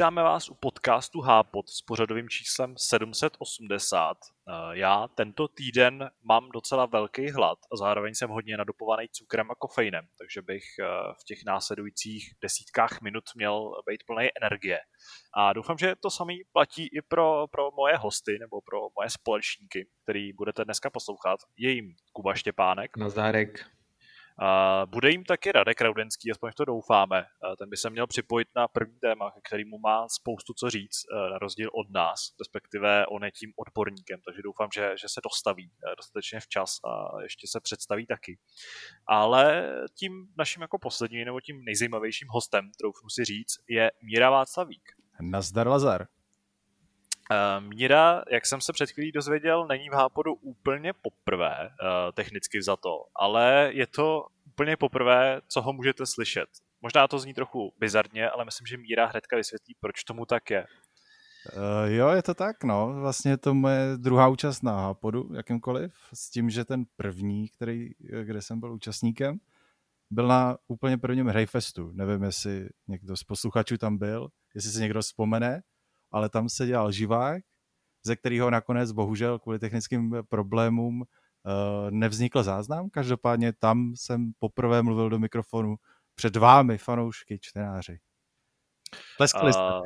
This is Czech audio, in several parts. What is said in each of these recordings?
Vítáme vás u podcastu Hápot s pořadovým číslem 780. Eh, já tento týden mám docela velký hlad a zároveň jsem hodně nadopovaný cukrem a kofeinem, takže bych eh, v těch následujících desítkách minut měl být plný energie. A doufám, že to samý platí i pro, pro moje hosty nebo pro moje společníky, který budete dneska poslouchat. Je jim Kuba Štěpánek. Nazdárek. Bude jim taky Radek Raudenský, aspoň to doufáme. Ten by se měl připojit na první téma, kterýmu má spoustu co říct, e, na rozdíl od nás, respektive on je tím odborníkem, takže doufám, že, že se dostaví e, dostatečně včas a ještě se představí taky. Ale tím naším jako posledním nebo tím nejzajímavějším hostem, troufnu si říct, je Míra Václavík. Nazdar Lazar. Uh, Míra, jak jsem se před chvílí dozvěděl, není v Hápodu úplně poprvé, uh, technicky za to, ale je to úplně poprvé, co ho můžete slyšet. Možná to zní trochu bizarně, ale myslím, že Míra hnedka vysvětlí, proč tomu tak je. Uh, jo, je to tak, no. Vlastně to moje druhá účast na Hápodu, jakýmkoliv, s tím, že ten první, který, kde jsem byl účastníkem, byl na úplně prvním Hrejfestu. Nevím, jestli někdo z posluchačů tam byl, jestli se někdo vzpomene, ale tam se dělal živák, ze kterého nakonec bohužel kvůli technickým problémům uh, nevznikl záznam. Každopádně tam jsem poprvé mluvil do mikrofonu před vámi, fanoušky, čtenáři. Tleskali jste. Uh...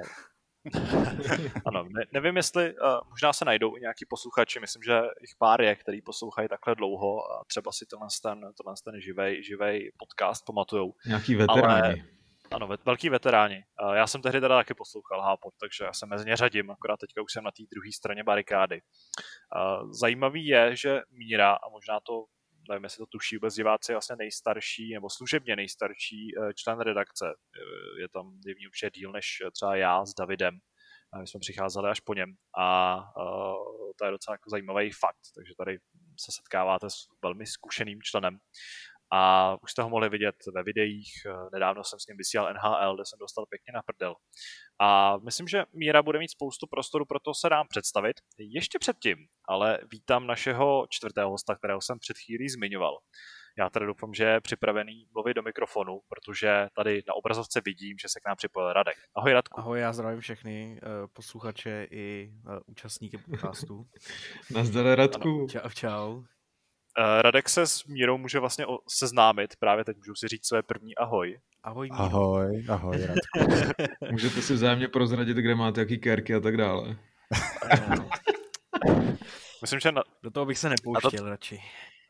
ano, ne, nevím, jestli uh, možná se najdou i nějaký posluchači, myslím, že jich pár je, který poslouchají takhle dlouho a třeba si tenhle ten, tenhle ten živej, živej podcast pamatujou. Nějaký veteráni. Ale, ano, velký veteráni. Já jsem tehdy teda taky poslouchal Hápot, takže já se mezi ně řadím, akorát teďka už jsem na té druhé straně barikády. Zajímavý je, že Míra, a možná to, nevím, jestli to tuší vůbec diváci, je vlastně nejstarší, nebo služebně nejstarší e, člen redakce. E, je tam divný určitě díl než třeba já s Davidem. My jsme přicházeli až po něm a to je docela jako zajímavý fakt, takže tady se setkáváte s velmi zkušeným členem a už jste ho mohli vidět ve videích, eh, nedávno jsem s ním vysílal NHL, kde jsem dostal pěkně na prdel. A myslím, že Míra bude mít spoustu prostoru pro to se dám představit. Ještě předtím, ale vítám našeho čtvrtého hosta, kterého jsem před chvílí zmiňoval. Já tady doufám, že je připravený mluvit do mikrofonu, protože tady na obrazovce vidím, že se k nám připojil Radek. Ahoj Radku. Ahoj, já zdravím všechny uh, posluchače i uh, účastníky podcastu. Nazdar Radku. Ano, čau, čau. Uh, Radek se s Mírou může vlastně seznámit, právě teď můžu si říct své první ahoj. Ahoj, Míro. Ahoj, ahoj, Radku. Můžete si vzájemně prozradit, kde máte jaký kerky a tak dále. Myslím, že na... Do toho bych se nepouštěl to... radši.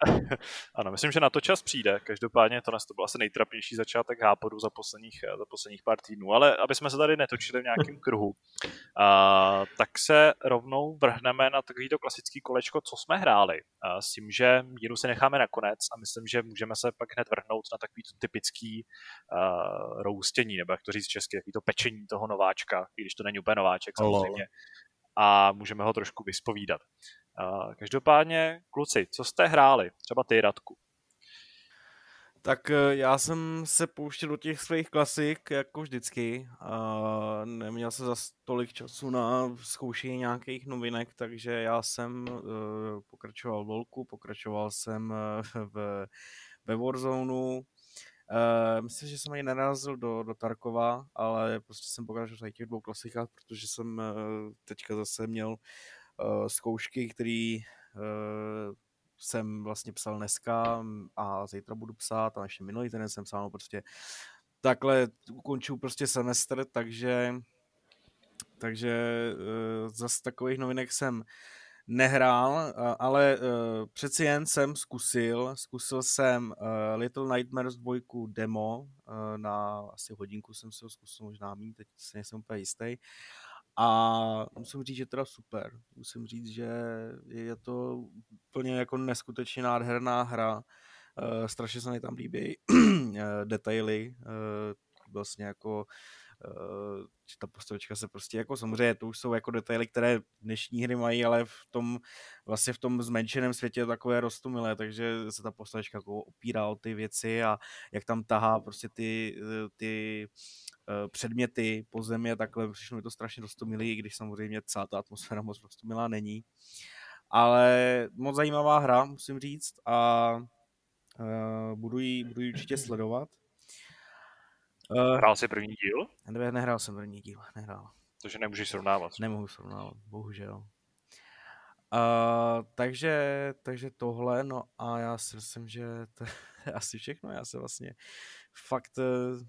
ano, myslím, že na to čas přijde. Každopádně to, to byl asi nejtrapnější začátek hápodu za posledních, za posledních pár týdnů. Ale aby jsme se tady netočili v nějakém kruhu, a, tak se rovnou vrhneme na takovýto klasický kolečko, co jsme hráli. A, s tím, že míru si necháme nakonec a myslím, že můžeme se pak hned vrhnout na takový typický uh, roustění, nebo jak to říct česky, takový to pečení toho nováčka, i když to není úplně nováček samozřejmě. A můžeme ho trošku vyspovídat. Každopádně, kluci, co jste hráli? Třeba ty, Radku. Tak eh, já jsem se pouštěl do těch svých klasik, jako vždycky. A neměl jsem za tolik času na zkoušení nějakých novinek, takže já jsem uh, pokračoval v Volku, pokračoval jsem v, ve Warzoneu. Uh, myslím, že jsem ani nenarazil do, do Tarkova, ale prostě jsem pokračoval v těch dvou klasikách, protože jsem teďka zase měl zkoušky, které uh, jsem vlastně psal dneska a zítra budu psát a ještě minulý týden jsem psal, no prostě takhle ukončuju prostě semestr, takže takže uh, zase takových novinek jsem nehrál, ale přeci jen jsem zkusil, zkusil jsem Little Nightmares 2 demo, na asi hodinku jsem si ho zkusil, možná méně, teď si nejsem úplně jistý. A musím říct, že teda super. Musím říct, že je to úplně jako neskutečně nádherná hra. Uh, strašně se mi tam líbí uh, detaily, uh, vlastně jako uh, ta postavička se prostě jako samozřejmě to už jsou jako detaily, které dnešní hry mají, ale v tom vlastně v tom zmenšeném světě je takové rostomilé, takže se ta postavička jako opírá o ty věci a jak tam tahá prostě ty, ty předměty po zemi a takhle, přišlo mi to strašně rostomilý, i když samozřejmě celá ta atmosféra moc rostomilá není. Ale moc zajímavá hra, musím říct, a uh, budu, ji, budu ji určitě sledovat. Uh, Hrál jsi první díl? ne, nehrál jsem první díl, nehrál. Takže nemůžeš srovnávat. Nemohu srovnávat, bohužel. Uh, takže, takže tohle, no a já si myslím, že to je asi všechno. Já se vlastně fakt, eh,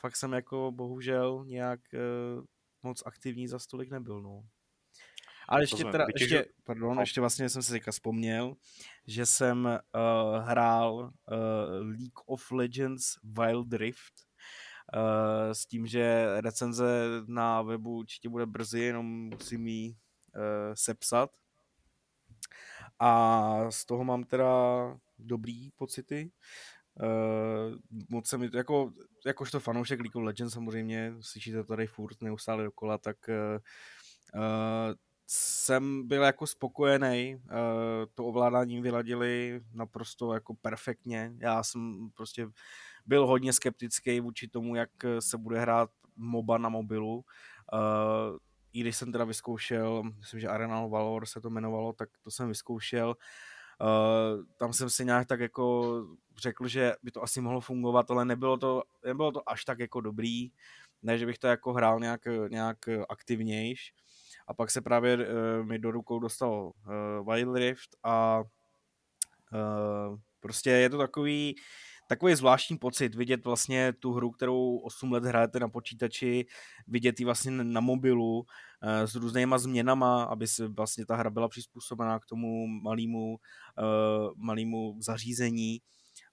fakt jsem jako bohužel nějak uh, moc aktivní za stolik nebyl, no. Ale ještě teda, ještě, pardon, no. ještě vlastně jsem si teďka vzpomněl, že jsem uh, hrál uh, League of Legends Wild Rift uh, s tím, že recenze na webu určitě bude brzy, jenom musím ji uh, sepsat. A z toho mám teda dobrý pocity. Uh, moc se mi, jako, jakožto fanoušek League of Legends samozřejmě, slyšíte tady furt neustále dokola, tak uh, jsem byl jako spokojený, uh, to ovládání vyladili naprosto jako perfektně. Já jsem prostě byl hodně skeptický vůči tomu, jak se bude hrát MOBA na mobilu. Uh, I když jsem teda vyzkoušel, myslím, že Arena Valor se to jmenovalo, tak to jsem vyzkoušel. Uh, tam jsem si nějak tak jako řekl, že by to asi mohlo fungovat, ale nebylo to, nebylo to až tak jako dobrý. Ne, že bych to jako hrál nějak, nějak aktivnější a pak se právě uh, mi do rukou dostal uh, Wild Rift a uh, prostě je to takový takový zvláštní pocit vidět vlastně tu hru, kterou 8 let hrajete na počítači, vidět ji vlastně na mobilu s různýma změnama, aby se vlastně ta hra byla přizpůsobená k tomu malému, uh, malému zařízení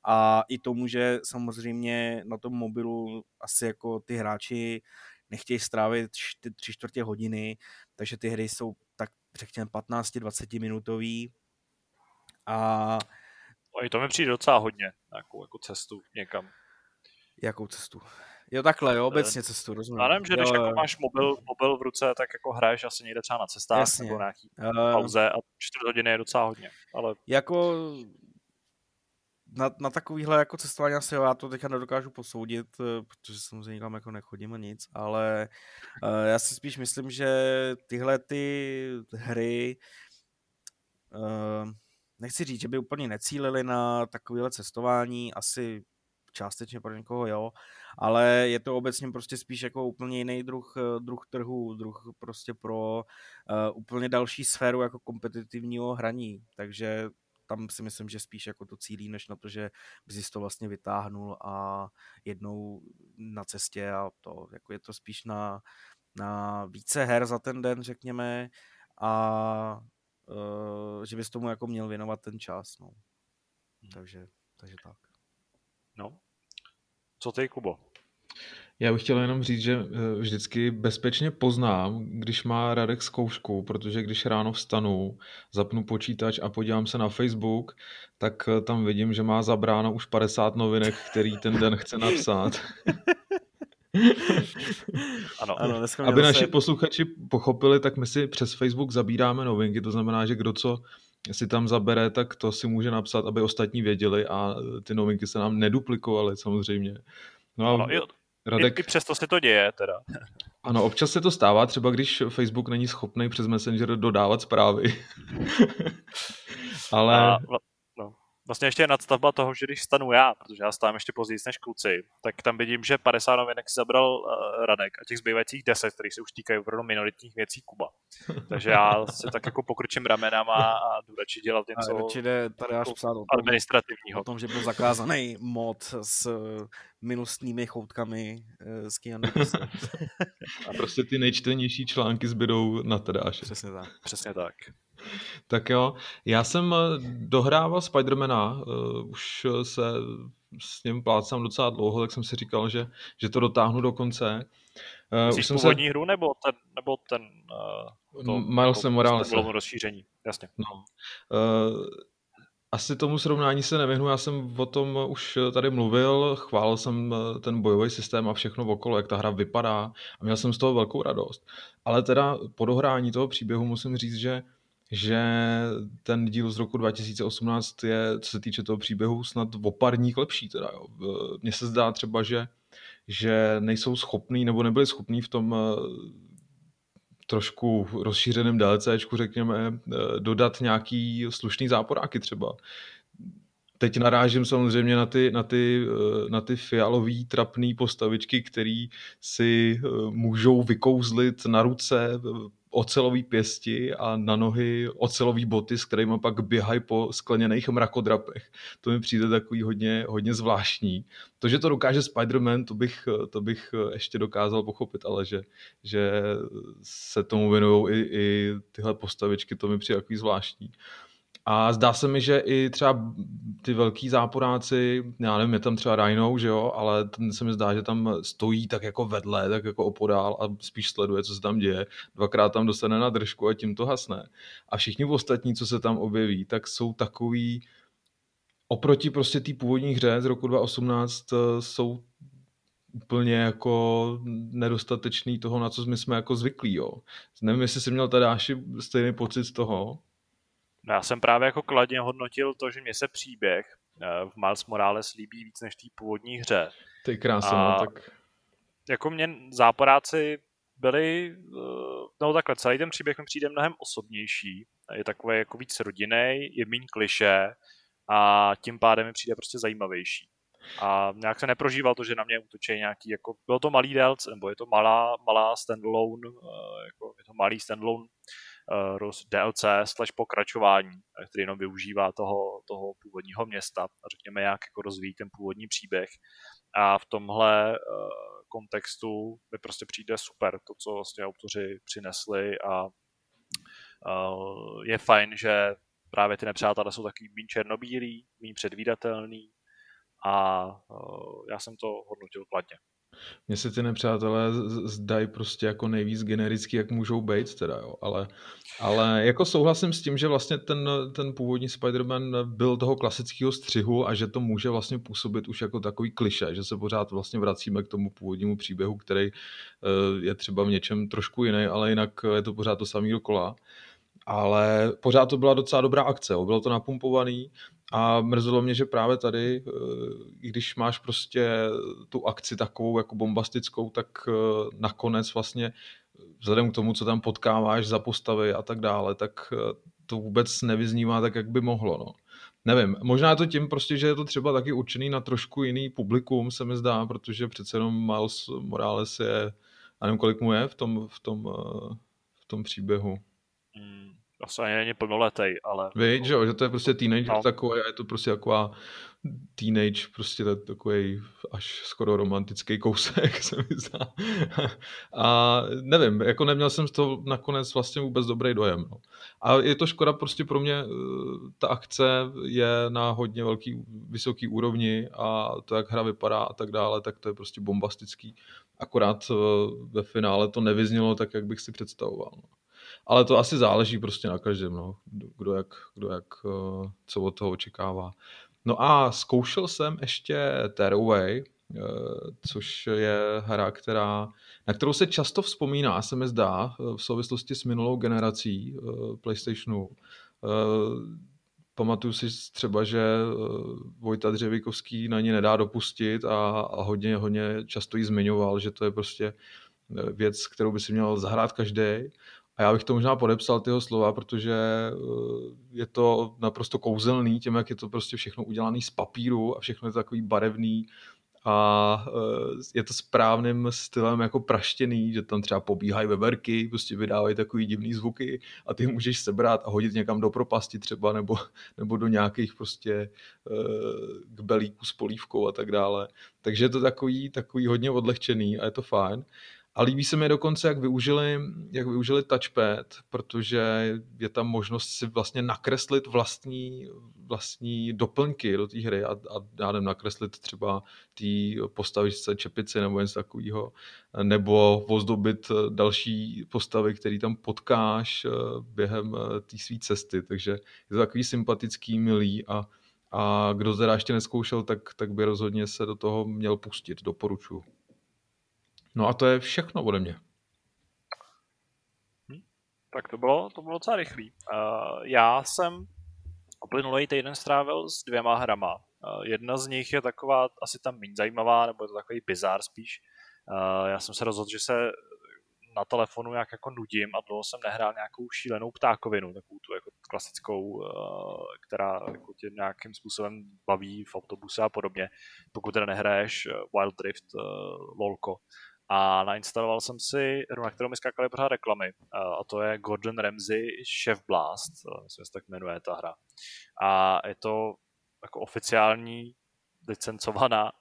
a i tomu, že samozřejmě na tom mobilu asi jako ty hráči nechtějí strávit tři čtvrtě hodiny, takže ty hry jsou tak řekněme 15-20 minutový a i to mi přijde docela hodně, nějakou jako cestu někam. Jakou cestu? Jo, takhle, jo, obecně cestu, rozumím. Já nevím, že když jo, jako máš mobil, mobil v ruce, tak jako hraješ asi někde třeba na cestách jasně. nebo nějaký uh, pauze a čtvrt hodiny je docela hodně, ale... Jako na, na takovýhle jako cestování asi já to teďka nedokážu posoudit, eh, protože samozřejmě nikam jako nechodím a nic, ale uh, já si spíš myslím, že tyhle ty hry uh, nechci říct, že by úplně necílili na takovéhle cestování, asi částečně pro někoho jo, ale je to obecně prostě spíš jako úplně jiný druh, druh trhu, druh prostě pro uh, úplně další sféru jako kompetitivního hraní, takže tam si myslím, že spíš jako to cílí, než na to, že bys to vlastně vytáhnul a jednou na cestě a to, jako je to spíš na, na více her za ten den, řekněme, a uh, že bys tomu jako měl věnovat ten čas, no. Hmm. Takže, takže tak. No. Co ty, Kubo? Já bych chtěl jenom říct, že eh, vždycky bezpečně poznám, když má Radek zkoušku, protože když ráno vstanu, zapnu počítač a podívám se na Facebook, tak eh, tam vidím, že má zabráno už 50 novinek, který ten den chce napsat. ano, ano Aby naši se... posluchači pochopili, tak my si přes Facebook zabíráme novinky, to znamená, že kdo co si tam zabere, tak to si může napsat, aby ostatní věděli a ty novinky se nám neduplikovaly samozřejmě. No a ano, Radek... I, I přesto se to děje teda. Ano, občas se to stává, třeba když Facebook není schopný přes Messenger dodávat zprávy. Ale... A, vlastně ještě je nadstavba toho, že když stanu já, protože já stávám ještě později než kluci, tak tam vidím, že 50 novinek si zabral uh, Radek a těch zbývajících 10, které se už týkají opravdu minoritních věcí Kuba. Takže já si tak jako pokročím ramenama a jdu radši dělat něco a radši jde tady až psát o tom, administrativního. O tom, že byl zakázaný mod s eh, milostnými choutkami uh, z Keanu A prostě ty nejčtenější články zbydou na tedáš. Přesně tak. Přesně tak. Tak jo, já jsem eh, dohrával Spidermana, uh, už se s ním plácám docela dlouho, tak jsem si říkal, že, že to dotáhnu do konce. Uh, už jsem původní se... hru nebo ten, nebo ten uh, to, Miles to, Morales. rozšíření, jasně. No. Uh, asi tomu srovnání se nevyhnu, já jsem o tom už tady mluvil, chválil jsem ten bojový systém a všechno okolo, jak ta hra vypadá a měl jsem z toho velkou radost. Ale teda po dohrání toho příběhu musím říct, že že ten díl z roku 2018 je, co se týče toho příběhu, snad o pár lepší. Teda, jo. Mně se zdá třeba, že, že nejsou schopní nebo nebyli schopní v tom eh, trošku rozšířeném DLCčku, řekněme, eh, dodat nějaký slušný záporáky třeba. Teď narážím samozřejmě na ty, na ty, eh, na ty fialový trapný postavičky, který si můžou vykouzlit na ruce ocelový pěsti a na nohy ocelový boty, s kterými pak běhají po skleněných mrakodrapech. To mi přijde takový hodně, hodně zvláštní. To, že to dokáže Spider-Man, to bych, to bych ještě dokázal pochopit, ale že, že se tomu věnují i, i tyhle postavičky, to mi přijde takový zvláštní. A zdá se mi, že i třeba ty velký záporáci, já nevím, je tam třeba Rhino, že jo, ale ten se mi zdá, že tam stojí tak jako vedle, tak jako opodál a spíš sleduje, co se tam děje. Dvakrát tam dostane na držku a tím to hasne. A všichni ostatní, co se tam objeví, tak jsou takový oproti prostě té původní hře z roku 2018 eh, jsou úplně jako nedostatečný toho, na co my jsme jako zvyklí, jo. Nevím, jestli jsi měl tady stejný pocit z toho. No já jsem právě jako kladně hodnotil to, že mě se příběh eh, v Miles Morales líbí víc než té původní hře. Ty krásno, no, tak... Jako mě záporáci byli, eh, no takhle, celý ten příběh mi přijde mnohem osobnější, je takový jako víc rodinný, je méně kliše a tím pádem mi přijde prostě zajímavější. A nějak se neprožíval to, že na mě útočí nějaký, jako, bylo to malý DLC, nebo je to malá, malá standalone, eh, jako, je to malý standalone DLC slash pokračování, který jenom využívá toho, toho původního města a řekněme jak jako rozvíjí ten původní příběh. A v tomhle uh, kontextu mi prostě přijde super to, co vlastně autoři přinesli a je fajn, že právě ty nepřátelé jsou takový méně černobílý, méně předvídatelný a já jsem to hodnotil kladně. Mně se ty nepřátelé zdají prostě jako nejvíc generický, jak můžou být teda, jo. Ale, ale jako souhlasím s tím, že vlastně ten, ten původní Spider-Man byl toho klasického střihu a že to může vlastně působit už jako takový kliše, že se pořád vlastně vracíme k tomu původnímu příběhu, který eh, je třeba v něčem trošku jiný, ale jinak je to pořád to samý dokola ale pořád to byla docela dobrá akce, jo. bylo to napumpovaný a mrzelo mě, že právě tady, eh, když máš prostě tu akci takovou jako bombastickou, tak eh, nakonec vlastně vzhledem k tomu, co tam potkáváš za postavy a tak dále, tak eh, to vůbec nevyznívá tak, jak by mohlo. No. Nevím, možná je to tím prostě, že je to třeba taky určený na trošku jiný publikum, se mi zdá, protože přece jenom Miles Morales je, já nevím, kolik mu je v tom, v tom, v tom příběhu. Hmm asi ani není plnoletej, ale... Víš, že, že to je prostě teenage no. takový a je to prostě taková teenage, prostě takový až skoro romantický kousek, se mi zdá. A nevím, jako neměl jsem z toho nakonec vlastně vůbec dobrý dojem. No. A je to škoda prostě pro mě, eh, ta akce je na hodně velký, vysoký úrovni a to, jak hra vypadá a tak dále, tak to je prostě bombastický. Akorát eh, ve finále to nevyznělo tak, jak bych si představoval. No ale to asi záleží prostě na každém, no. kdo, jak, kdo jak, eh, co od toho očekává. No a zkoušel jsem ještě Tearaway, eh, což je hra, která, na kterou se často vzpomíná, se mi zdá, eh, v souvislosti s minulou generací PlayStationu. Pamatuju si třeba, že Vojta Dřevíkovský na ní nedá dopustit a, a hodně, hodně často jí zmiňoval, že to je prostě věc, kterou by si měl zahrát každý. A já bych to možná podepsal tyho slova, protože eh, je to naprosto kouzelný, tím, jak je to prostě všechno udělané z papíru a všechno je to takový barevný a eh, je to správným stylem jako praštěný, že tam třeba pobíhají veverky, prostě vydávají takový divný zvuky a ty můžeš sebrat a hodit někam do propasti třeba nebo, nebo do nějakých prostě eh, k belíku s polívkou a tak dále. Takže je to takový, takový hodně odlehčený a je to fajn. A líbí se mi dokonce, jak využili, jak využili touchpad, protože je tam možnost si vlastně nakreslit vlastní, vlastní doplňky do té hry a, a já nakreslit třeba té postavičce čepici nebo něco takového, nebo ozdobit další postavy, které tam potkáš eh, během eh, té své cesty. Takže je to takový sympatický, milý a, a kdo teda ještě neskoušel, tak, tak by rozhodně se do toho měl pustit, doporučuji. No a to je všechno ode mě. Hm, tak to bylo, to bylo docela rychlý. Uh, já jsem uplynulý týden strávil s dvěma hrama. Uh, jedna z nich je taková asi tam méně zajímavá, nebo je to takový bizár spíš. Uh, já jsem se rozhodl, že se na telefonu nějak jako nudím a dlouho jsem nehrál nějakou šílenou ptákovinu, takovou tu jako klasickou, která jako tě nějakým způsobem baví v autobuse a podobně, pokud teda nehraješ Wild Rift lolko. A nainstaloval jsem si hru, na kterou mi skákaly pořád reklamy. A to je Gordon Ramsay Chef Blast, myslím, se tak jmenuje ta hra. A je to jako oficiální licencovaná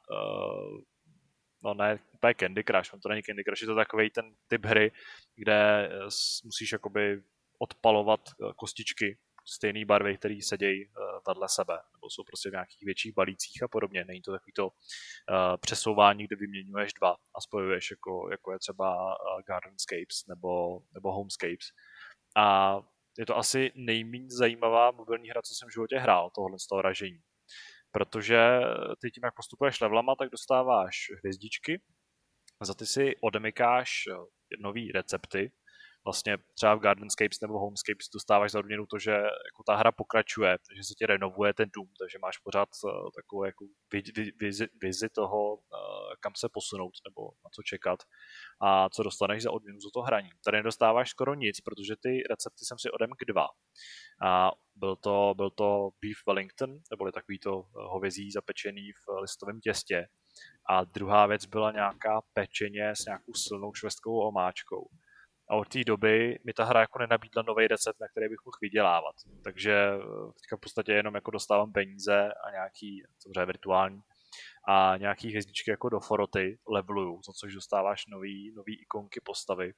no ne úplně Candy Crush, on to není Candy Crush, je to takový ten typ hry, kde eh, musíš jakoby odpalovat eh, kostičky stejné barvy, které sedějí vedle sebe, nebo jsou prostě v nějakých větších balících a podobně. Není to takový to uh, přesouvání, kde vyměňuješ dva a spojuješ, jako, jako je třeba Gardenscapes nebo, nebo Homescapes. A je to asi nejméně zajímavá mobilní hra, co jsem v životě hrál, tohle z toho ražení protože ty tím, jak postupuješ levelama, tak dostáváš hvězdičky, za ty si odemykáš eh, nový recepty, vlastně třeba v Gardenscapes nebo Homescapes dostáváš za odměnu to, že jako ta hra pokračuje, že se ti renovuje ten dům, takže máš pořád uh, takovou jako vizi, vizi toho, uh, kam se posunout nebo na co čekat a co dostaneš za odměnu za to hraní. Tady nedostáváš skoro nic, protože ty recepty jsem si odemk dva. A byl to, byl to beef Wellington, neboli takový to hovězí zapečený v listovém těstě. A druhá věc byla nějaká pečeně s nějakou silnou švestkovou omáčkou. A od té doby mi ta hra jako nenabídla nový recept, na který bych mohl vydělávat. Takže eh, teďka v podstatě jenom jako dostávám peníze a nějaký, samozřejmě virtuální, a nějaký hvězdičky jako do foroty leveluju, za což dostáváš nový, nový ikonky postavy.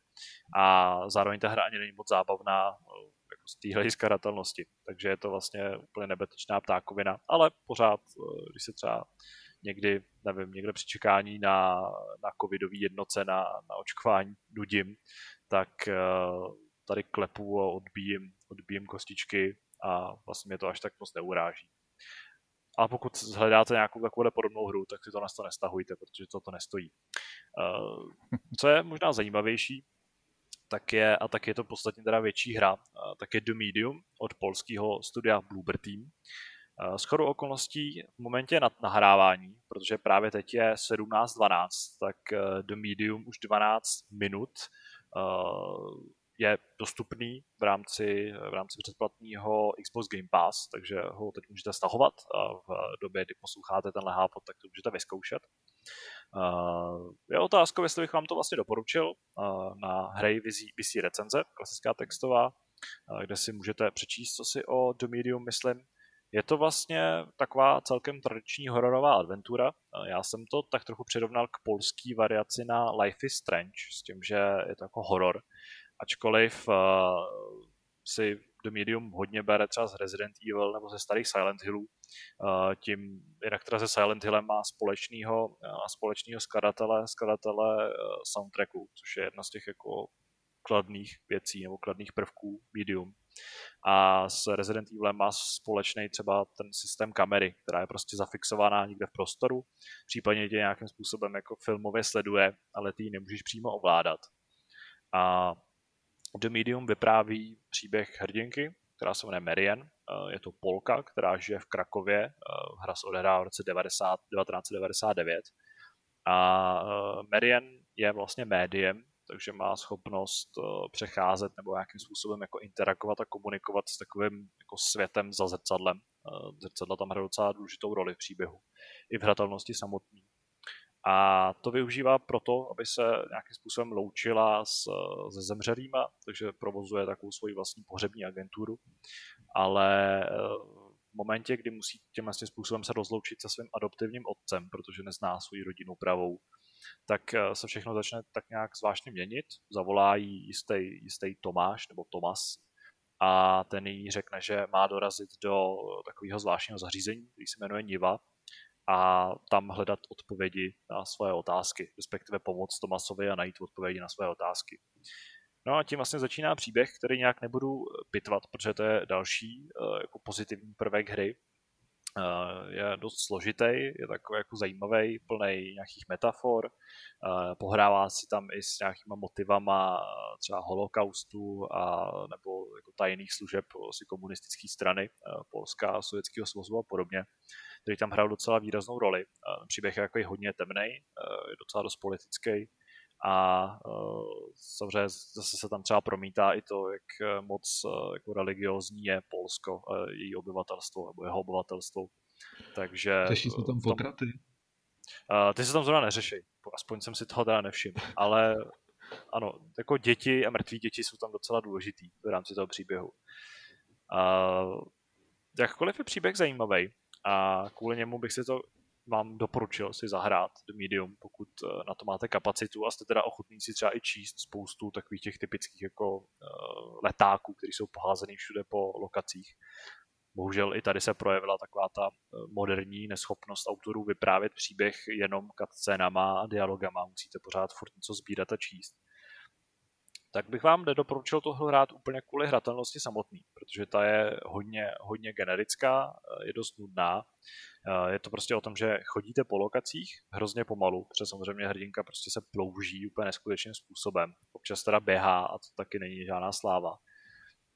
A zároveň ta hra ani není moc zábavná eh, jako z téhle skaratelnosti. Takže je to vlastně úplně nebetečná ptákovina, ale pořád, eh, když se třeba někdy, nevím, někde při čekání na, na covidový jednoce, na, na očkování nudím, tak eh, tady klepu a odbíjím, odbíjím kostičky a vlastně mě to až tak moc neuráží. A pokud hledáte nějakou takovou podobnou hru, tak si to na to nestahujte, protože to to nestojí. Eh, co je možná zajímavější, tak je, a tak je to podstatně teda větší hra, eh, tak je The Medium od polského studia Bloober Team. S chodou okolností v momentě nad nahrávání, protože právě teď je 17.12, tak The Medium už 12 minut Eh, je dostupný v rámci, v rámci předplatného Xbox Game Pass, takže ho teď můžete stahovat a v době, kdy posloucháte tenhle hápot, tak to můžete vyzkoušet. Uh, je otázka, jestli bych vám to vlastně doporučil uh, na hry vizí, vizí recenze, klasická textová, uh, kde si můžete přečíst, co si o The Medium myslím. Je to vlastně taková celkem tradiční hororová adventura. Já jsem to tak trochu přirovnal k polský variaci na Life is Strange, s tím, že je to jako horor. Ačkoliv uh, si The Medium hodně bere třeba z Resident Evil nebo ze starých Silent Hillů. Uh, tím, jinak teda se Silent Hillem má společného, má společného skladatele, skladatele uh, soundtracku, což je jedna z těch jako kladných věcí nebo kladných prvků Medium a s Resident Evilem má společný třeba ten systém kamery, která je prostě zafixovaná někde v prostoru, případně tě nějakým způsobem jako filmově sleduje, ale ty ji nemůžeš přímo ovládat. A The Medium vypráví příběh hrdinky, která se jmenuje Marian. Eh, je to Polka, která žije v Krakově. Eh, hra se odehrává v roce 90, 1999. A eh, Marian je vlastně médiem, takže má schopnost eh, přecházet nebo nějakým způsobem jako interagovat a komunikovat s takovým jako světem za zrcadlem. Eh, zrcadla tam hrají docela důležitou roli v příběhu, i v hratelnosti samotný. A to využívá proto, aby se nějakým způsobem loučila s, se zemřelýma, takže provozuje takovou svoji vlastní pohřební agenturu. Ale eh, v momentě, kdy musí tím způsobem se rozloučit se svým adoptivním otcem, protože nezná svou rodinu pravou, tak eh, se všechno začne tak nějak zvláštně měnit. Zavolá jí jistý, jistý Tomáš nebo Tomas a ten jí řekne, že má dorazit do takového zvláštního zařízení, který se jmenuje Niva a tam hledat odpovědi na svoje otázky, respektive pomoct Tomasovi a najít odpovědi na svoje otázky. No a tím vlastně začíná příběh, který nějak nebudu pitvat, protože to je další eh, jako pozitivní prvek hry, je dost složitý, je takový jako zajímavý, plný nějakých metafor, eh, pohrává si tam i s nějakýma motivama eh, třeba holokaustu a nebo jako tajných služeb si komunistické strany Polska, Sovětského svazu a podobně, který tam hrál docela výraznou roli. Příběh je jako hodně temný, je docela dost politický a uh, samozřejmě zase se tam třeba promítá i to, jak moc uh, jako religiózní je Polsko, její obyvatelstvo nebo jeho obyvatelstvo. Takže... Řeší se tam potraty? Ty se tam zrovna neřeší, aspoň jsem si toho teda nevšiml, ale ano, jako děti a mrtví děti jsou tam docela důležitý v rámci toho příběhu. Uh, jakkoliv je příběh zajímavý a kvůli němu bych si to vám doporučil si zahrát do Medium, pokud eh, na to máte kapacitu a jste teda ochotní si třeba i číst spoustu takových těch typických jako uh, letáků, které jsou poházený všude po lokacích. Bohužel i tady se projevila taková ta eh, moderní neschopnost autorů vyprávět příběh jenom scénama a dialogama. Musíte pořád furt něco sbírat a číst tak bych vám nedoporučil to hrát úplně kvůli hratelnosti samotný, protože ta je hodně, hodně generická, je dost nudná. Je to prostě o tom, že chodíte po lokacích hrozně pomalu, protože samozřejmě hrdinka prostě se plouží úplně neskutečným způsobem. Občas teda běhá a to taky není žádná sláva.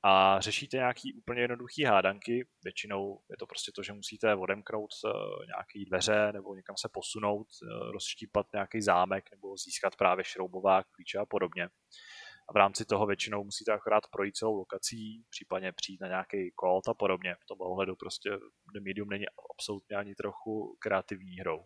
A řešíte nějaký úplně jednoduchý hádanky, většinou je to prostě to, že musíte odemknout eh, nějaké dveře nebo někam se posunout, eh, rozštípat nějaký zámek nebo získat právě šroubová klíče a podobně a v rámci toho většinou musíte akorát projít celou lokací, případně přijít na nějaký kód a podobně. V tom ohledu prostě The Medium není absolutně ani trochu kreativní hrou.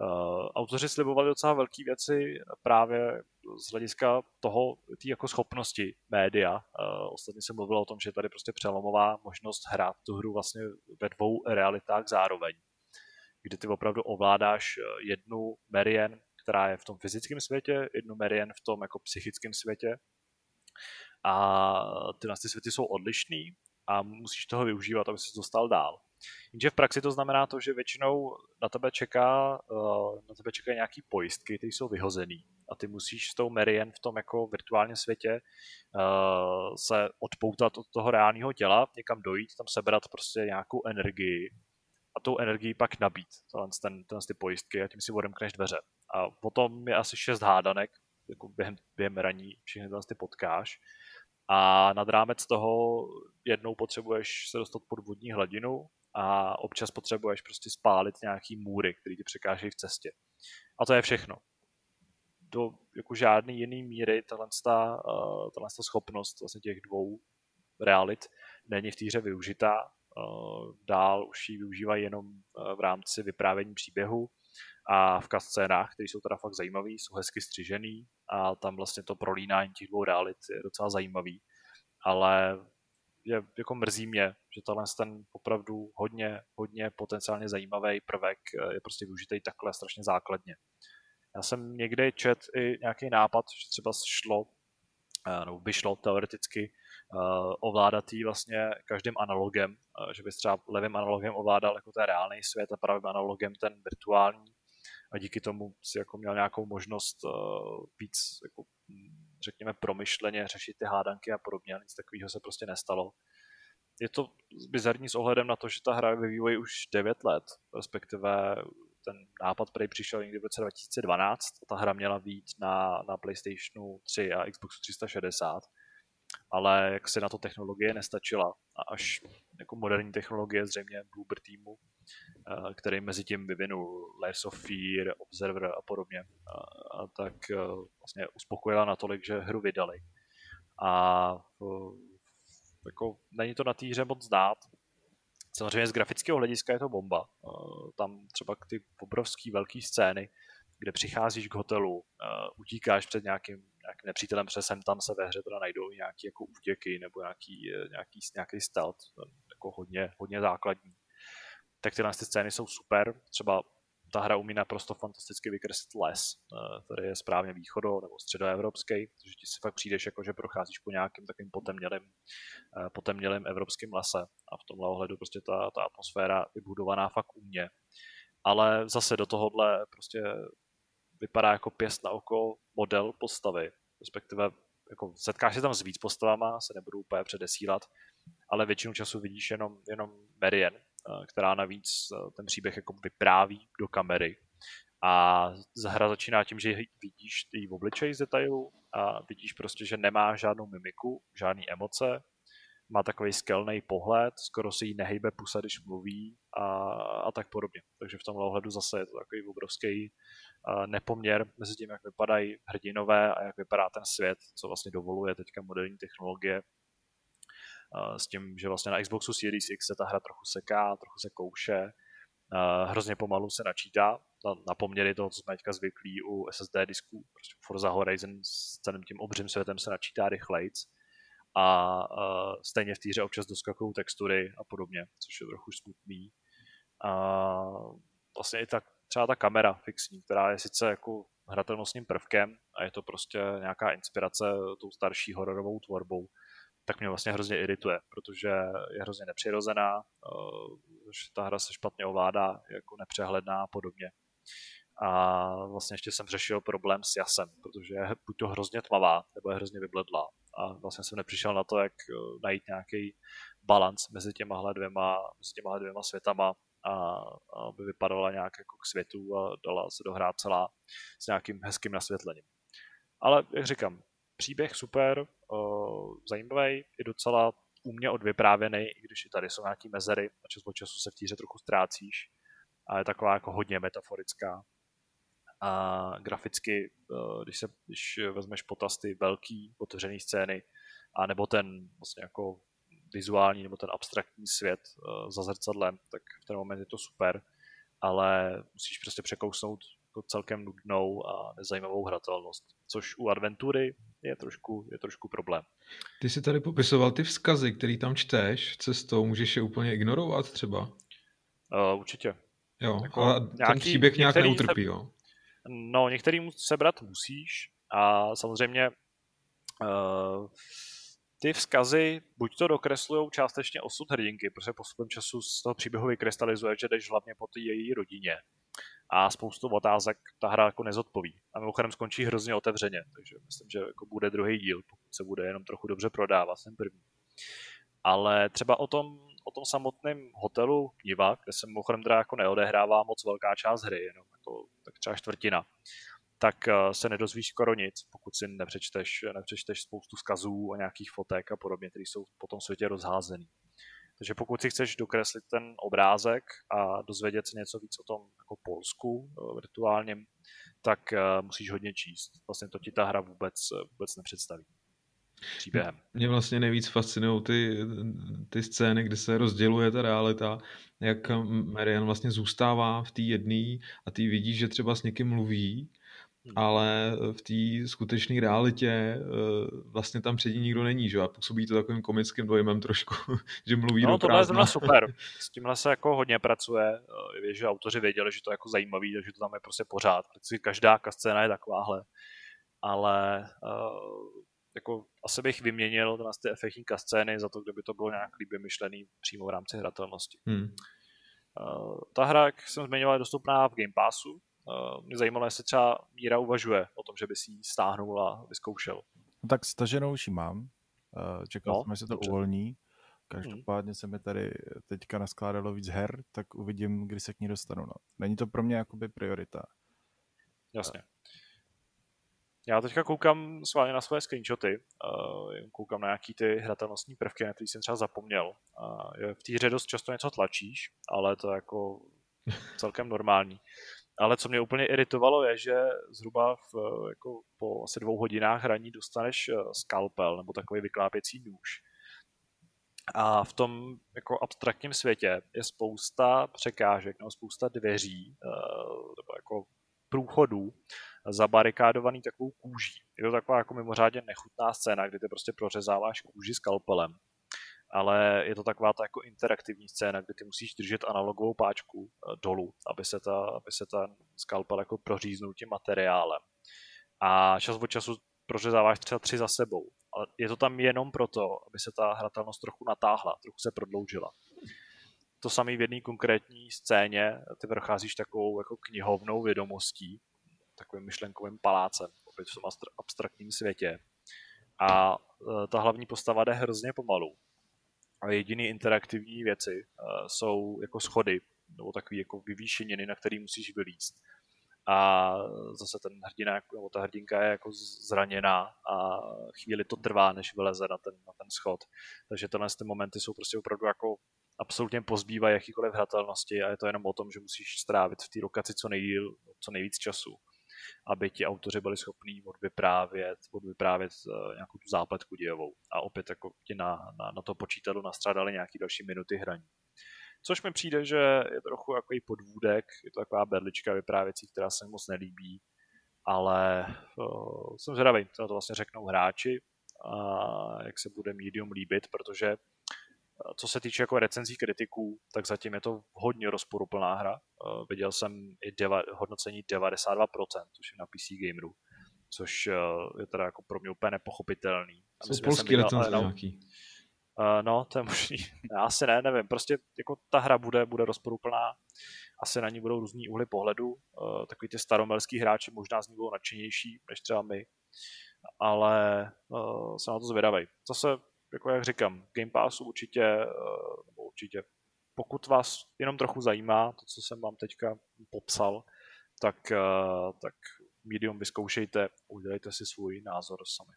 Uh, autoři slibovali docela velké věci právě z hlediska toho, té jako schopnosti média. Uh, ostatně se mluvilo o tom, že je tady prostě přelomová možnost hrát tu hru vlastně ve dvou realitách zároveň, kdy ty opravdu ovládáš jednu Marian která je v tom fyzickém světě, jednu Marian v tom jako psychickém světě. A ty ty světy jsou odlišný a musíš toho využívat, aby se dostal dál. Jenže v praxi to znamená to, že většinou na tebe čeká, eh, na tebe čekají nějaký pojistky, které jsou vyhozený. A ty musíš s tou Marian v tom jako virtuálním světě uh, se odpoutat od toho reálného těla, někam dojít, tam sebrat prostě nějakou energii a tou energii pak nabít, tenhle, ten, tenhle ty pojistky a tím si odemkneš dveře. A potom je asi šest hádanek, jako během, během raní všechny ty potkáš. A nad rámec toho jednou potřebuješ se dostat pod vodní hladinu a občas potřebuješ prostě spálit nějaký můry, které ti překážejí v cestě. A to je všechno. Do jako žádný jiný míry tahle, uh, schopnost vlastně těch dvou realit není v té hře využitá. Uh, dál už ji využívají jenom uh, v rámci vyprávění příběhu a v scénách, které jsou teda fakt zajímavý, jsou hezky střižený a tam vlastně to prolínání těch dvou realit je docela zajímavý, ale je, jako mrzí mě, že tenhle ten opravdu hodně, hodně potenciálně zajímavý prvek eh, je prostě využitý takhle strašně základně. Já jsem někdy čet i nějaký nápad, že třeba šlo, eh, nebo by šlo teoreticky uh, ovládat jí vlastně každým analogem, že bys třeba levým analogem ovládal jako ten reálný svět a pravým analogem ten virtuální a díky tomu si jako měl nějakou možnost uh, víc jako, řekněme promyšleně řešit ty hádanky a podobně, nic takového se prostě nestalo. Je to bizarní s ohledem na to, že ta hra je ve vývoji už 9 let, respektive ten nápad který přišel někdy v roce 2012 a ta hra měla být na, na PlayStationu 3 a Xboxu 360 ale jak se na to technologie nestačila a až jako moderní technologie zřejmě Bloober týmu, který mezi tím vyvinul Layers of Fear, Observer a podobně, a, tak eh, vlastně uspokojila natolik, že hru vydali. A jako není to na té hře moc znát. Samozřejmě z grafického hlediska je to bomba. Eh, tam třeba ty obrovský velký scény, kde přicházíš k hotelu, utíkáš před nějakým nějakým nepřítelem, protože sem tam se ve hře teda najdou nějaký jako útěky nebo nějaký, nějaký, nějaký stealth, jako hodně, hodně základní. Tak tyhle ty scény jsou super, třeba ta hra umí naprosto fantasticky vykreslit les, eh, který je správně východo nebo středoevropský, takže ti si fakt přijdeš jako, že procházíš po nějakým takovým potemnělým, eh, potemnělým evropským lese a v tomhle ohledu prostě ta, ta atmosféra je budovaná fakt umně. Ale zase do tohohle prostě vypadá jako pěst na oko model postavy, respektive jako setkáš se tam s víc postavama, se nebudu úplně předesílat, ale většinu času vidíš jenom, jenom Marian, eh, která navíc eh, ten příběh jako vypráví do kamery. A hra začíná tím, že vidíš její obličej z detailu a vidíš prostě, že nemá žádnou mimiku, žádný emoce, má takový skelný pohled, skoro se jí nehybe pusa, když mluví, a, a tak podobně. Takže v tomhle ohledu zase je to takový obrovský nepoměr mezi tím, jak vypadají hrdinové a jak vypadá ten svět, co vlastně dovoluje teďka moderní technologie s tím, že vlastně na Xboxu Series X se ta hra trochu seká, trochu se kouše, hrozně pomalu se načítá na, na poměry toho, co jsme teďka zvyklí u SSD disků. Prostě Forza Horizon s celým tím obřím světem se načítá rychlejc a uh, stejně v týře občas doskakují textury a podobně, což je trochu smutný. A vlastně i tak třeba ta kamera fixní, která je sice jako hratelnostním prvkem a je to prostě nějaká inspirace tou starší hororovou tvorbou, tak mě vlastně hrozně irituje, protože je hrozně nepřirozená, uh, že ta hra se špatně ovládá, jako nepřehledná a podobně. A vlastně ještě jsem řešil problém s jasem, protože je buď to hrozně tmavá, nebo je hrozně vybledlá. A vlastně jsem nepřišel na to, jak eh, najít nějaký balans mezi těma dvěma, mezi těma dvěma světama a aby vypadala nějak jako k světu a dala se dohrát celá s nějakým hezkým nasvětlením. Ale jak říkám, příběh super, zajímavý, i docela úmě odvyprávěný, i když i tady jsou nějaký mezery a čas od času se v týře trochu ztrácíš. A je taková jako hodně metaforická. A graficky, když, se, když vezmeš potaz ty velký otevřený scény, a nebo ten vlastně jako vizuální nebo ten abstraktní svět za zrcadlem, tak v ten moment je to super, ale musíš prostě překousnout jako celkem nudnou a nezajímavou hratelnost, což u adventury je trošku, je trošku problém. Ty jsi tady popisoval ty vzkazy, který tam čteš cestou, můžeš je úplně ignorovat třeba? Uh, určitě. Jo, jako a nějaký, ten příběh nějak neutrpí, se, jo? No, některý sebrat musíš a samozřejmě uh, ty vzkazy buď to dokreslují částečně osud hrdinky, protože postupem času z toho příběhu vykrystalizuje, že jdeš hlavně po té její rodině a spoustu otázek ta hra jako nezodpoví. A mimochodem skončí hrozně otevřeně, takže myslím, že jako bude druhý díl, pokud se bude jenom trochu dobře prodávat, ten první. Ale třeba o tom, o tom samotném hotelu Niva, kde se mimochodem teda jako neodehrává moc velká část hry, jenom jako tak třeba čtvrtina, tak eh, se nedozvíš skoro nic, pokud si nepřečteš, nepřečteš spoustu vzkazů a nějakých fotek a podobně, které jsou po tom světě rozházený. Takže pokud si chceš dokreslit ten obrázek a dozvědět se něco víc o tom jako Polsku eh, virtuálním, tak eh, musíš hodně číst. Vlastně to ti ta hra vůbec, vůbec nepředstaví příběhem. Mě vlastně nejvíc fascinují ty, ty scény, kdy se rozděluje ta realita, jak Marian vlastně zůstává v té jedné a ty vidíš, že třeba s někým mluví. Ale v té skutečné realitě eh, vlastně tam před ní nikdo není, že a působí to takovým komickým dojmem trošku, že mluví no, do tohle je zrovna super. S tímhle se jako hodně pracuje. Eh, Víš, že autoři věděli, že to je jako zajímavý, takže to tam je prostě pořád. Protože každá scéna je takováhle. Ale jako asi bych vyměnil na ty efektní scény za to, kdyby to bylo nějak líbě myšlený přímo v rámci hratelnosti. Hmm. Ta hra, jak jsem zmiňoval, je dostupná v Game Passu, mě zajímalo, jestli třeba Míra uvažuje o tom, že by si ji stáhnul a vyzkoušel. No tak staženou už ji mám. Uh, čekal no, jsem, až se to dobře. uvolní. Každopádně hmm. se mi tady teďka naskládalo víc her, tak uvidím, kdy se k ní dostanu. No. Není to pro mě jakoby priorita. Jasně. Já teďka koukám sválně na své screenshoty, uh, koukám na nějaký ty hratelnostní prvky, na který jsem třeba zapomněl. V té hře dost často něco tlačíš, ale to je jako celkem normální. Ale co mě úplně iritovalo je, že zhruba v, jako po asi dvou hodinách hraní dostaneš eh, skalpel nebo takový vyklápěcí nůž. A v tom jako abstraktním světě je spousta překážek nebo spousta dveří eh, nebo jako průchodů zabarikádovaný takovou kůží. Je to taková jako mimořádně nechutná scéna, kdy ty prostě prořezáváš kůži skalpelem ale je to taková ta jako interaktivní scéna, kdy ty musíš držet analogovou páčku eh, dolů, aby se, ta, aby se ten skalpel jako proříznul tím materiálem. A čas od času prořezáváš třeba tři za sebou. Ale je to tam jenom proto, aby se ta hratelnost trochu natáhla, trochu se prodloužila. To samé v jedné konkrétní scéně, ty procházíš takovou jako knihovnou vědomostí, takovým myšlenkovým palácem, opět v tom abstraktním světě. A eh, ta hlavní postava jde hrozně pomalu a jediný interaktivní věci uh, jsou jako schody, nebo takové jako vyvýšeniny, na který musíš vylíst. A zase ten hrdina, nebo ta hrdinka je jako zraněná a chvíli to trvá, než vyleze na ten, na ten schod. Takže tenhle ty momenty jsou prostě opravdu jako absolutně pozbývají jakýkoliv hratelnosti a je to jenom o tom, že musíš strávit v té lokaci co nejdíl, co nejvíc času, aby ti autoři byli schopní odvyprávět, odvyprávět uh, nějakou tu zápletku dějovou a opět jako ti na, na, na to počítadlo nastradali nějaký další minuty hraní. Což mi přijde, že je trochu jako podvůdek, je to taková berlička vyprávěcí, která se moc nelíbí, ale uh, jsem zvědavý, co to vlastně řeknou hráči a jak se bude medium líbit, protože eh, co se týče jako recenzí kritiků, tak zatím je to hodně rozporuplná hra. Uh, viděl jsem i deva, hodnocení 92%, což je na PC Gameru, což uh, je teda jako pro mě úplně nepochopitelný. Jsou polský recenze nějaký. Uh, no, to je možný. Já asi ne, nevím. Prostě jako ta hra bude, bude rozporuplná. Asi na ní budou různý úhly pohledu. Takový ty staromelský hráči možná z ní budou nadšenější, než třeba my. Ale uh, jsem na to zvědavý. Zase, jako jak říkám, Game Passu určitě, nebo určitě, pokud vás jenom trochu zajímá to, co jsem vám teďka popsal, tak, uh, tak Medium vyzkoušejte, udělejte si svůj názor sami.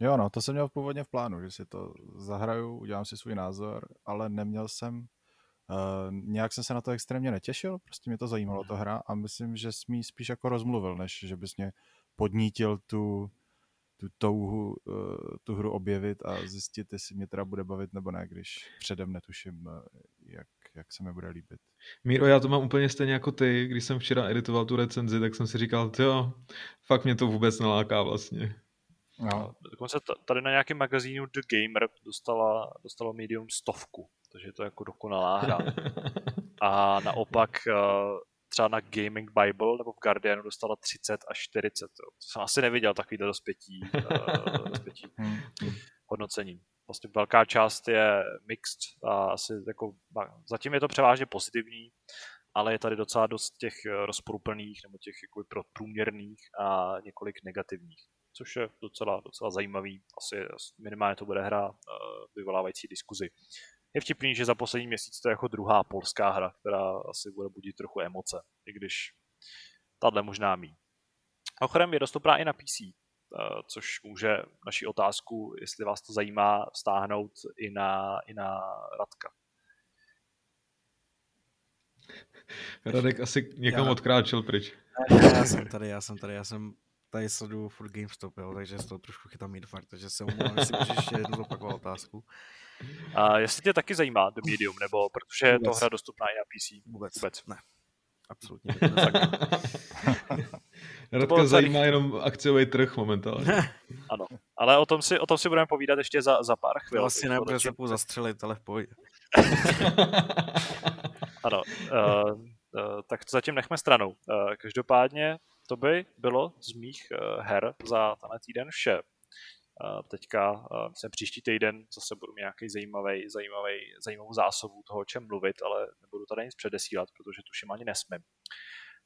Jo, no, to jsem měl původně v plánu, že si to zahraju, udělám si svůj názor, ale neměl jsem, uh, nějak jsem se na to extrémně netěšil, prostě mě to zajímalo, ta hra, a myslím, že jsi mi spíš jako rozmluvil, než že bys mě podnítil tu, tu touhu uh, tu hru objevit a zjistit, jestli mě teda bude bavit nebo ne, když předem netuším, uh, jak, jak se mi bude líbit. Míro, já to mám úplně stejně jako ty, když jsem včera editoval tu recenzi, tak jsem si říkal, jo, fakt mě to vůbec neláká vlastně. No. Dokonce tady na nějakém magazínu The Gamer dostala, dostalo Medium stovku, takže je to jako dokonalá hra. A naopak eh, třeba na Gaming Bible nebo v Guardianu dostala 30 až 40. To jsem asi neviděl takovýhle dospětí, uh, dospětí hmm. hodnocení. Vlastně velká část je mixed a asi jako, zatím je to převážně pozitivní, ale je tady docela dost těch eh, rozporuplných nebo těch jako průměrných a několik negativních což je docela, docela zajímavý. Asi minimálně to bude hra uh, vyvolávající diskuzi. Je vtipný, že za poslední měsíc to je jako druhá polská hra, která asi bude budit trochu emoce, i když tahle možná mý. Ochrem je dostupná i na PC, uh, eh, což může naši otázku, jestli vás to zajímá, stáhnout i na, i na Radka. Radek asi někam já, odkráčel pryč. Já jsem tady, já jsem tady, já jsem tady sleduju furt GameStop, jo, takže z toho trošku chytám fakt, takže se umluvám, jestli můžeš ještě jednu zopakovat otázku. A jestli tě taky zajímá The Medium, nebo protože je to hra dostupná i na PC? Vůbec. Vůbec. Ne. Absolutně. Radka zajímá tady... jenom akciový trh momentálně. ano, ale o tom si, o tom si budeme povídat ještě za, za pár chvil. Asi nebude se půl zastřelit, ale v pohodě. ano, uh, uh, tak to zatím nechme stranou. Uh, každopádně to by bylo z mých uh, her za tenhle týden vše. Uh, teďka, uh, myslím, příští týden zase budu mít nějaký zajímavý, zajímavý, zajímavou zásobu toho, o čem mluvit, ale nebudu tady nic předesílat, protože tuším ani nesmím.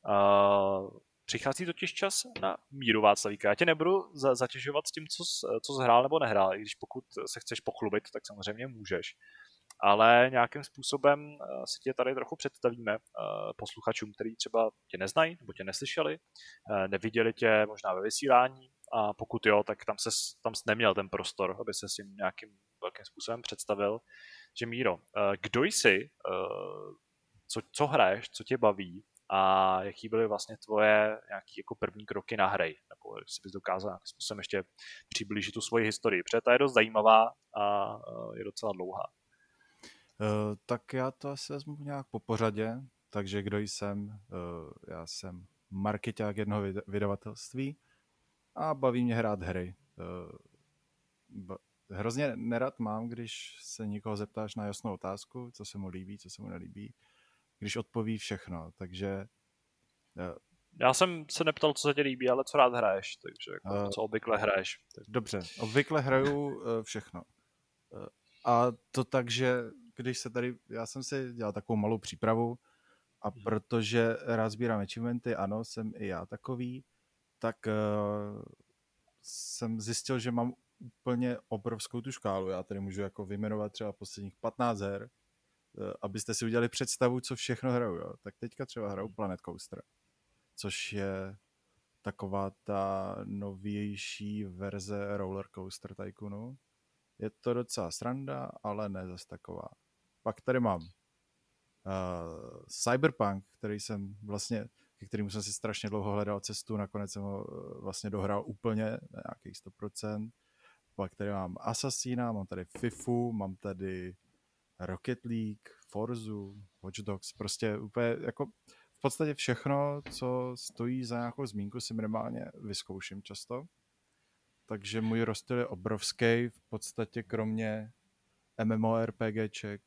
Uh, přichází totiž čas na míru Václavíka. Já tě nebudu za- zatěžovat s tím, co, co zhrál nebo nehrál, i když pokud se chceš pochlubit, tak samozřejmě můžeš ale nějakým způsobem eh, si tě tady trochu představíme eh, posluchačům, který třeba tě neznají nebo tě neslyšeli, eh, neviděli tě možná ve vysílání a pokud jo, tak tam se tam jsi neměl ten prostor, aby se s tím nějakým velkým způsobem představil, že Míro, kdo jsi, co, co hraješ, co tě baví a jaký byly vlastně tvoje nějaký jako první kroky na hry, nebo jestli bys dokázal nějakým způsobem ještě přiblížit tu svoji historii, protože ta je dost zajímavá a je docela dlouhá. Uh, tak já to asi vezmu nějak po pořadě, takže kdo jsem? Uh, já jsem marketák jednoho vydavatelství a baví mě hrát hry. Uh, hrozně nerad mám, když se někoho zeptáš na jasnou otázku, co se mu líbí, co se mu nelíbí, když odpoví všechno, takže... Já jsem se neptal, co se ti líbí, ale co rád hraješ, takže jako, co obvykle hraješ. Tak... Dobře, obvykle hraju všechno. A to tak, že když se tady, já jsem si dělal takovou malou přípravu a hmm. protože rád sbírám achievementy, ano, jsem i já takový, tak uh, jsem zjistil, že mám úplně obrovskou tu škálu. Já tady můžu jako vyjmenovat třeba posledních 15 her, uh, abyste si udělali představu, co všechno hraju. Jo. Tak teďka třeba hraju hmm. Planet Coaster, což je taková ta novější verze Roller Coaster Tycoonu. Je to docela sranda, ale ne zase taková Pak tady mám uh, Cyberpunk, který jsem vlastně, ke kterému jsem si strašně dlouho hledal cestu, nakonec jsem ho uh, vlastně dohrál úplně na nějakých 100%. Pak tady mám Assassina, mám tady FIFU, mám tady Rocket League, Forzu, Watch Dogs, prostě úplně jako v podstatě všechno, co stojí za nějakou zmínku, si minimálně vyzkouším často. Takže můj rozstyl je obrovský, v podstatě kromě MMORPGček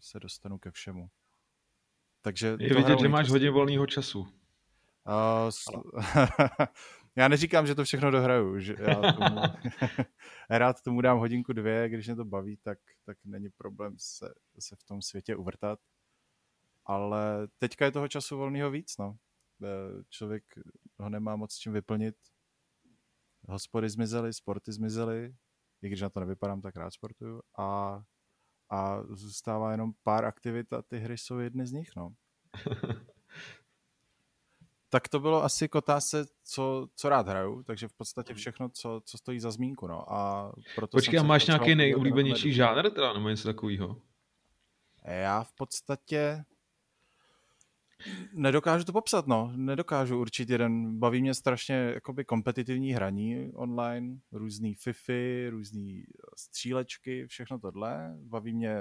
se dostanu ke všemu. Takže je vidět, že máš často. hodně volného času. Uh, s... já neříkám, že to všechno dohraju. Že já tomu... rád tomu dám hodinku dvě, když mě to baví, tak, tak není problém se, se v tom světě uvrtat. Ale teďka je toho času volného víc. No. E, člověk ho nemá moc čím vyplnit. Hospody zmizely, sporty zmizely, i když na to nevypadám, tak rád sportuju. A, a zůstává jenom pár aktivit a ty hry jsou jedny z nich. No. tak to bylo asi k otázce, co, co rád hraju, takže v podstatě hmm. všechno, co, co stojí za zmínku. No. A proto Počkej, a máš nějaký nejoblíbenější žánr teda, nebo něco takového? Já v podstatě nedokážu to popsat, no. Nedokážu určit jeden. Baví mě strašně jakoby kompetitivní hraní online, různý fify, různý střílečky, všechno tohle. Baví mě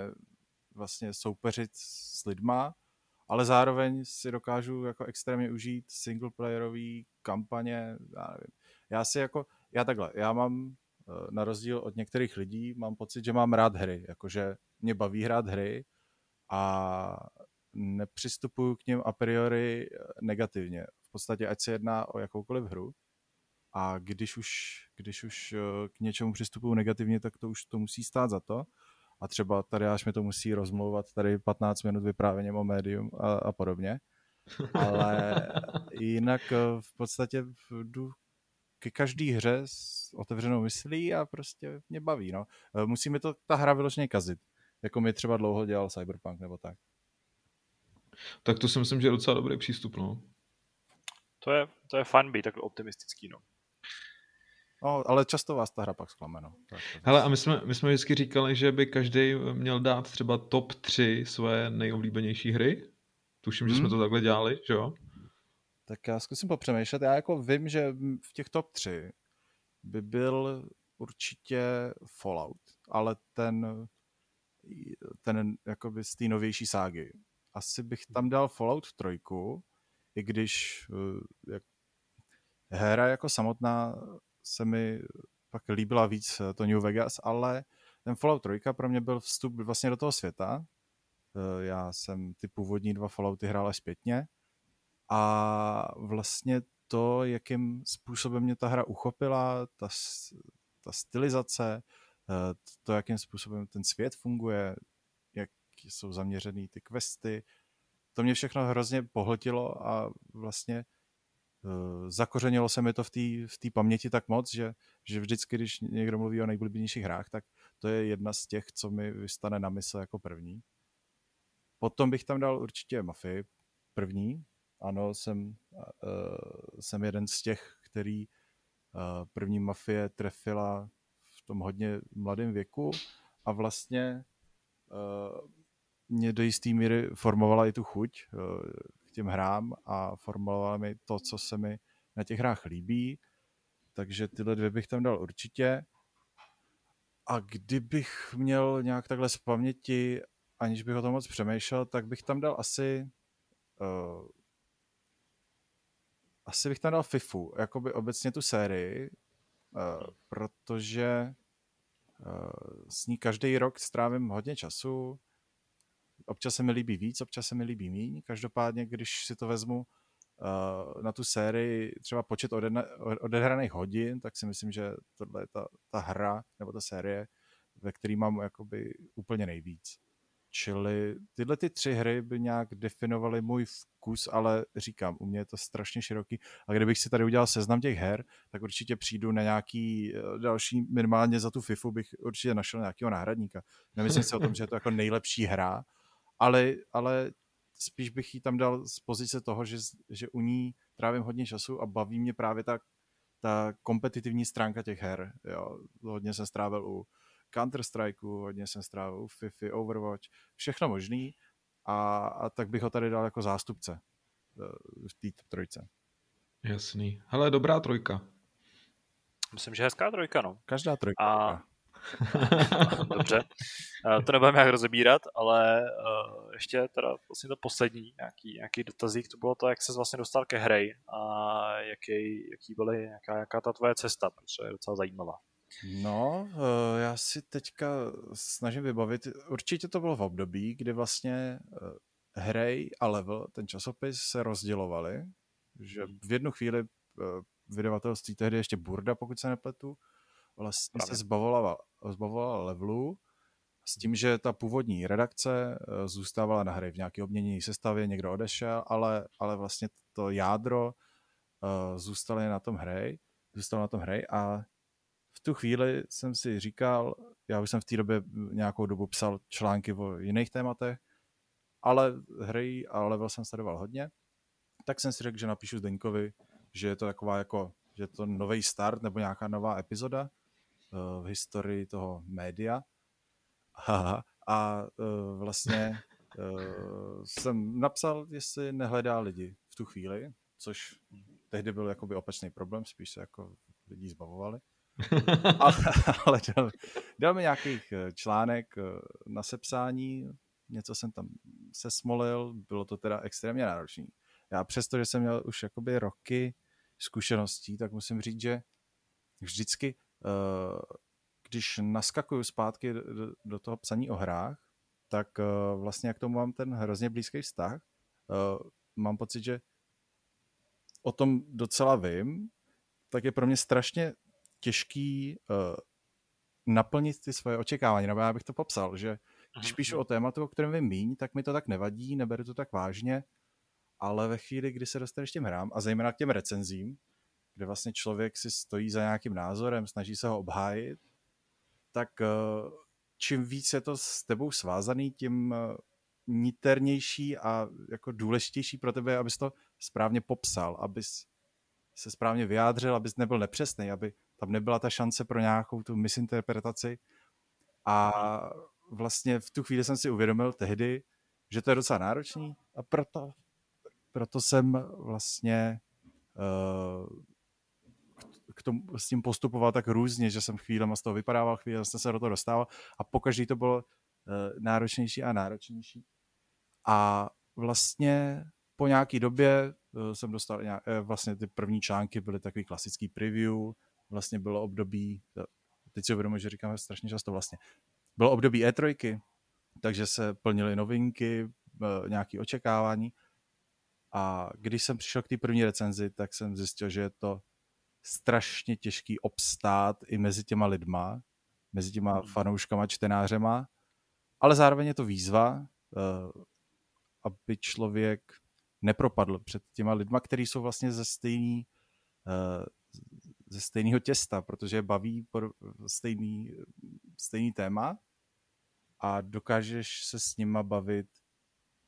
vlastně soupeřit s lidma, ale zároveň si dokážu jako extrémně užít singleplayerový kampaně, já nevím. Já si jako, já takhle, já mám eh, na rozdíl od některých lidí, mám pocit, že mám rád hry, jakože mě baví hrát hry a nepřistupuju k něm a priori eh, negativně. V podstatě, ať se jedná o jakoukoliv hru, a když už, když už eh, k něčemu přistupuju negativně, tak to už to musí stát za to a třeba tady až mi to musí rozmlouvat tady 15 minut vyprávěním o médium a, a podobně. Ale jinak eh, v podstatě jdu ke každý hře s otevřenou myslí a prostě mě baví. No. Musí mi to ta hra vyloženě kazit, jako mi třeba dlouho dělal Cyberpunk nebo tak. Tak to si myslím, že je docela dobrý přístup, no. To je, to je fun být takhle optimistický, no. No, ale často vás ta hra pak zklame, no. Tak, Hele, a my jsme, my jsme vždycky říkali, že by každý měl dát třeba top 3 své nejoblíbenější hry. Tuším, hmm. že jsme hmm. to takhle dělali, že jo? Tak já zkusím popřemýšlet. Já jako vím, že v těch top 3 by byl určitě Fallout, ale ten, ten jakoby z té novější ságy. Asi bych tam dal Fallout 3, i když eh, jak, hra jako samotná se mi pak líbila víc eh, to New Vegas, ale ten Fallout 3 pro mě byl vstup vlastně do toho světa. Eh, já jsem ty původní dva Fallouty hrál až zpětně a vlastně to, jakým způsobem mě ta hra uchopila, ta, ta stylizace, to, jakým způsobem ten svět funguje, jsou zaměřený ty questy, to mě všechno hrozně pohltilo a vlastně Eh, zakořenilo se mi to v té v paměti tak moc, že, že vždycky, když někdo mluví o nejblíbenějších hrách, tak to je jedna z těch, co mi vystane na mysl jako první. Potom bych tam dal určitě Mafii první. Ano, jsem, uh, jsem jeden z těch, který uh, první Mafie trefila v tom hodně mladém věku a vlastně uh, mě do jisté míry formovala i tu chuť těm hrám a formulovala mi to, co se mi na těch hrách líbí. Takže tyhle dvě bych tam dal určitě. A kdybych měl nějak takhle z paměti, aniž bych o tom moc přemýšlel, tak bych tam dal asi uh, asi bych tam dal FIFU, jakoby obecně tu sérii, uh, protože uh, s ní každý rok strávím hodně času, občas se mi líbí víc, občas se mi líbí míň. Každopádně, když si to vezmu uh, na tu sérii třeba počet odehraných hodin, tak si myslím, že tohle je ta, ta hra nebo ta série, ve které mám jakoby úplně nejvíc. Čili tyhle ty tři hry by nějak definovaly můj vkus, ale říkám, u mě je to strašně široký. A kdybych si tady udělal seznam těch her, tak určitě přijdu na nějaký eh, další, minimálně za tu FIFU bych určitě našel nějakého náhradníka. Nemyslím si o tom, že je to jako nejlepší hra, ale, ale spíš bych ji tam dal z pozice toho, že, že u ní trávím hodně času a baví mě právě ta, ta kompetitivní stránka těch her. Jo. Hodně jsem strávil u Counter-Strikeu, hodně jsem strávil FIFA, Overwatch, všechno možný a, a tak bych ho tady dal jako zástupce v té trojce. Jasný. Hele, dobrá trojka. Myslím, že hezká trojka, no. Každá trojka. A... Dobře. To nebudeme jak rozebírat, ale uh, ještě teda vlastně to poslední nějaký, nějaký dotazík, to bylo to, jak se vlastně dostal ke hry a jaký, jaký byly, jaká, jaká ta tvoje cesta, protože je docela zajímavá. No, uh, já si teďka snažím vybavit, určitě to bylo v období, kdy vlastně Hrej a Level, ten časopis, se rozdělovali, že hmm. v jednu chvíli vydavatelství tehdy ještě Burda, pokud se nepletu, vlastně Právě. se zbavovala, zbavovala levelu s tím, že ta původní redakce eh, zůstávala na hry v nějaké obměněné sestavě, někdo odešel, ale, ale vlastně to jádro uh, zůstalo na tom hry, zůstalo na tom hry a v tu chvíli jsem si říkal, já už jsem v té době nějakou dobu psal články o jiných tématech, ale hry a level jsem sledoval hodně, tak jsem si řekl, že napíšu Zdeňkovi, že je to taková jako, že je to nový start nebo nějaká nová epizoda v historii toho média. A, a uh, vlastně uh, jsem napsal, jestli nehledá lidi v tu chvíli, což tehdy byl jakoby opačný problém, spíš se jako lidí zbavovali. ale, ale dal, dal mi nějaký článek na sepsání, něco jsem tam sesmolil, bylo to teda extrémně náročné. Já přesto, že jsem měl už jakoby roky zkušeností, tak musím říct, že vždycky, když naskakuju zpátky do toho psaní o hrách, tak eh, vlastně jak tomu mám ten hrozně blízký vztah. Eh, mám pocit, že o tom docela vím, tak je pro mě strašně těžký naplnit ty svoje očekávání, nebo já bych to popsal, že když píšu o tématu, o kterém vím míň, tak mi to tak nevadí, neberu to tak vážně ale ve chvíli, kdy se dostaneš těm hrám a zejména k těm recenzím, kde vlastně člověk si stojí za nějakým názorem, snaží se ho obhájit, tak eh, čím víc je to s tebou svázaný, tím eh, niternější a jako důležitější pro tebe, abys to správně popsal, abys se správně vyjádřil, abys nebyl nepřesný, aby tam nebyla ta šance pro nějakou tu misinterpretaci. A vlastně v tu chvíli jsem si uvědomil tehdy, že to je docela náročný a proto proto jsem vlastně uh, k tomu, s tím postupoval tak různě, že jsem chvílema z toho vypadával, chvíle jsem se do toho dostával a pokaždý to bylo uh, náročnější a náročnější. A vlastně po nějaký době uh, jsem dostal nějak, uh, vlastně ty první články byly takový klasický preview, vlastně bylo období, teď si uvědomuji, že říkáme strašně často vlastně, bylo období E3, takže se plnily novinky, nějaké očekávání a když jsem přišel k té první recenzi, tak jsem zjistil, že je to strašně těžký obstát i mezi těma lidma, mezi těma hmm. fanouškama, čtenářema, ale zároveň je to výzva, uh, aby člověk nepropadl před těma lidma, kteří jsou vlastně ze stejný, uh, ze stejného těsta, protože baví stejný, stejný téma a dokážeš se s nima bavit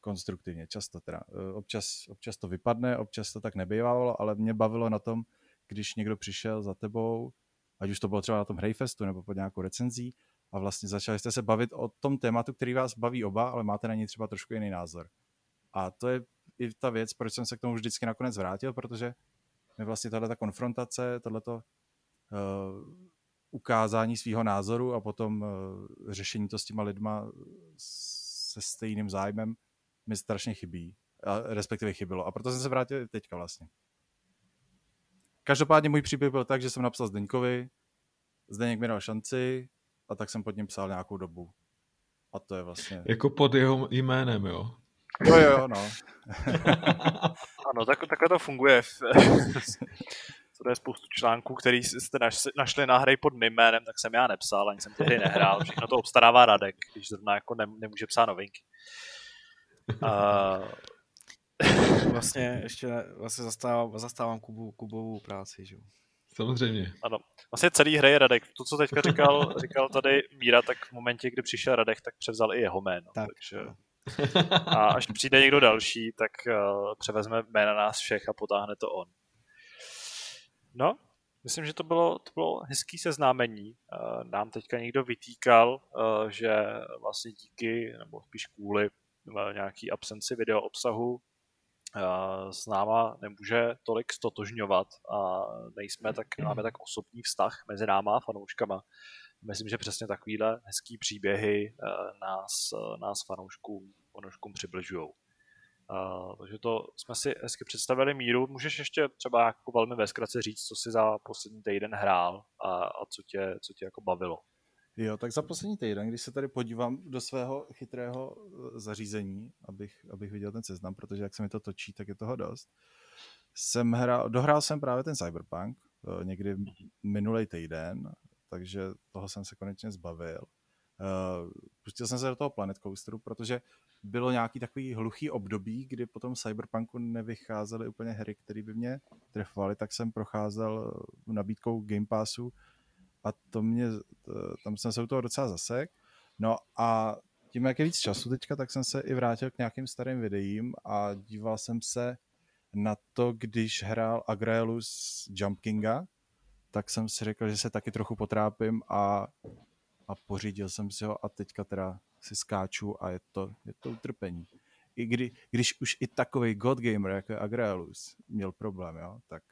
konstruktivně, často teda. E, občas, občas to vypadne, občas to tak nebývalo, ale mě bavilo na tom, když někdo přišel za tebou, ať už to bylo třeba na tom Hrejfestu nebo pod nějakou recenzí, a vlastně začali jste se bavit o tom tématu, který vás baví oba, ale máte na něj třeba trošku jiný názor. A to je i ta věc, proč jsem se k tomu vždycky nakonec vrátil, protože mi vlastně tahle konfrontace, tohleto uh, ukázání svého názoru a potom uh, řešení to s těma lidma se stejným zájmem mi strašně chybí. A respektive chybilo. A proto jsem se vrátil teďka vlastně. Každopádně můj příběh byl tak, že jsem napsal Zdeňkovi, Zdeněk mi dal šanci a tak jsem pod ním psal nějakou dobu. A to je vlastně... Jako pod jeho jménem, jo? Jo, jo, jo, no. ano, tak, takhle to funguje. to je spoustu článků, který jste našli na hry pod mým jménem, tak jsem já nepsal, ani jsem ty hry nehrál. Všechno to obstarává Radek, když zrovna jako ne, nemůže psát novinky. A vlastně ještě vlastně zastávám, zastávám Kubu, Kubovou práci, že Samozřejmě. Ano. Vlastně celý hry je Radek. To, co teďka říkal, říkal tady Míra, tak v momentě, kdy přišel Radek, tak převzal i jeho jméno. Tak. Takže... A až přijde někdo další, tak uh, převezme jména nás všech a potáhne to on. No, Myslím, že to bylo, to bylo hezký seznámení. Nám teďka někdo vytýkal, že vlastně díky, nebo spíš kvůli nějaký absenci video obsahu s náma nemůže tolik stotožňovat a nejsme tak, máme tak osobní vztah mezi náma a fanouškama. Myslím, že přesně takovýhle hezký příběhy nás, nás fanouškům, fanouškům přibližují. Uh, takže to jsme si hezky představili míru. Můžeš ještě třeba jako velmi ve zkratce říct, co si za poslední týden hrál a, a co, tě, co tě jako bavilo? Jo, tak za poslední týden, když se tady podívám do svého chytrého eh, zařízení, abych, abych viděl ten seznam, protože jak se mi to točí, tak je toho dost, jsem hrál, dohrál jsem právě ten Cyberpunk eh, někdy minulý týden, takže toho jsem se konečně zbavil. Uh, pustil jsem se do toho Planet Coasteru, protože bylo nějaký takový hluchý období, kdy potom Cyberpunku nevycházely úplně hry, které by mě trefovaly, tak jsem procházel nabídkou Game Passu a to mě, tam jsem se u toho docela zasek. No a tím, jak je víc času teďka, tak jsem se i vrátil k nějakým starým videím a díval jsem se na to, když hrál Agraelus Jump Kinga, tak jsem si řekl, že se taky trochu potrápím a, a pořídil jsem si ho a teďka teda si skáču a je to, je to utrpení. I kdy, když už i takový God Gamer jako je Agraelus měl problém, jo, tak,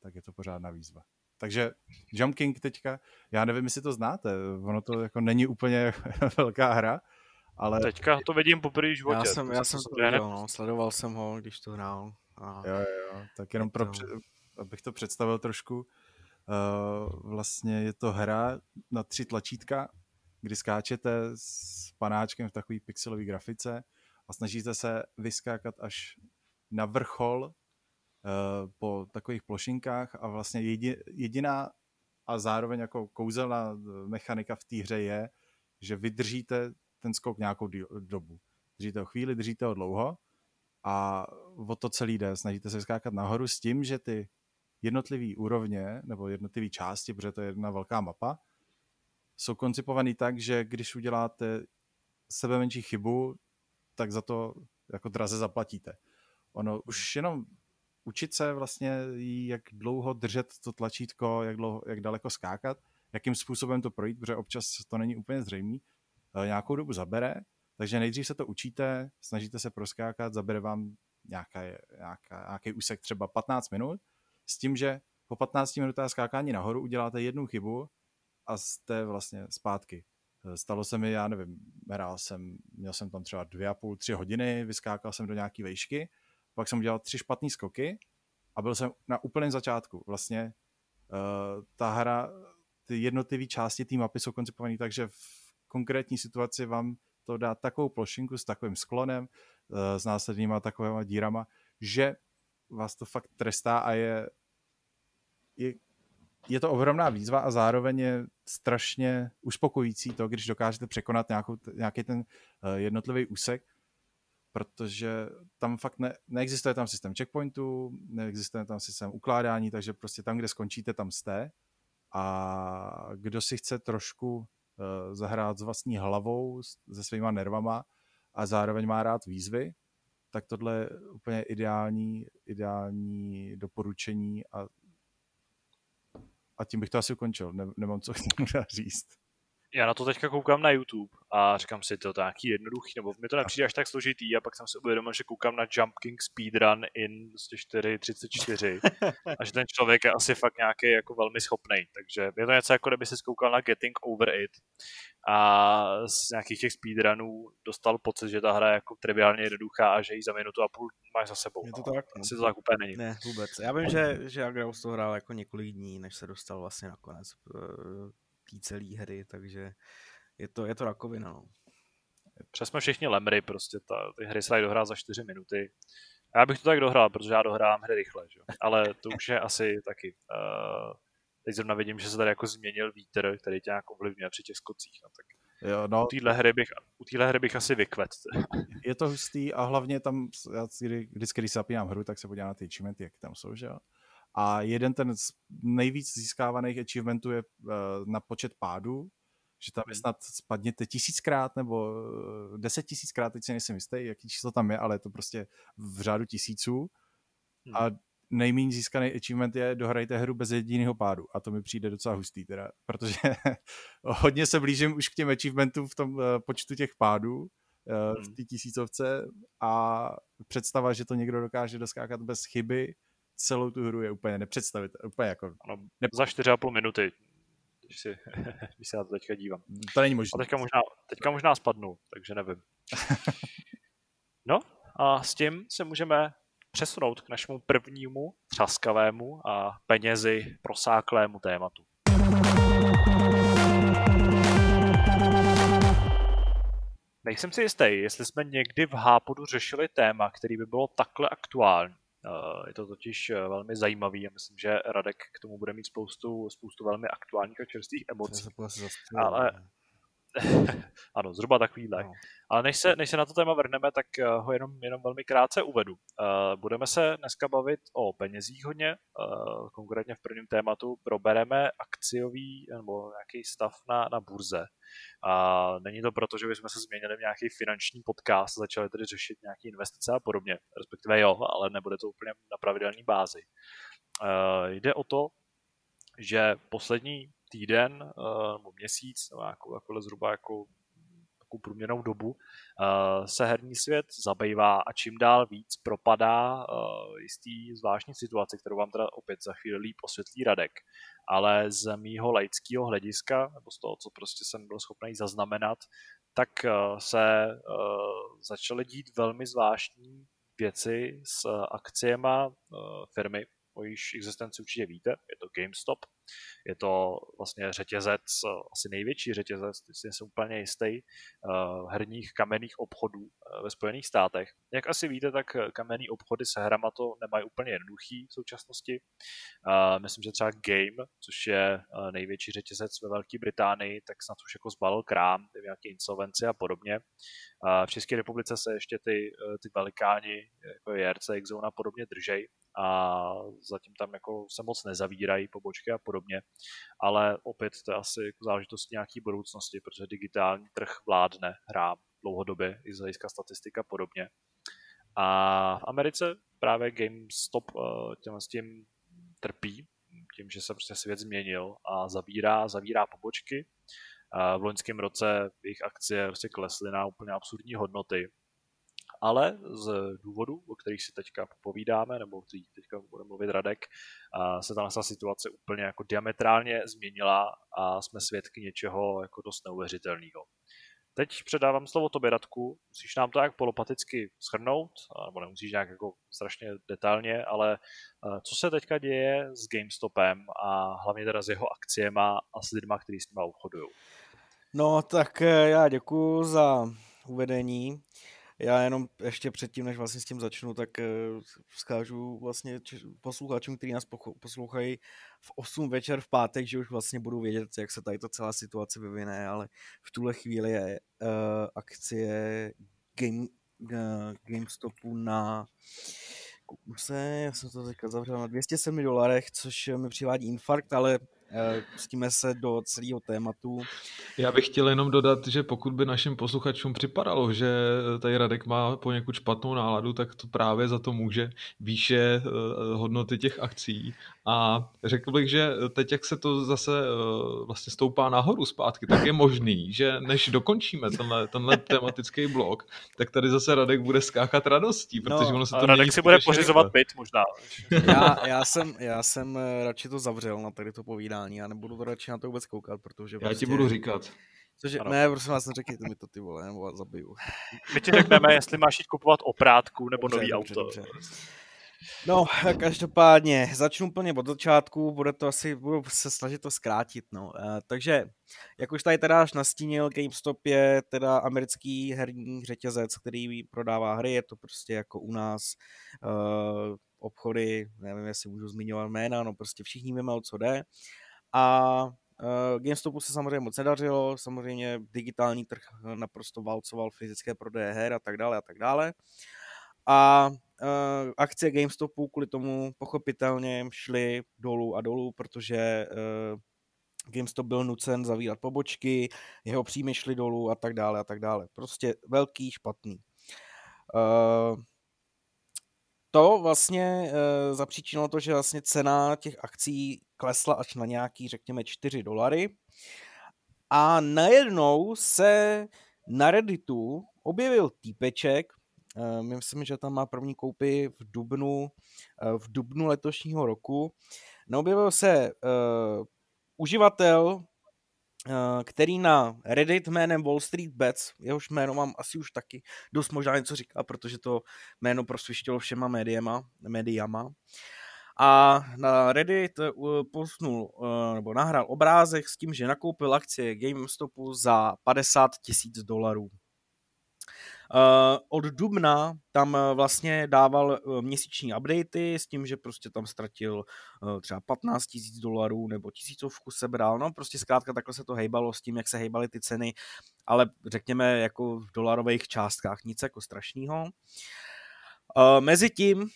tak je to pořádná výzva. Takže Jump King teďka, já nevím, jestli to znáte, ono to jako není úplně velká hra, ale... Teďka to vidím poprvé v životě. Já jsem, já jsem to viděl, no, sledoval jsem ho, když to hrál. A... Jo, jo, tak jenom pro, to... abych to představil trošku, uh, vlastně je to hra na tři tlačítka, kdy skáčete s panáčkem v takové pixelové grafice a snažíte se vyskákat až na vrchol po takových plošinkách a vlastně jediná a zároveň jako kouzelná eh, mechanika v té hře je, že vydržíte ten skok nějakou dobu. Držíte ho chvíli, držíte ho dlouho a o to celý jde. Snažíte se skákat nahoru s tím, že ty jednotlivé úrovně nebo jednotlivé části, protože to je jedna velká mapa, jsou koncipované tak, že když uděláte sebe menší chybu, tak za to jako draze zaplatíte. Ono už jenom učit se vlastně, jak dlouho držet to tlačítko, jak, dlouho, jak daleko skákat, jakým způsobem to projít, protože občas to není úplně zřejmé. Eh, nějakou dobu zabere, takže nejdřív se to učíte, snažíte se proskákat, zabere vám nějaká, nějaká, nějaký úsek třeba 15 minut, s tím, že po 15 minutách skákání nahoru uděláte jednu chybu a jste vlastně zpátky. Eh, stalo se mi, já nevím, hrál jsem, měl jsem tam třeba dvě a půl, tři hodiny, vyskákal jsem do nějaké vejšky pak jsem udělal tři špatné skoky a byl jsem na úplném začátku. Vlastně uh, ta hra, ty jednotlivé části té mapy jsou koncipované tak, že v konkrétní situaci vám to dá takovou plošinku s takovým sklonem, uh, s následnýma takovýma dírama, že vás to fakt trestá a je, je, je to ohromná výzva a zároveň je strašně uspokojící to, když dokážete překonat nějakou, nějaký ten uh, jednotlivý úsek protože tam fakt ne, neexistuje tam systém checkpointů, neexistuje tam systém ukládání, takže prostě tam, kde skončíte, tam jste a kdo si chce trošku uh, zahrát s vlastní hlavou, se svýma nervama a zároveň má rád výzvy, tak tohle je úplně ideální, ideální doporučení a, a tím bych to asi ukončil. Ne, nemám co k tomu říct já na to teďka koukám na YouTube a říkám si, to nějaký jednoduchý, nebo mi to nepřijde až tak složitý a pak jsem si uvědomil, že koukám na Jump King Speedrun in 4.34 a že ten člověk je asi fakt nějaký jako velmi schopný. Takže je to něco jako kdyby se koukal na Getting Over It a z nějakých těch speedrunů dostal pocit, že ta hra je jako triviálně jednoduchá a že ji za minutu a půl máš za sebou. Je to tak? No. Asi to tak úplně není. Ne, vůbec. Já vím, že, že Agraus to hrál jako několik dní, než se dostal vlastně nakonec eh, té celé hry, takže je to, je to rakovina. No. Přes jsme všichni lemry, prostě ta, ty hry se dají dohrát za 4 minuty. Já bych to tak dohrál, protože já dohrávám hry rychle, že? ale to už je asi taky. Uh, teď zrovna vidím, že se tady jako změnil vítr, který tě nějak ovlivňuje při těch skocích. No, tak jo, no. u téhle hry, bych, u téhle hry bych asi vykvet. Je to hustý a hlavně tam, já vždycky, když se zapínám hru, tak se podívám na ty achievementy, jak tam jsou, že jo. A jeden ten z nejvíc získávaných achievementů je uh, na počet pádů, že tam je hmm. snad spadněte tisíckrát nebo eh, deset tisíckrát, teď si nejsem jistý, jaký číslo tam je, ale je to prostě v řádu tisíců. Hmm. A nejméně získaný achievement je dohrajte hru bez jediného pádu a to mi přijde docela hustý teda, protože hodně se blížím už k těm achievementům v tom uh, počtu těch pádů v Hmm. té tisícovce a představa, že to někdo dokáže doskákat bez chyby celou tu hru je úplně nepředstavitelná, úplně jako, Ano, za 4,5 minuty, když, si, když se na to teďka dívám. to není A možné. teďka možná, teďka možná spadnu, takže nevím. No a s tím se můžeme přesunout k našemu prvnímu třaskavému a penězi prosáklému tématu. Nejsem si jistý, jestli jsme někdy v Hápodu řešili téma, který by bylo takhle aktuální. Eh, Je to totiž eh, velmi zajímavý a myslím, že Radek k tomu bude mít spoustu, spoustu velmi aktuálních a čerstvých emocí. Ale-? ano, zhruba takovýhle. No. Ale než se, než se na to téma vrhneme, tak eh, ho jenom, jenom velmi krátce uvedu. Uh, budeme se dneska bavit o penězích hodně, uh, konkrétně v prvním tématu probereme akciový nebo nějaký stav na, na burze. A není to proto, že bychom se změnili v nějaký finanční podcast, začali tedy řešit nějaké investice a podobně, respektive jo, ale nebude to úplně na pravidelné bázi. Jde o to, že poslední týden uh, nebo měsíc, nebo jako, jako zhruba jako takovou průměrnou dobu, uh, se herní svět zabývá a čím dál víc propadá uh, jistý zvláštní situaci, kterou vám teda opět za chvíli líp osvětlí Radek. Ale z mýho laického hlediska, nebo z toho, co prostě jsem byl schopný zaznamenat, tak se začaly dít velmi zvláštní věci s akciema firmy, o jejíž existenci určitě víte, je to GameStop. Je to vlastně řetězec, asi největší řetězec, si jsem úplně jistý, eh, herních kamenných obchodů eh, ve Spojených státech. Jak asi víte, tak kamenný obchody se hrama to nemají úplně jednoduchý v současnosti. Eh, Myslím, že třeba Game, což je největší řetězec ve Velké Británii, tak snad už jako zbalil krám, ty nějaké insolvenci a podobně. V České republice se ještě ty, ty velikáni, jako JRC, Xzone a podobně držej a zatím tam jako se moc nezavírají pobočky a podobně, ale opět to je asi jako záležitost nějaký budoucnosti, protože digitální trh vládne hrám dlouhodobě i z hlediska statistika a podobně. A v Americe právě GameStop eh, těm s tím trpí, tím, že se prostě svět změnil a zavírá, zavírá pobočky. A v loňském roce jejich akcie prostě klesly na úplně absurdní hodnoty. Ale z důvodu, o kterých si teďka povídáme, nebo o kterých teďka bude mluvit Radek, se ta situace úplně jako diametrálně změnila a jsme svědky něčeho jako dost neuvěřitelného. Teď předávám slovo tobě, Radku. Musíš nám to jak polopaticky schrnout, nebo nemusíš nějak jako strašně detailně, ale co se teďka děje s GameStopem a hlavně teda s jeho akciema a s lidma, kteří s nimi obchodují. No, tak eh, já děkuji za uvedení. Já jenom ještě předtím, než vlastně s tím začnu, tak eh, vzkážu vlastně posluchačům, kteří nás poslouchají v 8 večer v pátek, že už vlastně budou vědět, jak se tady ta celá situace vyvine, ale v tuhle chvíli je uh, akcie Game, uh, GameStopu na kouknu se, já jsem to teďka zavřel na 207 dolarech, což mi přivádí infarkt, ale pustíme se do celého tématu. Já bych chtěl jenom dodat, že pokud by našim posluchačům připadalo, že tady Radek má poněkud špatnou náladu, tak to právě za to může výše eh, hodnoty těch akcí. A řekl bych, že teď, jak se to zase eh, vlastně stoupá nahoru zpátky, tak je možný, že než dokončíme tenhle, tenhle tematický blok, tak tady zase Radek bude skákat radostí, protože No, ono se to Radek si bude pořizovat byt možná. já, já, jsem, já jsem eh, radši to zavřel na tady to povídání a nebudu to radši na to vůbec koukat, protože Já ti budu říkat. Cože, Ano. ne, prosím vás, neřekněte mi to ty vole, nebo vás zabiju. My ti řekneme, jestli máš jít kupovat oprátku nebo Dobře, nový dobře, auto. dobře. No, každopádně, začnu úplně od začátku, bude to asi, budu se snažit to zkrátit, no. Uh, takže, jak už tady teda až nastínil, GameStop je teda americký herní řetězec, který prodává hry, je to prostě jako u nás uh, obchody, nevím, jestli můžu zmiňovat jména, no prostě všichni víme, o co jde. A uh, GameStopu se samozřejmě moc nedařilo, samozřejmě digitální trh naprosto válcoval fyzické prodeje her a tak dále a tak dále. A uh, akcie GameStopu kvůli tomu pochopitelně šly dolů a dolů, protože uh, GameStop byl nucen zavírat pobočky, jeho příjmy šly dolů a tak dále a tak dále. Prostě velký, špatný. Uh, to vlastně e, zapříčinilo to, že vlastně cena těch akcí klesla až na nějaký, řekněme, 4 dolary. A najednou se na Redditu objevil týpeček, e, myslím, že tam má první koupy v dubnu, e, v dubnu letošního roku. No, objevil se uh, uživatel, který na Reddit jménem Wall Street Bets, jehož jméno mám asi už taky dost možná něco říká, protože to jméno prosvištilo všema médiama, médiama. A na Reddit eh, posnul eh, nebo nahrál obrázek s tím, že nakoupil akcie GameStopu za 50 tisíc dolarů. Uh, od dubna tam uh, vlastně dával uh, měsíční updaty s tím, že prostě tam ztratil třeba 15 tisíc dolarů nebo tisícovku sebral, no prostě zkrátka takhle se to hejbalo s tím, jak se hejbaly ty ceny, ale řekněme jako v dolarových částkách, nic jako strašného. Uh, mezi tím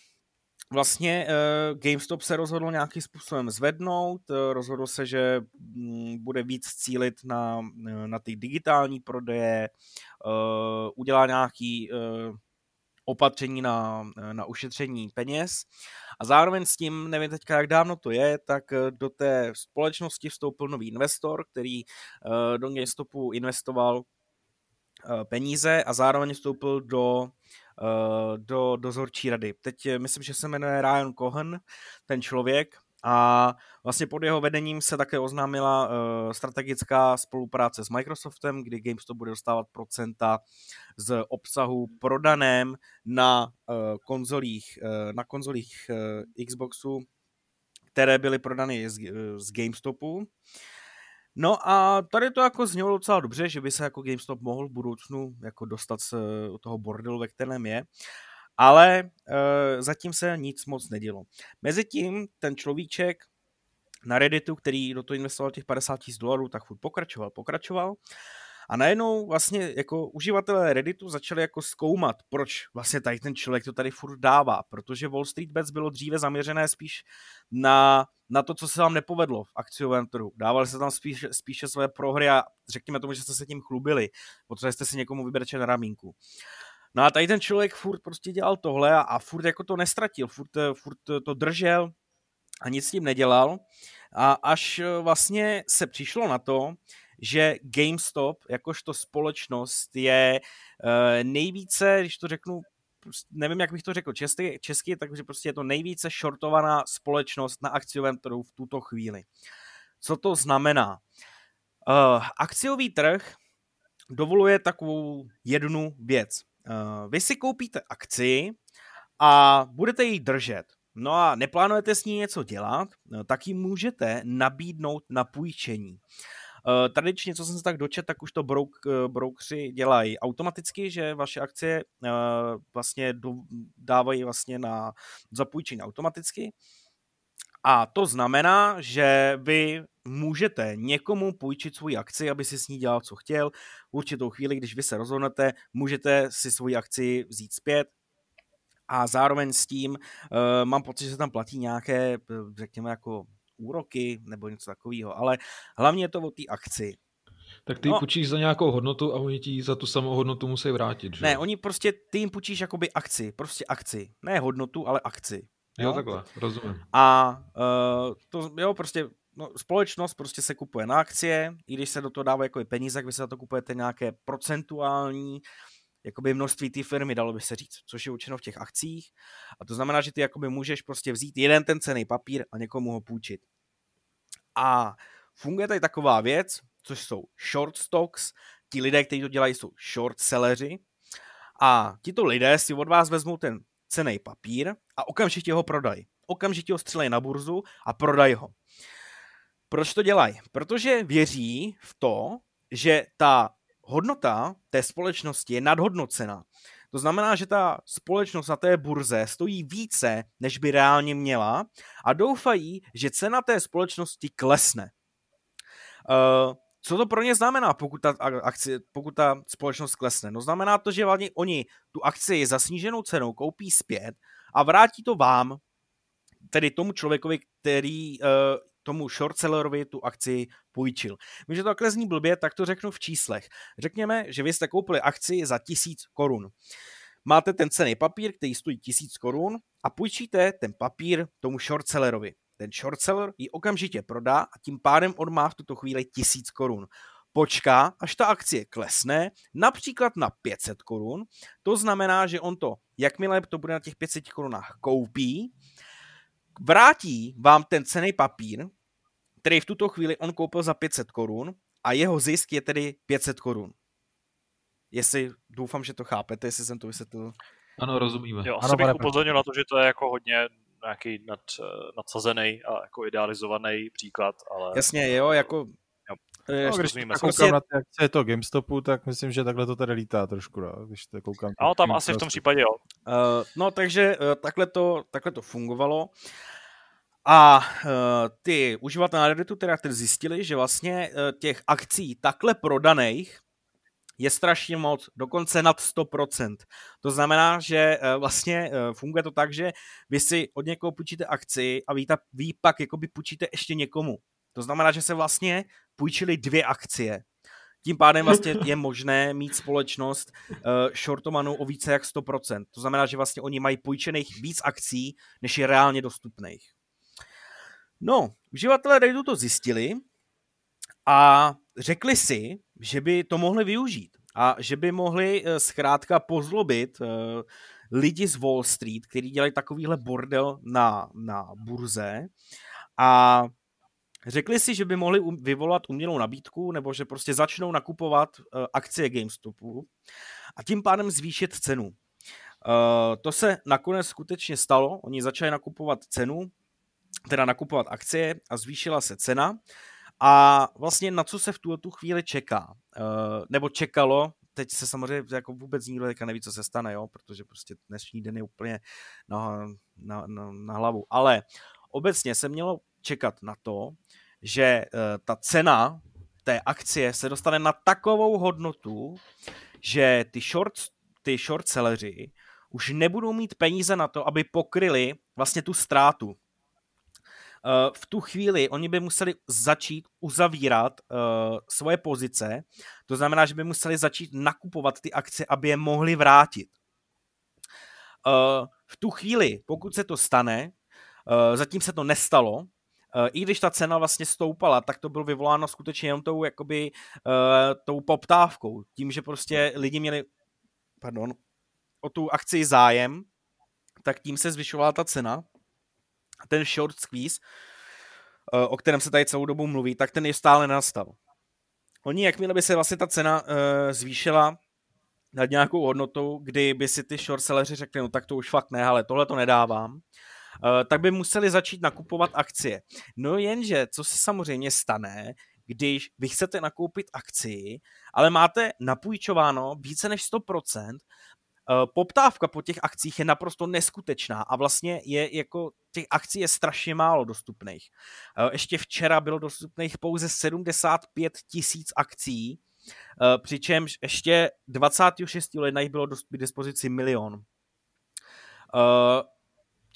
vlastně uh, GameStop se rozhodl nějakým způsobem zvednout, uh, rozhodl se, že um, bude víc cílit na, na ty digitální prodeje, uh, udělá nějaký uh, opatření na, na ušetření peněz. A zároveň s tím, nevím teďka, jak dávno to je, tak do té společnosti vstoupil nový investor, který uh, do GameStopu investoval uh, peníze a zároveň vstoupil do Eh, do dozorčí rady. Teď eh, myslím, že se jmenuje Ryan Cohen, ten člověk, a vlastně pod jeho vedením se také oznámila uh, strategická spolupráce s Microsoftem, kdy GameStop bude dostávat procenta z obsahu prodaném na konzolích, na konzolích Xboxu, které byly prodány z, z GameStopu. No a tady to jako znělo docela dobře, že by se jako GameStop mohl v budoucnu jako dostat z toho bordelu, ve kterém je, ale e, zatím se nic moc nedělo. Mezitím ten človíček na Redditu, který do toho investoval těch 50 tisíc dolarů, tak furt pokračoval, pokračoval a najednou vlastně jako uživatelé Redditu začali jako zkoumat, proč vlastně tady ten člověk to tady furt dává, protože Wall Street Bets bylo dříve zaměřené spíš na, na to, co se vám nepovedlo v akciovém trhu. Dávali se tam spíš, spíše své prohry a řekněme tomu, že jste se tím chlubili, protože jste si někomu vybrečeli na ramínku. No a tady ten člověk furt prostě dělal tohle a, a furt jako to nestratil, furt, furt to držel a nic s tím nedělal. A až vlastně se přišlo na to, že GameStop jakožto společnost je uh, nejvíce, když to řeknu, nevím, jak bych to řekl česky, česky takže prostě je to nejvíce shortovaná společnost na akciovém trhu v tuto chvíli. Co to znamená? Uh, akciový trh dovoluje takovou jednu věc. Uh, vy si koupíte akci a budete ji držet. No a neplánujete s ní něco dělat, tak ji můžete nabídnout na půjčení. Uh, tradičně, co jsem se tak dočet, tak už to brouk, uh, broukři dělají automaticky, že vaše akcie uh, vlastně do, dávají vlastně na zapůjčení automaticky. A to znamená, že vy můžete někomu půjčit svou akci, aby si s ní dělal, co chtěl. V určitou chvíli, když vy se rozhodnete, můžete si svoji akci vzít zpět, a zároveň s tím uh, mám pocit, že se tam platí nějaké, řekněme, jako úroky nebo něco takového, ale hlavně je to o té akci. Tak ty no, půjčíš za nějakou hodnotu a oni ti za tu samou hodnotu musí vrátit, že? Ne, oni prostě, ty jim půjčíš jakoby akci, prostě akci. Ne hodnotu, ale akci. Jo, jo takhle, rozumím. A uh, to, jo, prostě no, společnost prostě se kupuje na akcie, i když se do toho dávají jako peníze, tak vy se za to kupujete nějaké procentuální jakoby množství té firmy, dalo by se říct, což je učeno v těch akcích. A to znamená, že ty jakoby můžeš prostě vzít jeden ten cený papír a někomu ho půjčit. A funguje tady taková věc, což jsou short stocks, ti lidé, kteří to dělají, jsou short selleři a tito lidé si od vás vezmou ten cený papír a okamžitě ho prodají. Okamžitě ho střelej na burzu a prodají ho. Proč to dělají? Protože věří v to, že ta hodnota té společnosti je nadhodnocena. To znamená, že ta společnost na té burze stojí více, než by reálně měla a doufají, že cena té společnosti klesne. Uh, co to pro ně znamená, pokud ta, akci, pokud ta společnost klesne? No znamená to, že vlastně oni tu akci za sníženou cenou koupí zpět a vrátí to vám, tedy tomu člověkovi, který uh, tomu shortsellerovi tu akci půjčil. Vím, že to takhle zní blbě, tak to řeknu v číslech. Řekněme, že vy jste koupili akci za tisíc korun. Máte ten cený papír, který stojí tisíc korun a půjčíte ten papír tomu shortsellerovi. Ten shortseller ji okamžitě prodá a tím pádem on má v tuto chvíli tisíc korun počká, až ta akcie klesne, například na 500 korun. To znamená, že on to, jakmile to bude na těch 500 korunách, koupí, vrátí vám ten cený papír, který v tuto chvíli on koupil za 500 korun a jeho zisk je tedy 500 korun. Jestli, doufám, že to chápete, jestli jsem to vysvětlil. Ano, rozumíme. Jo, asi ano, bych upozornil na to, že to je jako hodně nějaký nad, eh, nadsazený a jako idealizovaný příklad, ale... Jasně, jo, jako No, když to koukám prostě... na ty akcie to GameStopu, tak myslím, že takhle to tady lítá trošku, no, když to koukám. Ale tam asi v tom případě jo. Uh, no, takže uh, takhle, to, takhle to fungovalo. A uh, ty uživatelé na Redditu teda zjistili, že vlastně uh, těch akcí takhle prodaných je strašně moc, dokonce nad 100%. To znamená, že uh, vlastně funguje to tak, že vy si od někoho půjčíte akci a vy, ta, vy pak jakoby půjčíte ještě někomu. To znamená, že se vlastně půjčili dvě akcie. Tím pádem vlastně je možné mít společnost uh, shortovanou o více jak 100%. To znamená, že vlastně oni mají půjčených víc akcí, než je reálně dostupných. No, uživatelé Redditu to zjistili a řekli si, že by to mohli využít a že by mohli uh, zkrátka pozlobit uh, lidi z Wall Street, kteří dělají takovýhle bordel na, na burze a Řekli si, že by mohli vyvolat umělou nabídku, nebo že prostě začnou nakupovat uh, akcie GameStopu a tím pádem zvýšit cenu. To se nakonec skutečně stalo. Oni začali nakupovat cenu, teda nakupovat akcie a zvýšila se cena. A vlastně na co se v tuto tu chvíli čeká? Uh, nebo čekalo, teď se samozřejmě jako vůbec nikdo teďka neví, co se stane, jo? protože prostě dnešní den je úplně na, na, na, na hlavu. Ale obecně se mělo čekat na to, že uh, ta cena té akcie se dostane na takovou hodnotu, že ty short, ty short selleři už nebudou mít peníze na to, aby pokryli vlastně tu ztrátu. Uh, v tu chvíli oni by museli začít uzavírat uh, svoje pozice, to znamená, že by museli začít nakupovat ty akcie, aby je mohli vrátit. Uh, v tu chvíli, pokud se to stane, zatím se to nestalo, Eh, i když ta cena vlastně stoupala, tak to bylo vyvoláno skutečně jenom tou, jakoby, tou poptávkou. Tím, že prostě lidi měli, pardon, o tu akci zájem, tak tím se zvyšovala ta cena. Ten short squeeze, uh, o kterém se tady celou dobu mluví, tak ten je stále nastal. Oni, jakmile by se vlastně ta cena uh, zvýšila nad nějakou hodnotou, kdy by si ty short selleři řekli, no tak to už fakt ne, ale tohle to nedávám, Eh, tak by museli začít nakupovat akcie. No jenže, co se samozřejmě stane, když vy chcete nakoupit akci, ale máte napůjčováno více než 100%, eh, poptávka po těch akcích je naprosto neskutečná a vlastně je jako těch akcí je strašně málo dostupných. Eh, ještě včera bylo dostupných pouze 75 tisíc akcí, přičemž ještě 26. ledna jich bylo k dispozici milion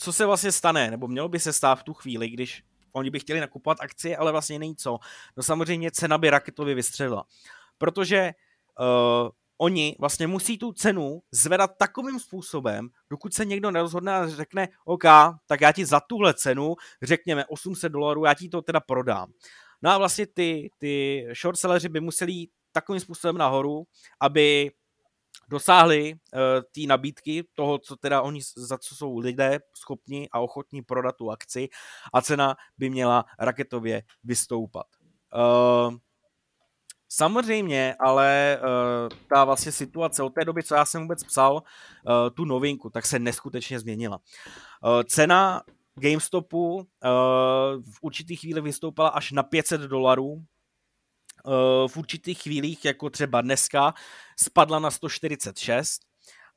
co se vlastně stane, nebo mělo by se stát v tu chvíli, když oni by chtěli nakupovat akcie, ale vlastně není co. No samozřejmě cena by raketově vystřelila. Protože oni vlastně musí tu cenu zvedat takovým způsobem, dokud se někdo nerozhodne a řekne, OK, tak já ti za tuhle cenu, řekněme 800 dolarů, já ti to teda prodám. No a vlastně ty, ty short selleři by museli jít takovým způsobem nahoru, aby dosáhli uh, té nabídky toho, co teda oni, za co jsou lidé schopni a ochotní prodat tu akci a cena by měla raketově vystoupat. Uh, Samozřejmě, ale uh, ta vlastně situace od té doby, co já jsem vůbec psal uh, tu novinku, tak se neskutečně změnila. Uh, cena GameStopu uh, v určitých chvíli vystoupala až na 500 dolarů, v určitých chvílích, jako třeba dneska, spadla na 146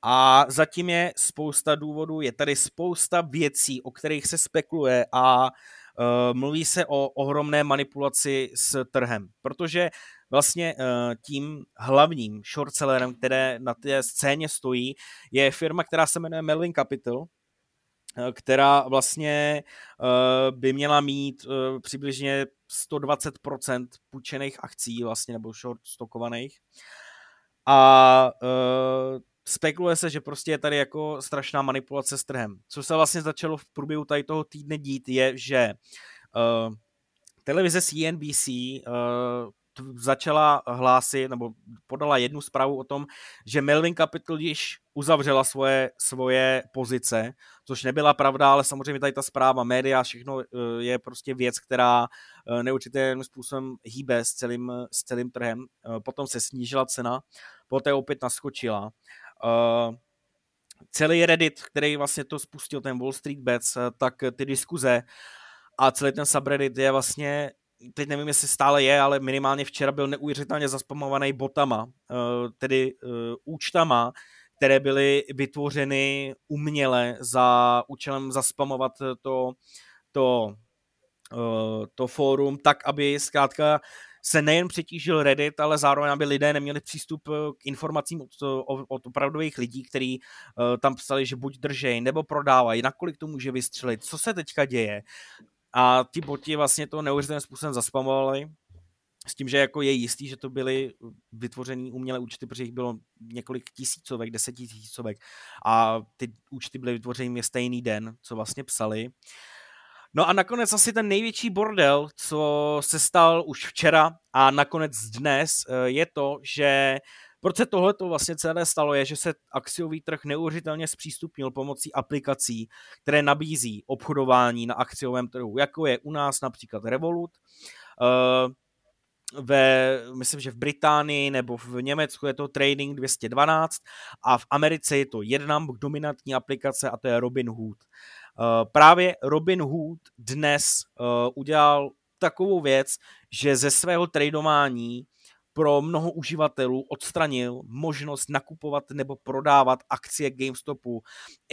a zatím je spousta důvodů, je tady spousta věcí, o kterých se spekuluje a uh, mluví se o ohromné manipulaci s trhem, protože vlastně uh, tím hlavním shortsellerem, které na té scéně stojí, je firma, která se jmenuje Melvin Capital, která vlastně by měla mít přibližně 120% půjčených akcí vlastně, nebo short stokovaných. A spekuluje se, že prostě je tady jako strašná manipulace s trhem. Co se vlastně začalo v průběhu tady toho týdne dít, je, že uh, televize CNBC uh, začala hlásit, nebo podala jednu zprávu o tom, že Melvin Capital již uzavřela svoje, svoje pozice, což nebyla pravda, ale samozřejmě tady ta zpráva, média, všechno eh, je prostě věc, která eh, neurčitým způsobem hýbe s celým, s celým trhem. Eh, potom se snížila cena, poté opět naskočila. Celý Reddit, který vlastně to spustil, ten Wall Street Bets, tak ty diskuze a celý ten subreddit je vlastně teď nevím, jestli stále je, ale minimálně včera byl neuvěřitelně zaspamovaný botama, eh, tedy eh, účtama, které byly vytvořeny uměle za účelem zaspamovat to, to, eh, to fórum tak, aby zkrátka se nejen přetížil Reddit, ale zároveň, aby lidé neměli přístup k informacím od, od opravdových lidí, kteří tam psali, že buď držej, nebo prodávají, nakolik to může vystřelit, co se teďka děje. A ty boti vlastně to neuvěřitelným způsobem zaspamovali, s tím, že jako je jistý, že to byly vytvořený umělé účty, protože jich bylo několik tisícovek, desetitisícovek a ty účty byly vytvořeny stejný den, co vlastně psali. No a nakonec asi ten největší bordel, co se stal už včera a nakonec dnes, eh, je to, že proč se tohle to vlastně celé stalo, je, že se akciový trh neuvěřitelně zpřístupnil pomocí aplikací, které nabízí obchodování na akciovém trhu, jako je u nás například Revolut, uh, ve, myslím, že v Británii nebo v Německu je to Trading 212 a v Americe je to jedna dominantní aplikace a to je Robinhood. Uh, právě Robinhood dnes uh, udělal takovou věc, že ze svého tradování pro mnoho uživatelů odstranil možnost nakupovat nebo prodávat akcie GameStopu,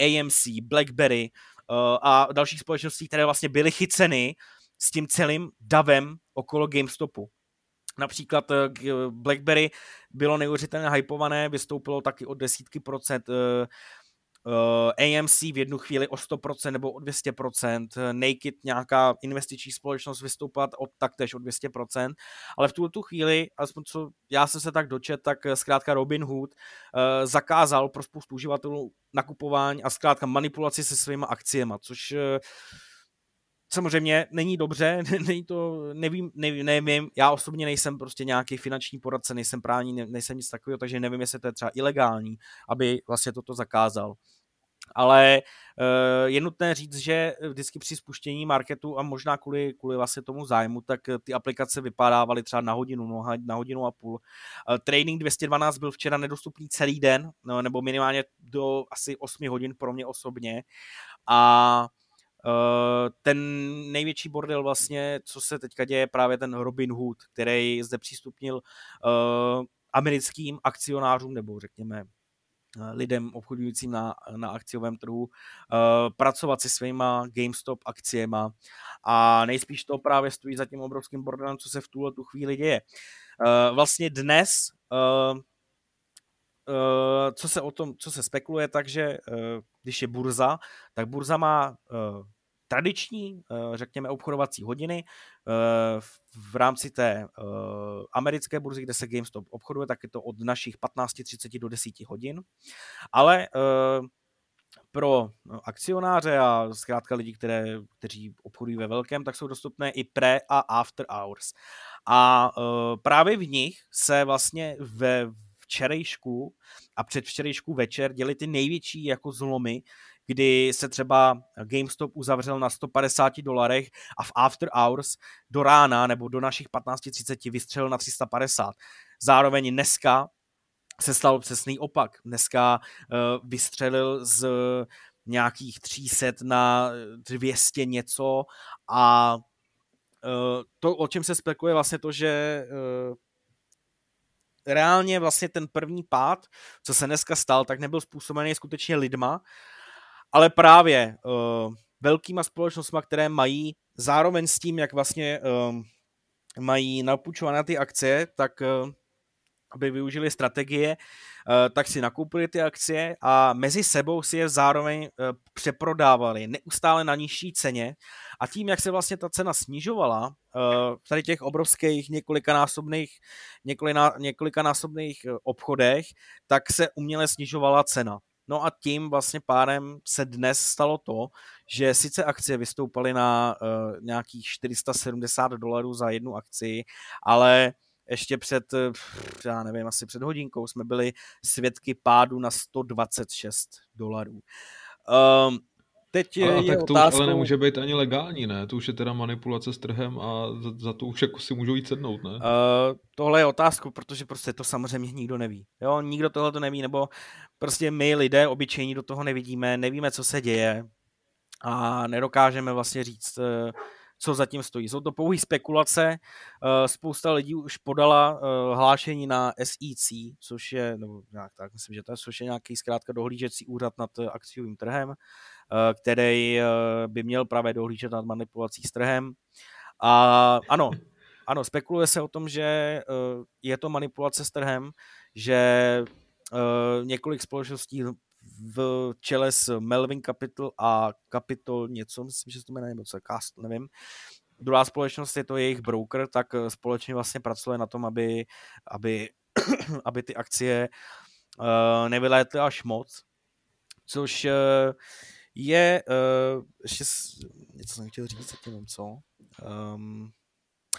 AMC, BlackBerry uh, a dalších společností, které vlastně byly chyceny s tím celým davem okolo GameStopu. Například uh, BlackBerry bylo neuvěřitelně hypované, vystoupilo taky o desítky procent uh, eh, AMC v jednu chvíli o 100% nebo o 200%, Naked nějaká investiční společnost vystoupila od taktéž o 200%, ale v tuto chvíli, aspoň co já jsem se tak dočet, tak eh, zkrátka Robinhood uh, zakázal pro spoustu uživatelů nakupování a zkrátka manipulaci se svými akciemi, což uh, samozřejmě není dobře, není to, nevím, nevím, nevím, já osobně nejsem prostě nějaký finanční poradce, nejsem právní, nejsem nic takového, takže nevím, jestli to je třeba ilegální, aby vlastně toto zakázal. Ale uh, je nutné říct, že vždycky při spuštění marketu a možná kvůli, kvůli vlastně tomu zájmu, tak ty aplikace vypadávaly třeba na hodinu, no, na hodinu a půl. Uh, Training 212 byl včera nedostupný celý den, no, nebo minimálně do asi 8 hodin pro mě osobně. A ten největší bordel vlastně, co se teďka děje, právě ten Robin Hood, který zde přístupnil uh, americkým akcionářům, nebo řekněme uh, lidem obchodujícím na, na akciovém trhu, pracovat se svýma GameStop akciema a nejspíš to právě stojí za tím obrovským bordelem, co se v tuhle tu chvíli děje. Vlastně dnes co se o tom, co se spekuluje, takže uh, když je burza, tak burza má uh, tradiční, řekněme, obchodovací hodiny v rámci té americké burzy, kde se GameStop obchoduje, tak je to od našich 15.30 do 10 hodin, ale pro akcionáře a zkrátka lidi, které, kteří obchodují ve velkém, tak jsou dostupné i pre a after hours. A právě v nich se vlastně ve včerejšku a předvčerejšku večer děli ty největší jako zlomy, kdy se třeba GameStop uzavřel na 150 dolarech a v After Hours do rána nebo do našich 15.30 vystřelil na 350. Zároveň dneska se stal přesný opak. Dneska uh, vystřelil z nějakých 300 na 200 něco a uh, to, o čem se spekuluje vlastně to, že uh, reálně vlastně ten první pád, co se dneska stal, tak nebyl způsobený skutečně lidma, ale právě uh, velkýma společnostmi, které mají zároveň s tím, jak vlastně uh, mají napůjčované ty akcie, tak uh, aby využili strategie, uh, tak si nakoupili ty akcie a mezi sebou si je zároveň přeprodávali neustále na nižší ceně. A tím, jak se vlastně ta cena snižovala, tady těch obrovských několikanásobných, několika, několikanásobných obchodech, tak se uměle snižovala cena. No a tím vlastně pádem se dnes stalo to, že sice akcie vystoupaly na uh, nějakých 470 dolarů za jednu akci, ale ještě před, já nevím, asi před hodinkou jsme byli svědky pádu na 126 dolarů. Um, Teď ale, je tak to otázkou... už ale nemůže být ani legální, ne? To už je teda manipulace s trhem a za, za to už jako si můžou jít sednout, ne? Uh, tohle je otázku, protože prostě to samozřejmě nikdo neví. Jo, nikdo tohle to neví, nebo prostě my lidé obyčejní do toho nevidíme, nevíme, co se děje a nedokážeme vlastně říct, eh, co zatím stojí. Jsou to pouhé spekulace. Eh, spousta lidí už podala hlášení na SEC, což je, nebo nějak tak, myslím, že to je, což je nějaký zkrátka dohlížecí úřad nad akciovým trhem. Eh, který eh, by měl právě dohlížet nad manipulací s trhem. A ano, ano, spekuluje se o tom, že eh, je to manipulace s trhem, že několik společností v čele s Melvin Capital a Capital něco, myslím, že se to jmenuje, nebo co, Cast, nevím. Druhá společnost je to jejich broker, tak společně vlastně pracuje na tom, aby, aby, aby ty akcie uh, nevylétly až moc, což uh, je, uh, ještě něco jsem chtěl říct, nevím co. Um,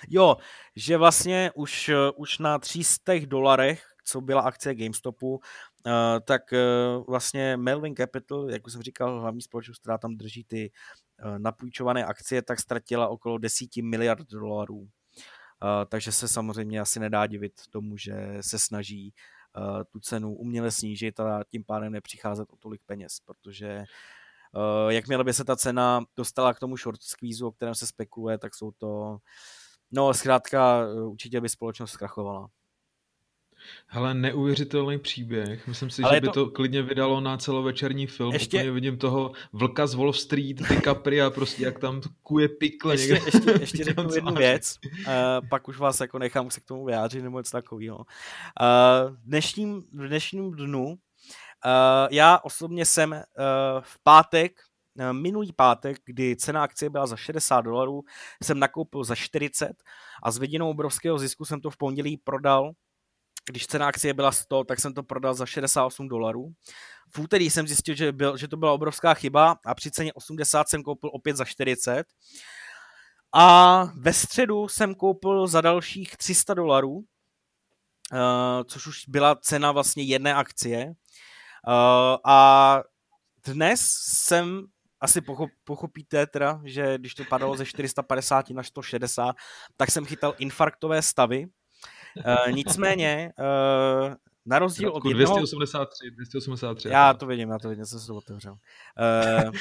jo, že vlastně už, už na 300 dolarech, co byla akce GameStopu, uh, tak uh, vlastně Melvin Capital, jak už jsem říkal, hlavní společnost, která tam drží ty uh, napůjčované akcie, tak ztratila okolo 10 miliard dolarů. Takže se samozřejmě asi nedá divit tomu, že se snaží tu cenu uměle snížit a tím pádem nepřicházet o tolik peněz, protože Uh, jakmile by se ta cena dostala k tomu short squeeze, o kterém se spekuluje, tak jsou to, no zkrátka eh, určitě by společnost zkrachovala. Hele, neuvěřitelný příběh. Myslím si, Ale že by to... to klidně vydalo na celovečerní film. Ještě... Úplně vidím toho vlka z Wall Street, DiCaprio, prostě jak tam kuje pikle ještě, někde. Ještě, ještě řeknu jednu věc, uh, pak už vás jako nechám se k tomu vyjádřit nebo něco takového. Uh, dnešním, v dnešním dnu já osobně jsem uh, v pátek, uh, minulý pátek, kdy cena akcie byla za 60 dolarů, jsem nakoupil za 40 a s vidinou obrovského zisku jsem to v pondělí prodal. Když cena akcie byla 100, tak jsem to prodal za 68 dolarů. V úterý jsem zjistil, že, byl, že to byla obrovská chyba a při ceně 80 jsem koupil opět za 40. A ve středu jsem koupil za dalších 300 dolarů, což už byla cena vlastně jedné akcie. Uh, a dnes jsem asi pochop, pochopíte teda, že když to padalo ze 450 na 160, tak jsem chytal infarktové stavy. Uh, nicméně, uh, na rozdíl od jednoho... 283, 283. Já to vidím, já to vidím, jsem se to otevřel. Uh,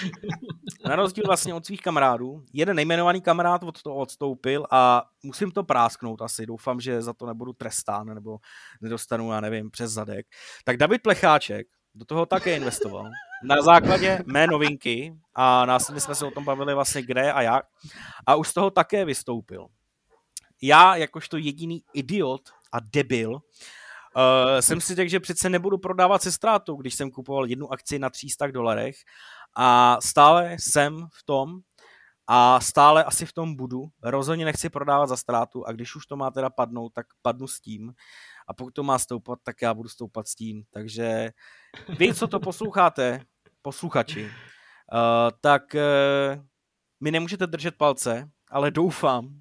na rozdíl vlastně od svých kamarádů, jeden nejmenovaný kamarád od toho odstoupil a musím to prásknout asi, doufám, že za to nebudu trestán nebo nedostanu, já nevím, přes zadek. Tak David Plecháček, do toho také investoval. Na základě mé novinky a následně jsme se o tom bavili vlastně kde a jak a už z toho také vystoupil. Já, jakožto jediný idiot a debil, uh, jsem si řekl, že přece nebudu prodávat se ztrátou, když jsem kupoval jednu akci na 300 dolarech a stále jsem v tom a stále asi v tom budu. Rozhodně nechci prodávat za ztrátu a když už to má teda padnout, tak padnu s tím a pokud to má stoupat, tak já budu stoupat s tím. Takže vy, co to posloucháte, posluchači, uh, tak uh, mi nemůžete držet palce, ale doufám,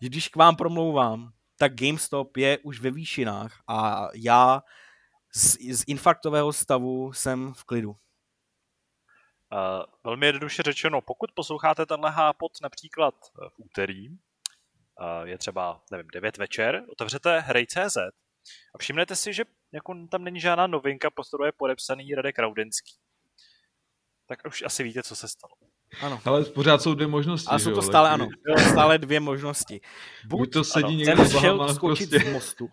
že když k vám promlouvám, tak GameStop je už ve výšinách a já z, z infarktového stavu jsem v klidu. Uh, velmi jednoduše řečeno, pokud posloucháte tenhle hápot například v úterý, uh, je třeba, nevím, 9 večer, otevřete hrej.cz a všimnete si, že jako tam není žádná novinka, postoru je podepsaný Radek Raudenský. Tak už asi víte, co se stalo. Ano. Ale pořád jsou dvě možnosti. A jsou to stále, ano, stále dvě možnosti. Buď, Buď to sedí ano, někde jsem šel skočit prostě. z mostu,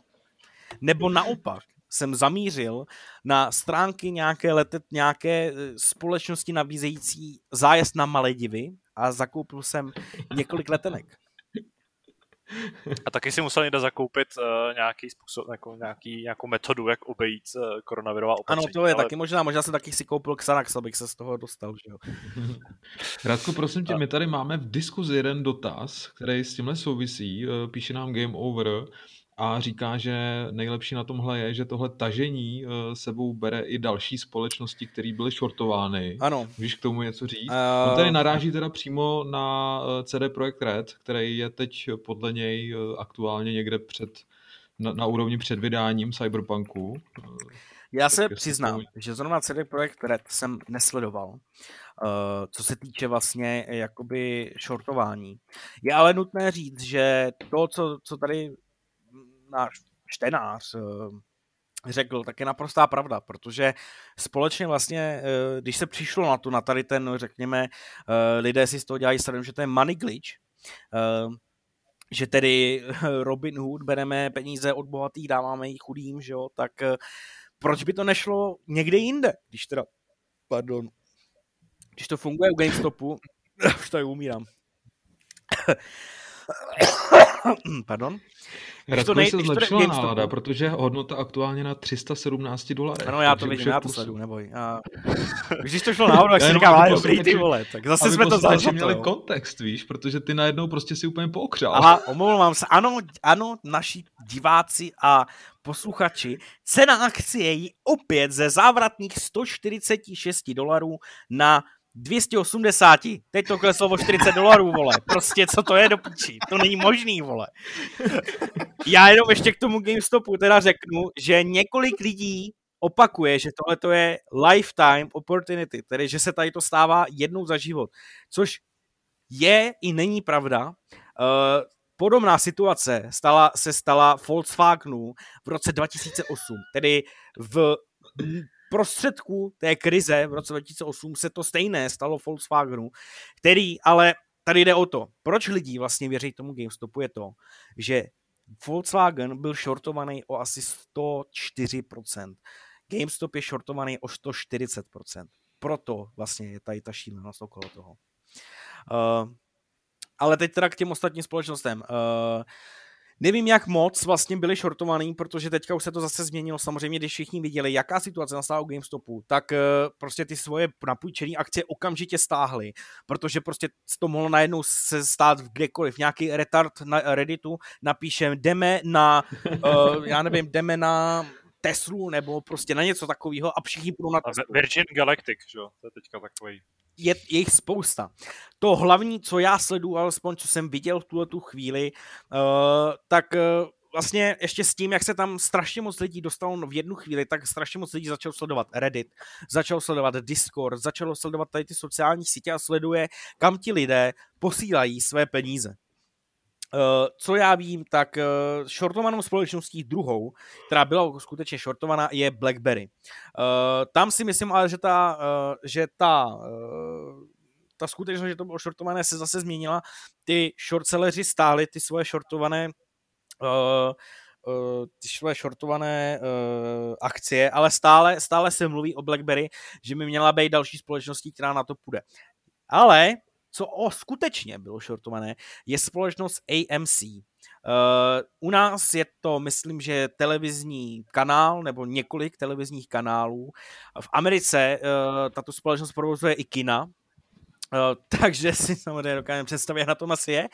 nebo naopak jsem zamířil na stránky nějaké letet, nějaké e, společnosti nabízející zájezd na Maledivy a zakoupil jsem několik letenek. A taky si musel někde zakoupit uh, nějaký způsob, jako nějaký, nějakou metodu, jak obejít uh, koronavirová opatření. Ano, to je ale... taky možná, možná jsem taky si koupil Xanax, abych se z toho dostal, že jo. Radko, prosím tě, my tady máme v diskuzi jeden dotaz, který s tímhle souvisí, píše nám Game Over, a říká, že nejlepší na tomhle je, že tohle tažení eh, sebou bere i další společnosti, které byly shortovány. Ano. Můžeš k tomu něco říct? Uh... On tady naráží teda přímo na eh, CD Projekt Red, který je teď podle něj aktuálně někde před, na, na úrovni před vydáním Cyberpunku. Já se přiznám, tomu... že zrovna CD Projekt Red jsem nesledoval, uh, co se týče vlastně jakoby shortování. Je ale nutné říct, že to, co, co tady náš čtenář eh, řekl, tak je naprostá pravda, protože společně vlastně, eh, když se přišlo na to, na tady ten, řekněme, eh, lidé si z toho dělají srandu, že to je money glitch, že tedy Robin Hood bereme peníze od bohatých, dáváme jich chudým, že jo, tak proč by to nešlo někde jinde, když teda, pardon, když to funguje u GameStopu, už tady umírám. pardon, Radko to nej, se zlepšila nálada, protože hodnota aktuálně na 317 dolarů. Ano, já to vidím, já to sledu, neboj. A... Když to šlo náhodou, tak si říkám, ale dobrý ty vole, tak zase jsme to vzali. měli kontext, víš, protože ty najednou prostě si úplně pookřál. Aha, omlouvám se. Ano, ano, naši diváci a posluchači, cena akcie je opět ze závratných 146 dolarů na 280. Teď to kleslo o 40 dolarů, vole. Prostě co to je do piči? To není možný, vole. Já jenom ještě k tomu GameStopu teda řeknu, že několik lidí opakuje, že tohle to je lifetime opportunity, tedy že se tady to stává jednou za život, což je i není pravda. Uh, podobná situace stala, se stala Volkswagenu v roce 2008, tedy v prostředků té krize v roce 2008 se to stejné stalo Volkswagenu, který ale tady jde o to, proč lidi vlastně věří tomu GameStopu je to, že Volkswagen byl shortovaný o asi 104%. GameStop je shortovaný o 140%. Proto vlastně je tady ta šílenost okolo toho. Uh, ale teď teda k těm ostatním společnostem. Uh, Nevím, jak moc vlastně byli shortovaný, protože teďka už se to zase změnilo. Samozřejmě, když všichni viděli, jaká situace nastala u GameStopu, tak uh, prostě ty svoje napůjčené akcie okamžitě stáhly, protože prostě to mohlo najednou se stát kdekoliv. Nějaký retard na Redditu napíše, jdeme na, uh, já nevím, jdeme na Teslu nebo prostě na něco takového a všichni budou na Teslu. Virgin Galactic, že jo? To je teďka takový je, je jich spousta. To hlavní, co já sleduju, alespoň co jsem viděl v tuhle tu chvíli, uh, tak uh, vlastně ještě s tím, jak se tam strašně moc lidí dostalo v jednu chvíli, tak strašně moc lidí začalo sledovat Reddit, začalo sledovat Discord, začalo sledovat tady ty sociální sítě a sleduje, kam ti lidé posílají své peníze. Uh, co já vím, tak uh, shortovanou společností druhou, která byla skutečně shortovaná, je BlackBerry. Uh, tam si myslím ale, že ta, že ta, ta skutečnost, že to bylo shortované, se zase změnila. Ty shortselleři stály ty svoje shortované uh, uh, ty svoje shortované uh, akcie, ale stále, stále se mluví o BlackBerry, že by měla být další společností, která na to půjde. Ale co o skutečně bylo shortované, je společnost AMC. Uh, u nás je to, myslím, že televizní kanál nebo několik televizních kanálů. V Americe uh, tato společnost provozuje i kina, uh, takže si samozřejmě dokážeme představit, jak na tom asi je.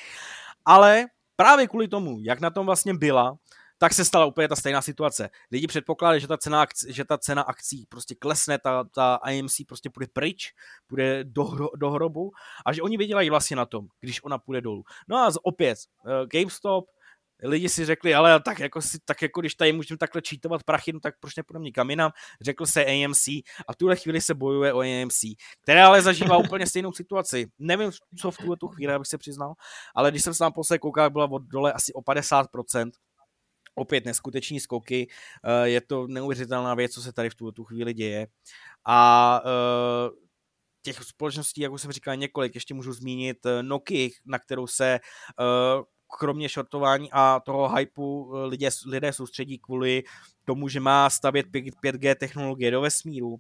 Ale právě kvůli tomu, jak na tom vlastně byla, tak se stala úplně ta stejná situace. Lidi předpokládají, že ta cena, že ta cena akcí prostě klesne, ta, ta IMC prostě půjde pryč, půjde do, do hrobu a že oni vydělají vlastně na tom, když ona půjde dolů. No a opět, uh, GameStop, lidi si řekli, ale tak jako, si, tak jako když tady můžeme takhle čítovat prachy, no tak proč nepůjdeme nikam jinam, řekl se AMC a v tuhle chvíli se bojuje o AMC, která ale zažívá úplně stejnou situaci. Nevím, co v tuhle tu chvíli, abych se přiznal, ale když jsem se tam posledně koukal, byla od dole asi o 50%, opět neskuteční skoky, eh, je to neuvěřitelná věc, co se tady v tuto chvíli děje. A eh, těch společností, jak už jsem říkal, několik, ještě můžu zmínit eh, Nokia, na kterou se kromě shortování a toho hypeu lidé, lidé soustředí kvůli tomu, že má stavět 5G technologie do vesmíru.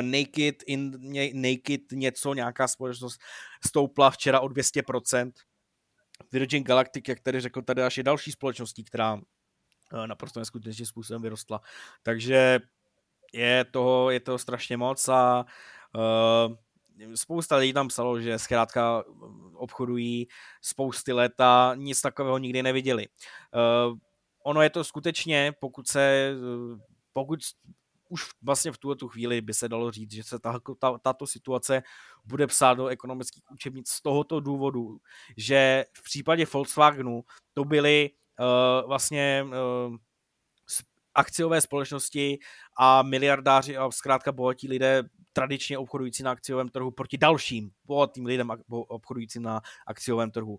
Naked, in, Naked něco, nějaká společnost stoupla včera o 200%. Virgin Galactic, jak tady řekl tady až je další společností, která uh, naprosto neskutečným způsobem vyrostla. Takže je toho, je toho strašně moc a uh, spousta lidí tam psalo, že zkrátka obchodují spousty let a nic takového nikdy neviděli. Uh, ono je to skutečně, pokud se, pokud už vlastně v tuhle tu chvíli by se dalo říct, že se ta, ta, tato situace bude psát do ekonomických učebnic z tohoto důvodu, že v případě Volkswagenu to byly uh, vlastně uh, akciové společnosti a miliardáři a zkrátka bohatí lidé tradičně obchodující na akciovém trhu proti dalším bohatým lidem obchodujícím na akciovém trhu. Uh,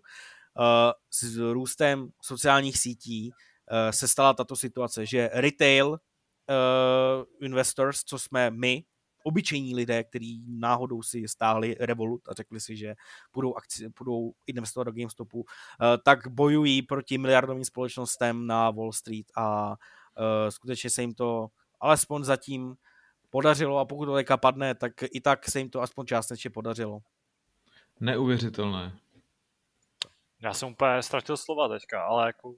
s růstem sociálních sítí se stala tato situace, že retail uh, investors, co jsme my, obyčejní lidé, kteří náhodou si stáhli Revolut a řekli si, že budou, akci, budou investovat do GameStopu, tak bojují proti miliardovým společnostem na Wall Street a skutečně se jim to alespoň zatím podařilo a pokud to teďka padne, tak i tak se jim to aspoň částečně podařilo. Neuvěřitelné. Já jsem úplně ztratil slova teďka, ale jako...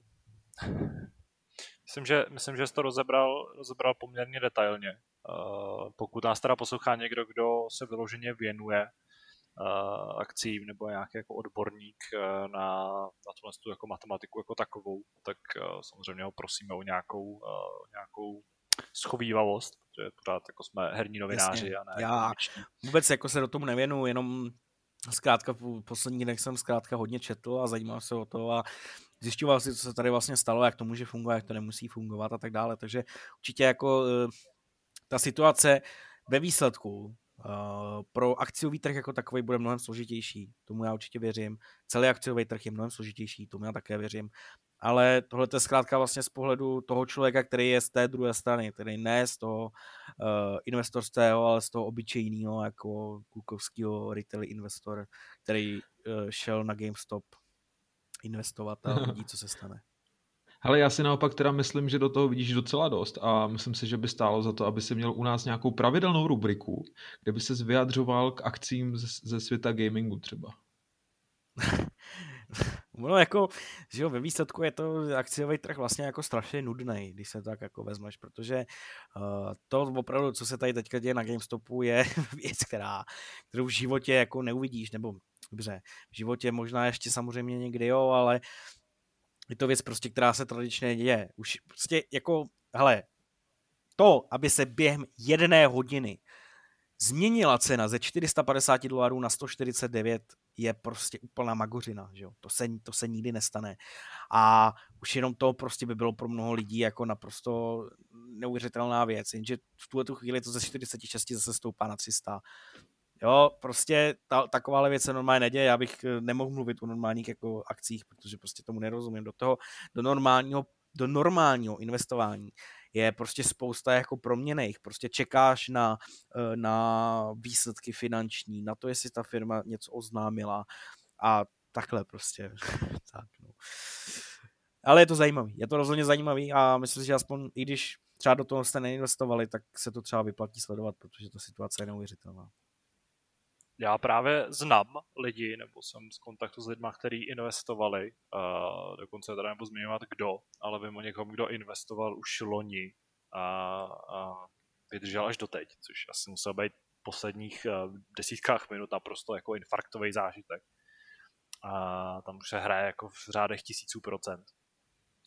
myslím, že, myslím, že jsi to rozebral, rozebral poměrně detailně. Uh, pokud nás teda poslouchá někdo, kdo se vyloženě věnuje uh, akcím nebo nějaký jako odborník uh, na, na tuhle tu jako matematiku jako takovou, tak samozřejmě ho prosíme o nějakou, uh, nějakou schovývavost, protože pořád jako jsme herní novináři Jasně. a ne Já komiční. vůbec jako se do tomu nevěnu, jenom zkrátka v posledních dnech jsem zkrátka hodně četl a zajímal se o to a zjišťoval si, co se tady vlastně stalo, jak to může fungovat, jak to nemusí fungovat a tak dále. Takže určitě jako eh, ta situace ve výsledku Uh, pro akciový trh jako takový bude mnohem složitější, tomu já určitě věřím. Celý akciový trh je mnohem složitější, tomu já také věřím ale tohle je zkrátka vlastně z pohledu toho člověka, který je z té druhé strany, který ne z toho uh, investorského, ale z toho obyčejného jako kukovského retail investor, který šel na GameStop investovat a vidí, co se stane. Ale já si naopak teda myslím, že do toho vidíš docela dost a myslím si, že by stálo za to, aby si měl u nás nějakou pravidelnou rubriku, kde by se vyjadřoval k akcím ze, ze světa gamingu třeba. No jako, že jo, ve výsledku je to akciový trh vlastně jako strašně nudný, když se tak jako vezmeš, protože uh, to opravdu, co se tady teďka děje na GameStopu, je věc, která, kterou v životě jako neuvidíš, nebo dobře, v životě možná ještě samozřejmě někdy jo, ale je to věc prostě, která se tradičně děje. Už prostě jako, hele, to, aby se během jedné hodiny změnila cena ze 450 dolarů na 149 je prostě úplná magořina, že jo? To, se, to se nikdy nestane. A už jenom to prostě by bylo pro mnoho lidí jako naprosto neuvěřitelná věc, jenže v tuhle tu chvíli to ze 46 zase stoupá na 300. Jo, prostě ta, takováhle věc se normálně neděje, já bych eh, nemohl mluvit o normálních jako akcích, protože prostě tomu nerozumím. Do toho, do normálního, do normálního investování je prostě spousta jako proměných. Prostě čekáš na, eh, na výsledky finanční, na to, jestli ta firma něco oznámila a takhle prostě. tak, no. Ale je to zajímavý, je to rozhodně zajímavý a myslím si, že aspoň i když třeba do toho jste neinvestovali, tak se to třeba vyplatí sledovat, protože ta situace je neuvěřitelná já právě znám lidi, nebo jsem z kontaktu s lidmi, kteří investovali, uh, dokonce teda nebo zmiňovat kdo, ale vím o někom, kdo investoval už loni a, a vydržel až doteď, což asi musel být v posledních uh, desítkách minut naprosto jako infarktový zážitek. A tam už se hraje jako v řádech tisíců procent.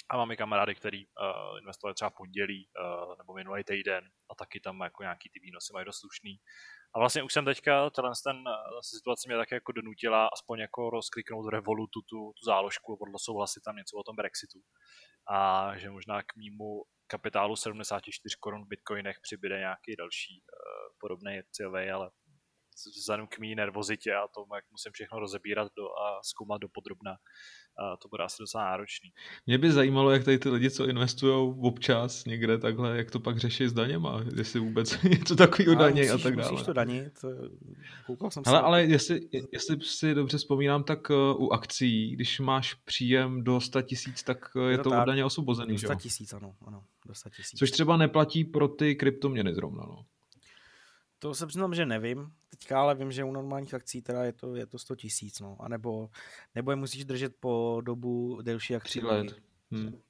A mám i kamarády, kteří uh, investovali třeba pondělí uh, nebo minulý týden a taky tam jako nějaký ty výnosy mají dost slušný. A vlastně už jsem teďka, tenhle ten eh, situace mě také jako donutila aspoň jako rozkliknout Revolutu tu, tu záložku a souhlasit tam něco o tom Brexitu. A že možná k mýmu kapitálu 74 korun v bitcoinech přibyde nějaký další uh, podobný akciový, ale vzhledem k mý nervozitě a tomu, jak musím všechno rozebírat do, a zkoumat do podrobna, a to bude asi docela náročný. Mě by zajímalo, jak tady ty lidi, co investují občas někde takhle, jak to pak řeší s daněma, jestli vůbec něco takového daně a tak dále. Musíš to danit, koukal jsem ale, ale jestli, jestli si dobře vzpomínám, tak uh, u akcí, když máš příjem do 100 tisíc, tak uh, je, je to, to od daně osvobozený, 100 tisíc, ano, ano, do 100 tisíc. Což třeba neplatí pro ty kryptoměny zrovna, no. To se přiznám, že nevím. Teďka ale vím, že u normálních akcí teda je to, je to 100 tisíc, no. A nebo, nebo je musíš držet po dobu delší jak 3 let. Hmm.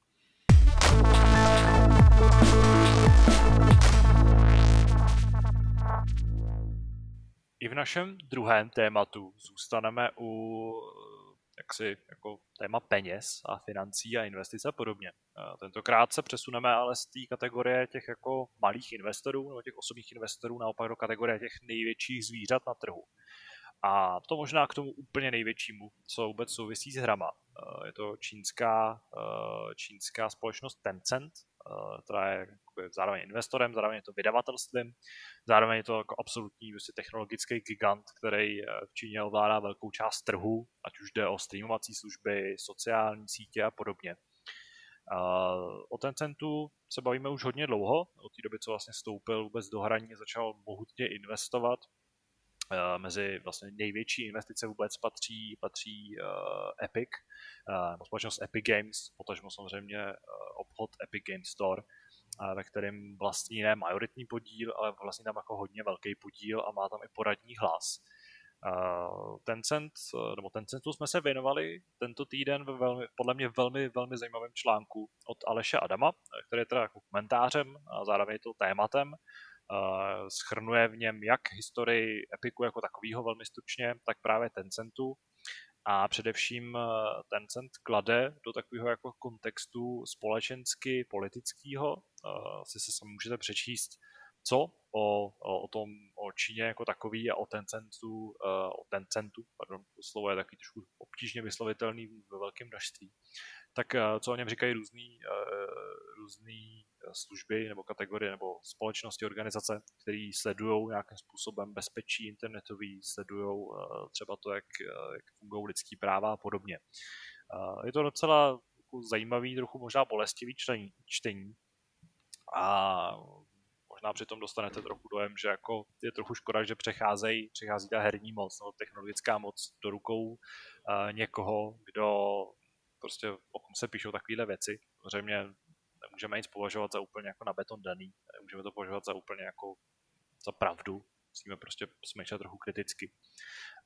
I v našem druhém tématu zůstaneme u jaksi jako téma peněz a financí a investice a podobně. Tentokrát se přesuneme ale z té kategorie těch jako malých investorů nebo těch osobních investorů naopak do kategorie těch největších zvířat na trhu. A to možná k tomu úplně největšímu, co vůbec souvisí s hrama. Je to čínská, čínská společnost Tencent, která je zároveň investorem, zároveň je to vydavatelstvím, zároveň je to jako absolutní vlastně technologický gigant, který v Číně ovládá velkou část trhu, ať už jde o streamovací služby, sociální sítě a podobně. O Tencentu se bavíme už hodně dlouho, od té doby, co vlastně stoupil vůbec do hraní, začal mohutně investovat. Mezi vlastně největší investice vůbec patří, patří Epic, nebo společnost Epic Games, potažmo samozřejmě obchod Epic Games Store, ve kterém vlastní ne majoritní podíl, ale vlastně tam jako hodně velký podíl a má tam i poradní hlas. Tencent, nebo Tencentu jsme se věnovali tento týden ve velmi, podle mě velmi, velmi zajímavém článku od Aleše Adama, který je teda jako komentářem a zároveň je to tématem. Schrnuje v něm jak historii Epiku jako takového velmi stručně, tak právě Tencentu a především Tencent klade do takového jako kontextu společensky politického. Si se sami můžete přečíst co o, o, o tom, o Číně jako takový a o Tencentu, o Tencentu, pardon, to slovo je taky trošku obtížně vyslovitelný ve velkém množství, tak co o něm říkají různý, různý služby nebo kategorie nebo společnosti, organizace, které sledují nějakým způsobem bezpečí internetový, sledují uh, třeba to, jak, uh, jak fungují lidský práva a podobně. Je to docela jako zajímavý, trochu možná bolestivý čtení, a možná přitom dostanete trochu dojem, že jako je trochu škoda, že přecházejí, přechází ta herní moc nebo technologická moc do rukou někoho, kdo prostě o kom se píšou takovéhle věci. Samozřejmě nemůžeme nic považovat za úplně jako na beton daný, nemůžeme to považovat za úplně jako za pravdu, musíme prostě smýšlet trochu kriticky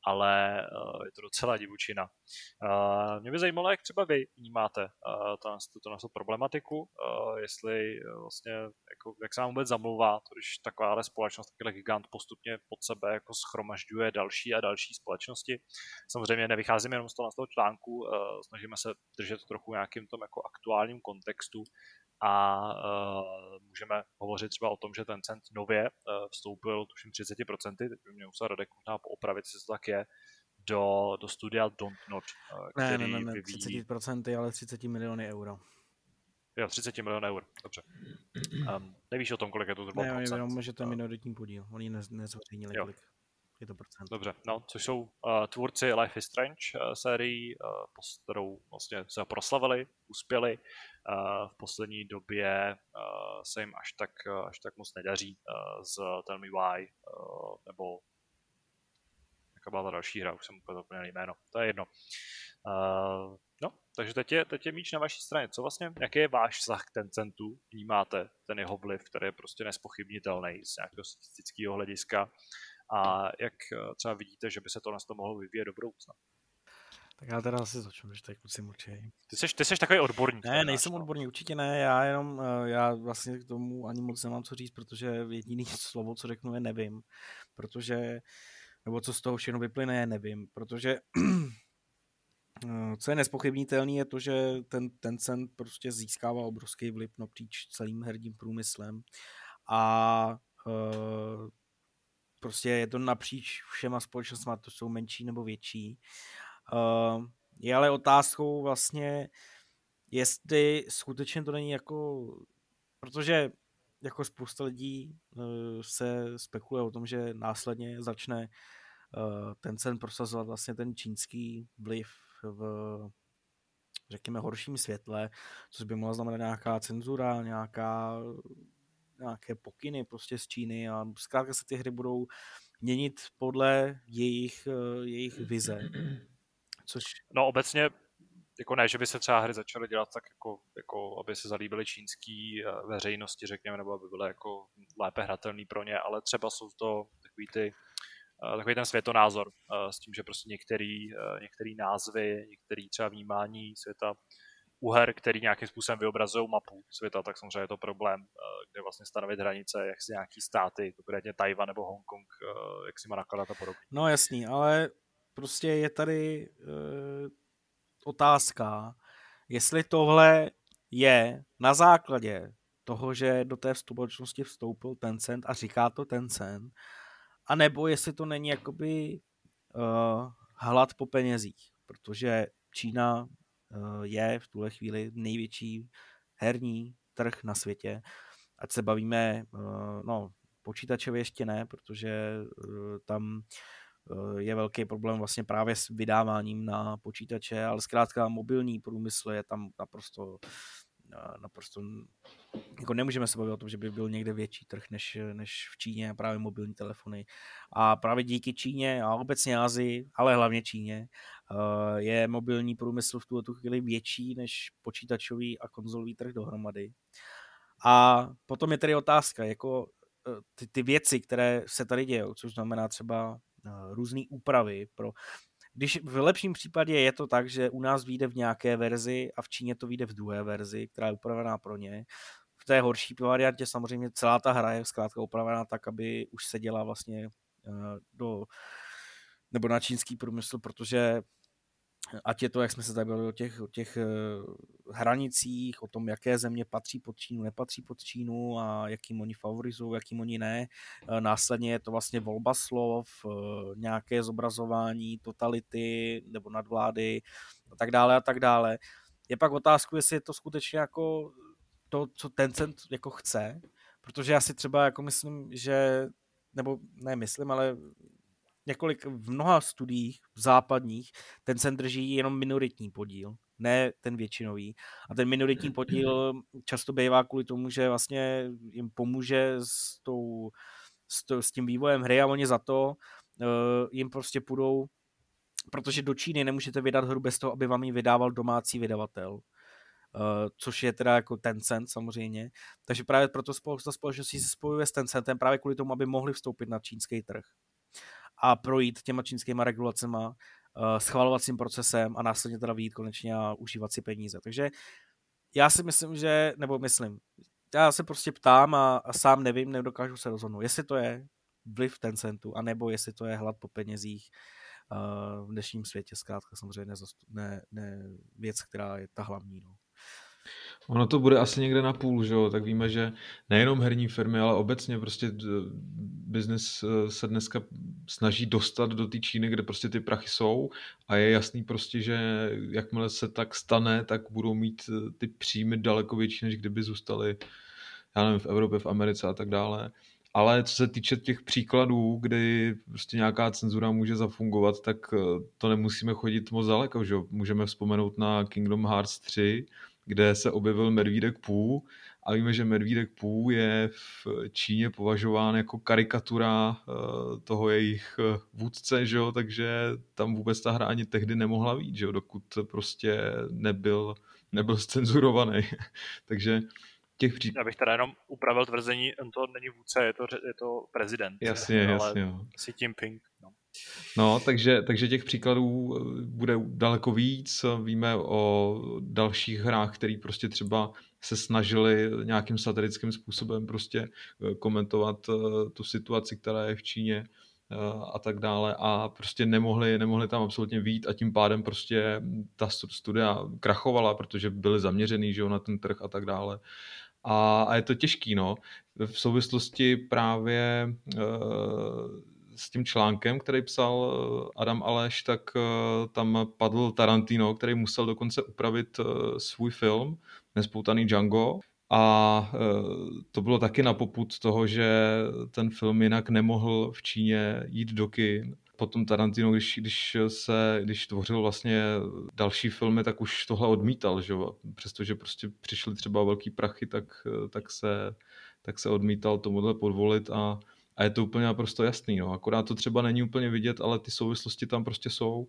ale uh, je to docela divučina. Uh, mě by zajímalo, jak třeba vy vnímáte uh, tuto naši problematiku, jestli vlastně, jako, jak se vám vůbec zamlouvá, to, když takováhle společnost, takovýhle gigant postupně pod sebe jako schromažďuje další a další společnosti. Samozřejmě nevycházíme jenom z toho, z toho článku, snažíme se držet trochu nějakým tom jako aktuálním kontextu, a uh, můžeme hovořit třeba o tom, že ten cent nově uh, vstoupil tuším 30%, teď by mě musel Radek možná poopravit, jestli to tak je, do, do studia Don't Not, uh, který ne, ne, ne, ne, vyvíjí... 30%, ale 30 miliony euro. Jo, 30 milionů eur, dobře. Um, nevíš o tom, kolik je to zhruba ne, procent? Ne, jenom, že to je minoritní podíl, oni ne, nezveřejnili kolik. Je to procent. Dobře, no, což jsou uh, tvůrci Life is Strange uh, sérii, uh, kterou vlastně se proslavili, uspěli, Uh, v poslední době uh, se jim až tak, uh, až tak moc nedaří z Tell Me Why, nebo jaká byla ta další hra, už jsem úplně zapomněl jméno, to je jedno. No, takže teď je, teď je míč na vaší straně. Co vlastně, jaký je váš vztah k Tencentu? Vnímáte ten jeho vliv, který je prostě nespochybnitelný z nějakého statistického hlediska a jak třeba vidíte, že by se to na to mohlo vyvíjet do budoucna? Tak já teda asi začnu, že tady kluci mlčejí. Ty jsi, ty jsi takový odborník. Ne, nejsem no. odborník, určitě ne, já jenom, eh, já vlastně k tomu ani moc nemám co říct, protože jediný slovo, co řeknu, je nevím, protože, nebo co z toho všechno vyplyne, je nevím, protože eh, co je nespochybnitelný, je to, že ten Tencent prostě získává obrovský vliv napříč celým herním průmyslem a prostě je to napříč všema společnostmi, to jsou menší nebo větší. Uh, je ale otázkou vlastně, jestli skutečně to není jako, protože jako spousta lidí uh, se spekuluje o tom, že následně začne uh, ten cen prosazovat vlastně ten čínský vliv v řekněme horším světle, což by mohla znamenat nějaká cenzura, nějaká, nějaké pokyny prostě z Číny a zkrátka se ty hry budou měnit podle jejich, jejich vize. Což... No obecně, jako ne, že by se třeba hry začaly dělat tak, jako, jako aby se zalíbily čínský eh, veřejnosti, řekněme, nebo aby byly jako lépe hratelný pro ně, ale třeba jsou to takový ty Eh, takový ten světonázor eh, s tím, že prostě některý, eh, některý názvy, některý třeba vnímání světa uher, který nějakým způsobem vyobrazují mapu světa, tak samozřejmě je to problém, kde vlastně stanovit hranice, jak si nějaký státy, konkrétně Tajvan nebo Hongkong, jak si má nakladat a podobně. No jasný, ale prostě je tady uh, otázka, jestli tohle je na základě toho, že do té společnosti vstoupil Tencent a říká to Tencent, a nebo jestli to není jakoby uh, hlad po penězích, protože Čína je v tuhle chvíli největší herní trh na světě. Ať se bavíme, uh, no, počítačově ještě ne, protože uh, tam je velký problém vlastně právě s vydáváním na počítače, ale zkrátka mobilní průmysl je tam naprosto naprosto jako nemůžeme se bavit o tom, že by byl někde větší trh než, než v Číně právě mobilní telefony. A právě díky Číně a obecně Azii, ale hlavně Číně, eh, je mobilní průmysl v tuto chvíli větší než počítačový a konzolový trh dohromady. A potom je tedy otázka, jako eh, ty, ty věci, které se tady dějou, což znamená třeba eh, různé úpravy pro když v lepším případě je to tak, že u nás vyjde v nějaké verzi a v Číně to vyjde v druhé verzi, která je upravená pro ně. V té horší variantě samozřejmě celá ta hra je zkrátka upravená tak, aby už se dělá vlastně eh, do nebo na čínský průmysl, protože ať je to, jak jsme se tady bavili o těch, o těch eh, hranicích, o tom, jaké země patří pod Čínu, nepatří pod Čínu a jakým oni favorizují, jakým oni ne. Eh, následně je to vlastně volba slov, eh, nějaké zobrazování totality nebo nadvlády a tak dále a tak dále. Je pak otázku, jestli je to skutečně jako to, co Tencent jako chce, protože já si třeba jako myslím, že nebo ne myslím, ale několik, v mnoha studiích západních ten sen drží jenom minoritní podíl, ne ten většinový. A ten minoritní podíl často bývá kvůli tomu, že vlastně jim pomůže s, tou, s, to, s tím vývojem hry a oni za to uh, jim prostě půjdou protože do Číny nemůžete vydat hru bez toho, aby vám ji vydával domácí vydavatel. Uh, což je teda jako Tencent samozřejmě. Takže právě proto spousta společností se spojuje s Tencentem právě kvůli tomu, aby mohli vstoupit na čínský trh a projít těma čínskýma regulacema, uh, schvalovacím procesem a následně teda vyjít konečně a užívat si peníze. Takže já si myslím, že, nebo myslím, já se prostě ptám a, a sám nevím, nedokážu se rozhodnout, jestli to je vliv Tencentu, anebo jestli to je hlad po penězích uh, v dnešním světě, zkrátka samozřejmě ne, ne, ne věc, která je ta hlavní. No. Ono to bude asi někde na půl, že jo? Tak víme, že nejenom herní firmy, ale obecně prostě biznis eh, se dneska snaží dostat do té Číny, kde prostě ty prachy jsou a je jasný prostě, že jakmile se tak stane, tak budou mít eh, ty příjmy daleko větší, než kdyby zůstali já nevím, v Evropě, v Americe a tak dále. Ale co se týče těch příkladů, kdy prostě nějaká cenzura může zafungovat, tak eh, to nemusíme chodit moc daleko, že Můžeme vzpomenout na Kingdom Hearts 3, kde se objevil medvídek Pů a víme, že medvídek Pů je v Číně považován jako karikatura eh, toho jejich eh, vůdce, že jo? takže tam vůbec ta hra ani tehdy nemohla být, že jo? dokud prostě nebyl, nebyl scenzurovaný. takže těch pří... Já bych teda jenom upravil tvrzení, to není vůdce, je to, je to prezident. Jasně, ale jasně. Xi Jinping. No. No, takže, takže těch příkladů eh, bude daleko víc. Víme o dalších hrách, které prostě třeba se snažili nějakým satirickým způsobem prostě eh, komentovat eh, tu situaci, která je v Číně a tak dále a prostě nemohli, nemohli tam absolutně vít a tím pádem prostě ta studia krachovala, protože byly zaměřený že jo, na ten trh a tak dále. A, a je to těžký, no. V souvislosti právě s tím článkem, který psal eh, Adam Aleš, tak eh, tam padl Tarantino, který musel dokonce upravit eh, svůj film Nespoutaný Django, a to bylo taky na poput toho, že ten film jinak nemohl v Číně jít do kin. Potom Tarantino, když, když, se, když tvořil vlastně další filmy, tak už tohle odmítal, že Přestože prostě přišly třeba velký prachy, tak, tak, se, tak se odmítal tomuhle podvolit a a je to úplně naprosto jasný, no. Akorát to třeba není úplně vidět, ale ty souvislosti tam prostě jsou.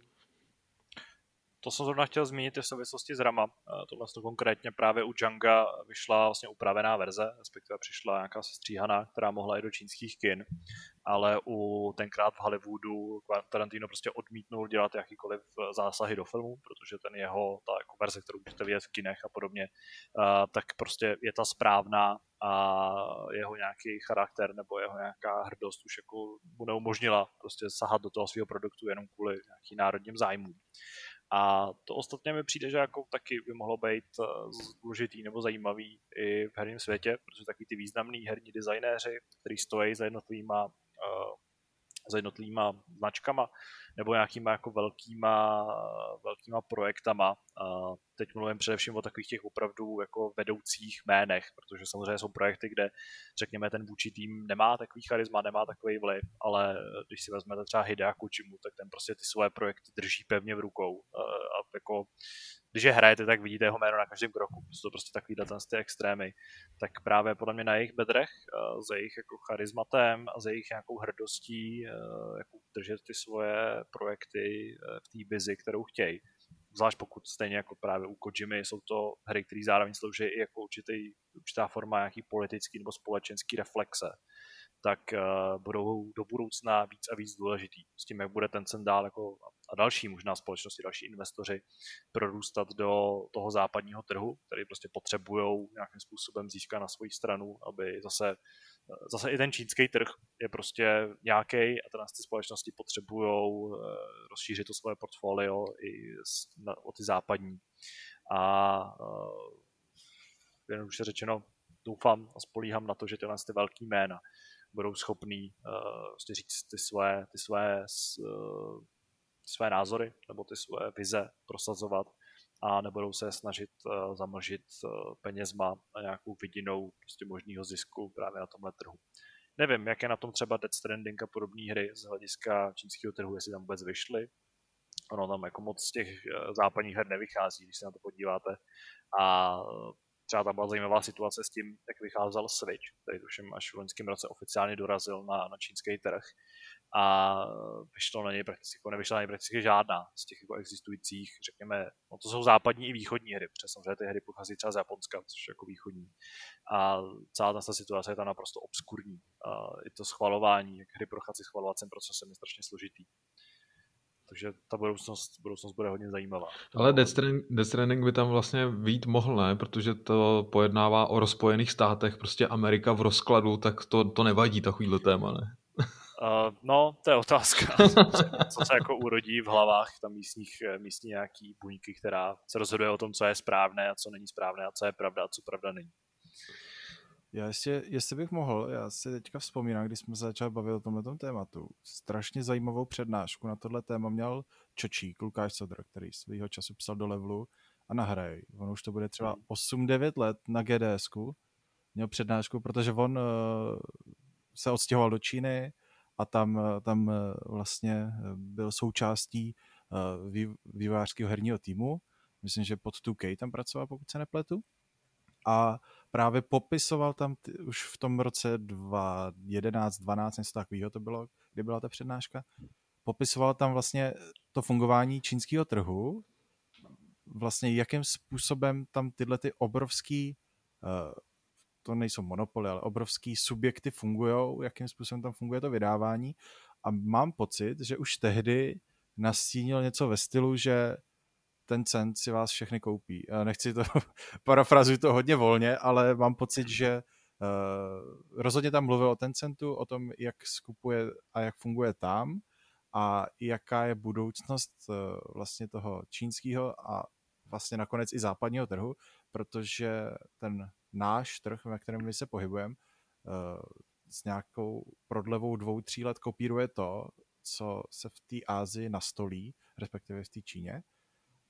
To jsem zrovna chtěl zmínit i v souvislosti s Rama. Tohle to konkrétně právě u Djanga vyšla vlastně upravená verze, respektive přišla nějaká sestříhaná, která mohla i do čínských kin, ale u tenkrát v Hollywoodu Tarantino prostě odmítnul dělat jakýkoliv zásahy do filmu, protože ten jeho, ta jako verze, kterou můžete vidět v kinech a podobně, tak prostě je ta správná a jeho nějaký charakter nebo jeho nějaká hrdost už jako mu neumožnila prostě sahat do toho svého produktu jenom kvůli nějakým národním zájmům. A to ostatně mi přijde, že jako taky by mohlo být eh, důležitý nebo zajímavý i v herním světě, protože takový ty významní herní designéři, kteří stojí za jednotlivýma, uh, za jednotlivýma značkama, nebo nějakýma jako velkýma, velkýma projektama. Teď mluvím především o takových těch opravdu jako vedoucích jménech, protože samozřejmě jsou projekty, kde řekněme ten vůči tým nemá takový charisma, nemá takový vliv, ale když si vezmete třeba Hidea Kuchimu, tak ten prostě ty svoje projekty drží pevně v rukou a jako když je hrajete, tak vidíte jeho jméno na každém kroku. Jsou to prostě takový ten ty extrémy. Tak právě podle mě na jejich bedrech, za jejich jako charizmatem a za jejich nějakou hrdostí, uh, jako držet ty svoje projekty uh, v té vizi, kterou chtějí. Zvlášť pokud stejně jako právě u Kojimy jsou to hry, které zároveň slouží i jako určitý, určitá forma nějaký politický nebo společenský reflexe tak uh, budou do budoucna víc a víc důležitý. S tím, jak bude ten cen dál jako a další možná společnosti, další investoři prorůstat do toho západního trhu, který prostě potřebují nějakým způsobem získat na svoji stranu, aby zase, zase i ten čínský trh je prostě nějaký a ty společnosti potřebují eh, rozšířit to svoje portfolio i o ty západní. A uh, jen už řečeno, doufám a spolíhám na to, že tyhle ty velký jména budou schopný uh, říct ty své, ty své uh, své názory nebo ty své vize prosazovat a nebudou se snažit uh, zamlžit uh, penězma a nějakou vidinou prostě možného zisku právě na tomhle trhu. Nevím, jak je na tom třeba Dead Stranding a podobné hry z hlediska čínského trhu, jestli tam vůbec vyšly. Ono tam jako moc z těch západních her nevychází, když se na to podíváte. A třeba tam byla zajímavá situace s tím, jak vycházel Switch, který tuším až v loňském roce oficiálně dorazil na, na čínský trh a vyšlo na něj prakticky, jako nevyšla na něj prakticky žádná z těch jako existujících, řekněme, no to jsou západní i východní hry, protože samozřejmě ty hry pochází třeba z Japonska, což je jako východní. A celá ta situace je tam naprosto obskurní. A i to schvalování, jak hry prochází schvalovacím procesem je strašně složitý. Takže ta budoucnost, budoucnost bude hodně zajímavá. Ale Death Stranding, Death Stranding by tam vlastně vít mohl, ne? Protože to pojednává o rozpojených státech, prostě Amerika v rozkladu, tak to, to nevadí takovýhle téma, ne? Uh, no, to je otázka, co se jako urodí v hlavách tam místních, eh, místní nějaký buňky, která se rozhoduje o tom, co je správné a co není správné a co je pravda a co pravda není. Já ještě, jestli bych mohl, já si teďka vzpomínám, když jsme se začali bavit o tomhle tématu, strašně zajímavou přednášku na tohle téma měl Čočík, Lukáš Sodr, který svýho času psal do levelu a na hry. On už to bude třeba 8-9 hmm. let na GDSku, měl přednášku, protože on uh, se odstěhoval do Číny, a tam, eh, tam eh, vlastně byl součástí vývojářského herního týmu. Myslím, že pod 2K tam pracoval, pokud se nepletu. A právě popisoval tam ty, už v tom roce 2011, 12, něco takového to bylo, kdy byla ta přednáška, popisoval tam vlastně to fungování čínského trhu, vlastně jakým způsobem tam tyhle ty obrovský to nejsou monopoly, ale obrovský subjekty fungují, jakým způsobem tam funguje to vydávání. A mám pocit, že už tehdy nastínil něco ve stylu, že ten cent si vás všechny koupí. Nechci to, parafrazuji to hodně volně, ale mám pocit, že uh, rozhodně tam mluvil o ten centu, o tom, jak skupuje a jak funguje tam a jaká je budoucnost uh, vlastně toho čínského a vlastně nakonec i západního trhu, protože ten náš trh, na kterém my se pohybujeme, eh, s nějakou prodlevou dvou, tří let kopíruje to, co se v té Ázii nastolí, respektive v té Číně.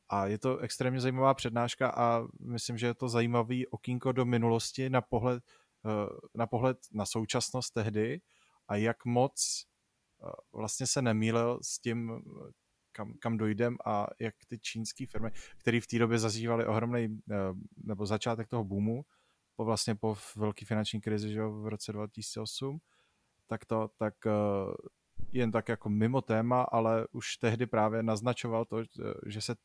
A je to extrémně zajímavá přednáška a myslím, že je to zajímavý okýnko do minulosti na pohled, eh, na pohled na současnost tehdy a jak moc eh, vlastně se nemýlil s tím, kam, kam dojdem a jak ty čínské firmy, které v té době zažívaly ohromný, nebo začátek toho boomu, po vlastně po velké finanční krizi že v roce 2008, tak to tak jen tak jako mimo téma, ale už tehdy právě naznačoval to, že se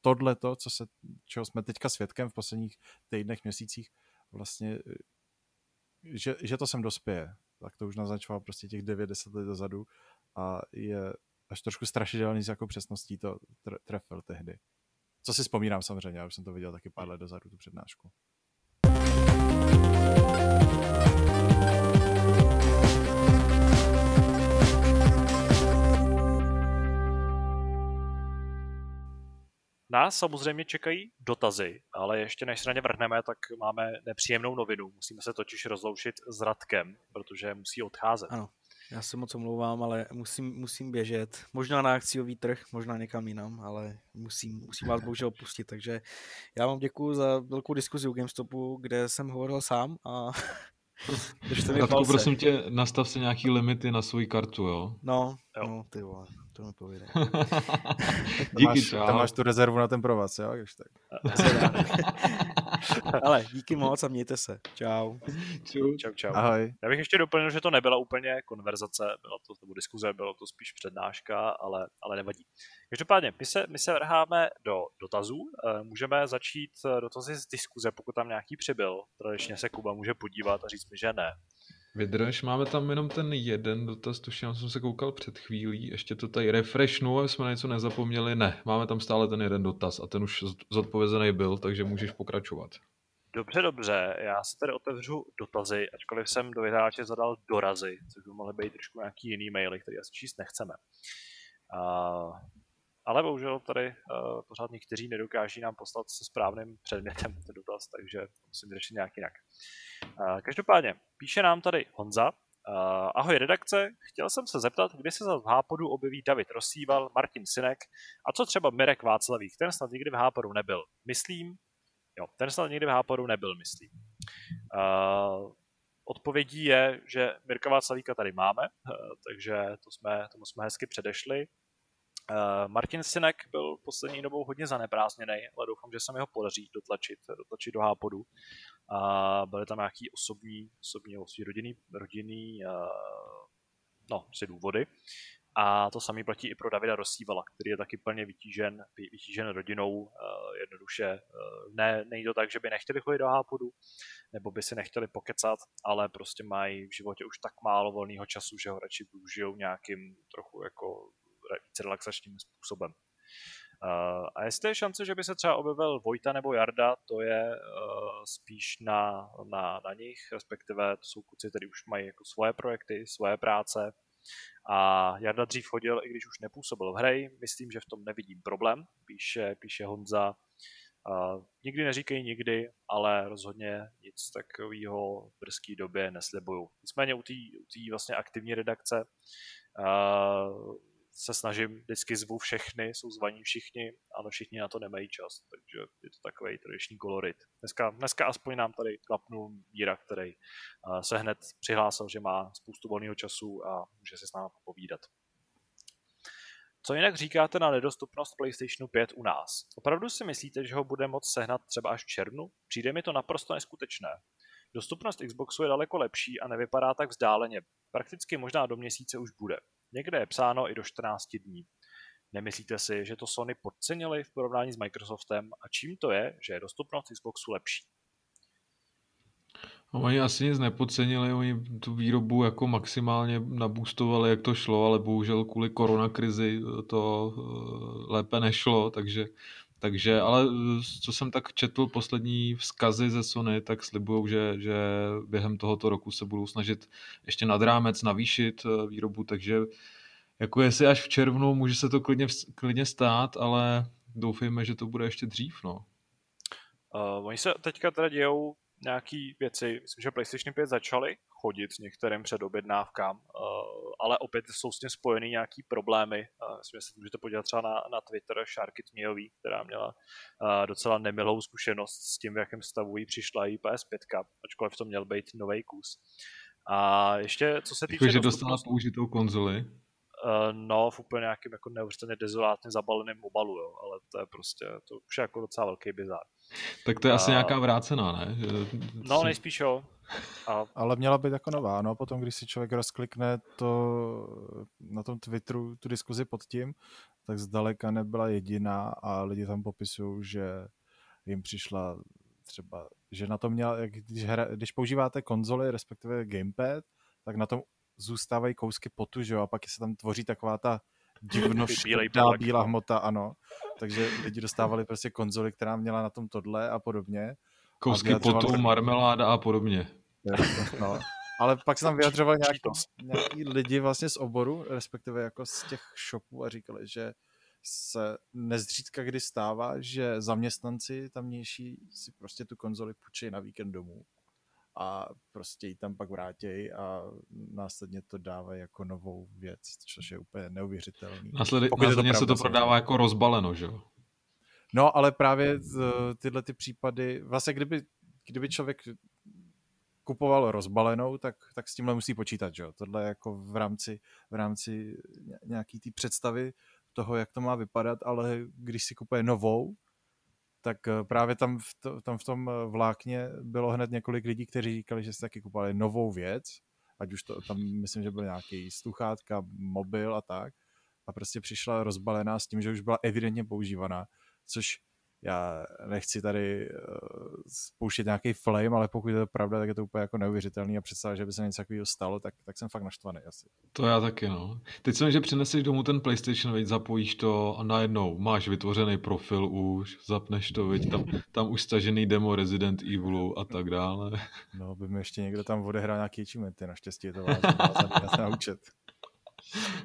tohle to, co se, čeho jsme teďka svědkem v posledních týdnech, měsících, vlastně, že, že to sem dospěje. Tak to už naznačoval prostě těch 9-10 let dozadu a je až trošku strašidelný s jakou přesností to trefil tehdy. Co si vzpomínám samozřejmě, já už jsem to viděl taky pár let dozadu, tu přednášku. Nás samozřejmě čekají dotazy, ale ještě než se na ně vrhneme, tak máme nepříjemnou novinu. Musíme se totiž rozloučit s Radkem, protože musí odcházet. Ano, já se moc omlouvám, ale musím, musím běžet. Možná na akciový trh, možná někam jinam, ale musím, musím vás bohužel opustit. Takže já vám děkuji za velkou diskuzi u GameStopu, kde jsem hovoril sám a Radku, prosím tě, nastav si nějaký limity na svoji kartu, jo? No, jo. no, ty vole, to mi povídej. Díky, máš, čau. Tam máš tu rezervu na ten provaz, jo? Už tak. Ale díky moc a mějte se. Čau. Čau, čau. čau. Ahoj. Já bych ještě doplnil, že to nebyla úplně konverzace, byla to nebo diskuze, bylo to spíš přednáška, ale, ale nevadí. Každopádně, my se, my se vrháme do dotazů. Eh, můžeme začít eh, dotazy z diskuze, pokud tam nějaký přibyl. Tradičně se Kuba může podívat a říct mi, že ne. Vydrž, máme tam jenom ten jeden dotaz, tuším, jsem se koukal před chvílí, ještě to tady refreshnu, aby jsme něco nezapomněli. Ne, máme tam stále ten jeden dotaz a ten už zodpovězený byl, takže můžeš pokračovat. Dobře, dobře, já se tady otevřu dotazy, ačkoliv jsem do vyhráče zadal dorazy, což by mohly být trošku nějaký jiný maily, který asi číst nechceme. Uh, ale bohužel tady uh, pořád někteří nedokáží nám poslat se správným předmětem ten dotaz, takže musím řešit nějak jinak. Uh, každopádně, píše nám tady Honza. Uh, ahoj redakce, chtěl jsem se zeptat, kdy se za v Hápodu objeví David Rosíval, Martin Sinek a co třeba Mirek Václavík, ten snad nikdy v Hápodu nebyl. Myslím, jo, ten snad nikdy v Hápodu nebyl, myslím. Uh, odpovědí je, že Mirka Václavíka tady máme, takže to jsme, tomu jsme hezky předešli. Uh, Martin Sinek byl poslední dobou hodně zaneprázdněný, ale doufám, že se mi ho podaří dotlačit, dotlačit do hápodu. Uh, byly tam nějaký osobní, osobní osobní rodinný, rodinný uh, no, si důvody. A to samé platí i pro Davida Rosívala, který je taky plně vytížen, vytížen rodinou, uh, jednoduše. Ne, není to tak, že by nechtěli chodit do hápodu, nebo by si nechtěli pokecat, ale prostě mají v životě už tak málo volného času, že ho radši využijou nějakým trochu jako více relaxačním způsobem. Uh, a jestli je šance, že by se třeba objevil Vojta nebo Jarda, to je uh, spíš na, na, na nich, respektive to jsou kluci, kteří už mají jako svoje projekty, svoje práce. A Jarda dřív chodil, i když už nepůsobil v hře, myslím, že v tom nevidím problém, píše, píše Honza. Uh, nikdy neříkej nikdy, ale rozhodně nic takového v brzké době neslibuju. Nicméně u té vlastně aktivní redakce se snažím, vždycky zvu všechny, jsou zvaní všichni, ano, všichni na to nemají čas, takže je to takový tradiční kolorit. Dneska, dneska aspoň nám tady klapnul Míra, který uh, se hned přihlásil, že má spoustu volného času a může si s námi povídat. Co jinak říkáte na nedostupnost PlayStationu 5 u nás? Opravdu si myslíte, že ho bude moct sehnat třeba až v červnu? Přijde mi to naprosto neskutečné. Dostupnost Xboxu je daleko lepší a nevypadá tak vzdáleně. Prakticky možná do měsíce už bude. Někde je psáno i do 14 dní. Nemyslíte si, že to Sony podcenili v porovnání s Microsoftem a čím to je, že je dostupnost Xboxu lepší? Oni asi nic nepodcenili, oni tu výrobu jako maximálně nabůstovali, jak to šlo, ale bohužel kvůli koronakrizi to eh, lépe nešlo, takže, takže ale eh, co jsem tak četl poslední vzkazy ze Sony, tak slibují, že, že během tohoto roku se budou snažit ještě nad rámec navýšit eh, výrobu, takže jako jestli až v červnu, může se to klidně, klidně stát, ale doufejme, že to bude ještě dřív, no. Uh, oni se teďka teda dějou nějaký věci, myslím, že PlayStation 5 začaly chodit některým předobjednávkám, uh, ale opět jsou s tím spojeny nějaký problémy. Uh, myslím, že se můžete podívat třeba na, na Twitter Sharky Tmějový, která měla uh, docela nemilou zkušenost s tím, v jakém stavu jí přišla i PS5, ačkoliv to měl být nový kus. A ještě co se týče... Jako, že dostala použitou konzoli? Uh, no, v úplně nějakým jako neuvěřitelně dezolátně zabaleném obalu, jo, ale to je prostě, to už je jako docela velký bizar. Tak to je uh, asi nějaká vrácená, ne? No, nejspíš jo. A... Ale měla být jako nová. No a potom, když si člověk rozklikne to na tom Twitteru, tu diskuzi pod tím, tak zdaleka nebyla jediná a lidi tam popisují, že jim přišla třeba, že na to měla, jak když, hra, když používáte konzoli, respektive gamepad, tak na tom zůstávají kousky potu, že jo, a pak se tam tvoří taková ta divno bílá no. hmota, ano. Takže lidi dostávali prostě konzoli, která měla na tom tohle a podobně. Kousky a potu, marmeláda a podobně. No. Ale pak se tam vyjadřovali nějaký, nějaký lidi vlastně z oboru, respektive jako z těch shopů a říkali, že se nezřídka kdy stává, že zaměstnanci tamnější si prostě tu konzoli půjčí na víkend domů a prostě ji tam pak vrátí a následně to dávají jako novou věc, což je úplně neuvěřitelný. Následně, následně to se to prodává jako rozbaleno, že jo? No, ale právě tyhle ty případy, vlastně kdyby, kdyby člověk kupoval rozbalenou, tak, tak s tímhle musí počítat, že jo? Tohle je jako v rámci, v rámci nějaký té představy toho, jak to má vypadat, ale když si kupuje novou, tak eh, právě tam v, to, tam v tom eh, vlákně bylo hned několik lidí, kteří říkali, že si taky kupovali novou věc, ať už to tam, myslím, že byl nějaký sluchátka, mobil a tak, a prostě přišla rozbalená s tím, že už byla evidentně používaná, což já nechci tady uh, spouštět nějaký flame, ale pokud je to pravda, tak je to úplně jako neuvěřitelný a představa, že by se něco takového stalo, tak, tak jsem fakt naštvaný asi. To já taky, no. Teď jsem, že přineseš domů ten PlayStation, veď zapojíš to a najednou máš vytvořený profil už, zapneš to, veď tam, tam už stažený demo Resident Evilu a tak dále. No, by mi ještě někdo tam odehrál nějaký achievementy, naštěstí je to vážně na účet.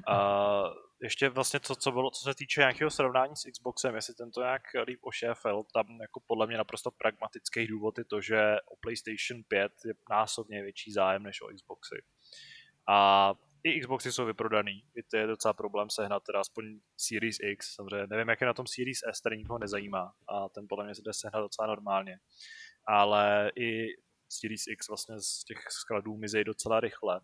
Uh ještě vlastně co, co bylo, co se týče nějakého srovnání s Xboxem, jestli tento nějak líp ošéfel, tam jako podle mě naprosto pragmatický důvod je to, že o PlayStation 5 je násobně větší zájem než o Xboxy. A i Xboxy jsou vyprodaný, i to je docela problém sehnat, teda aspoň Series X, samozřejmě nevím, jak je na tom Series S, který nikoho nezajímá a ten podle mě se jde sehnat docela normálně. Ale i Series X vlastně z těch skladů mizí docela rychle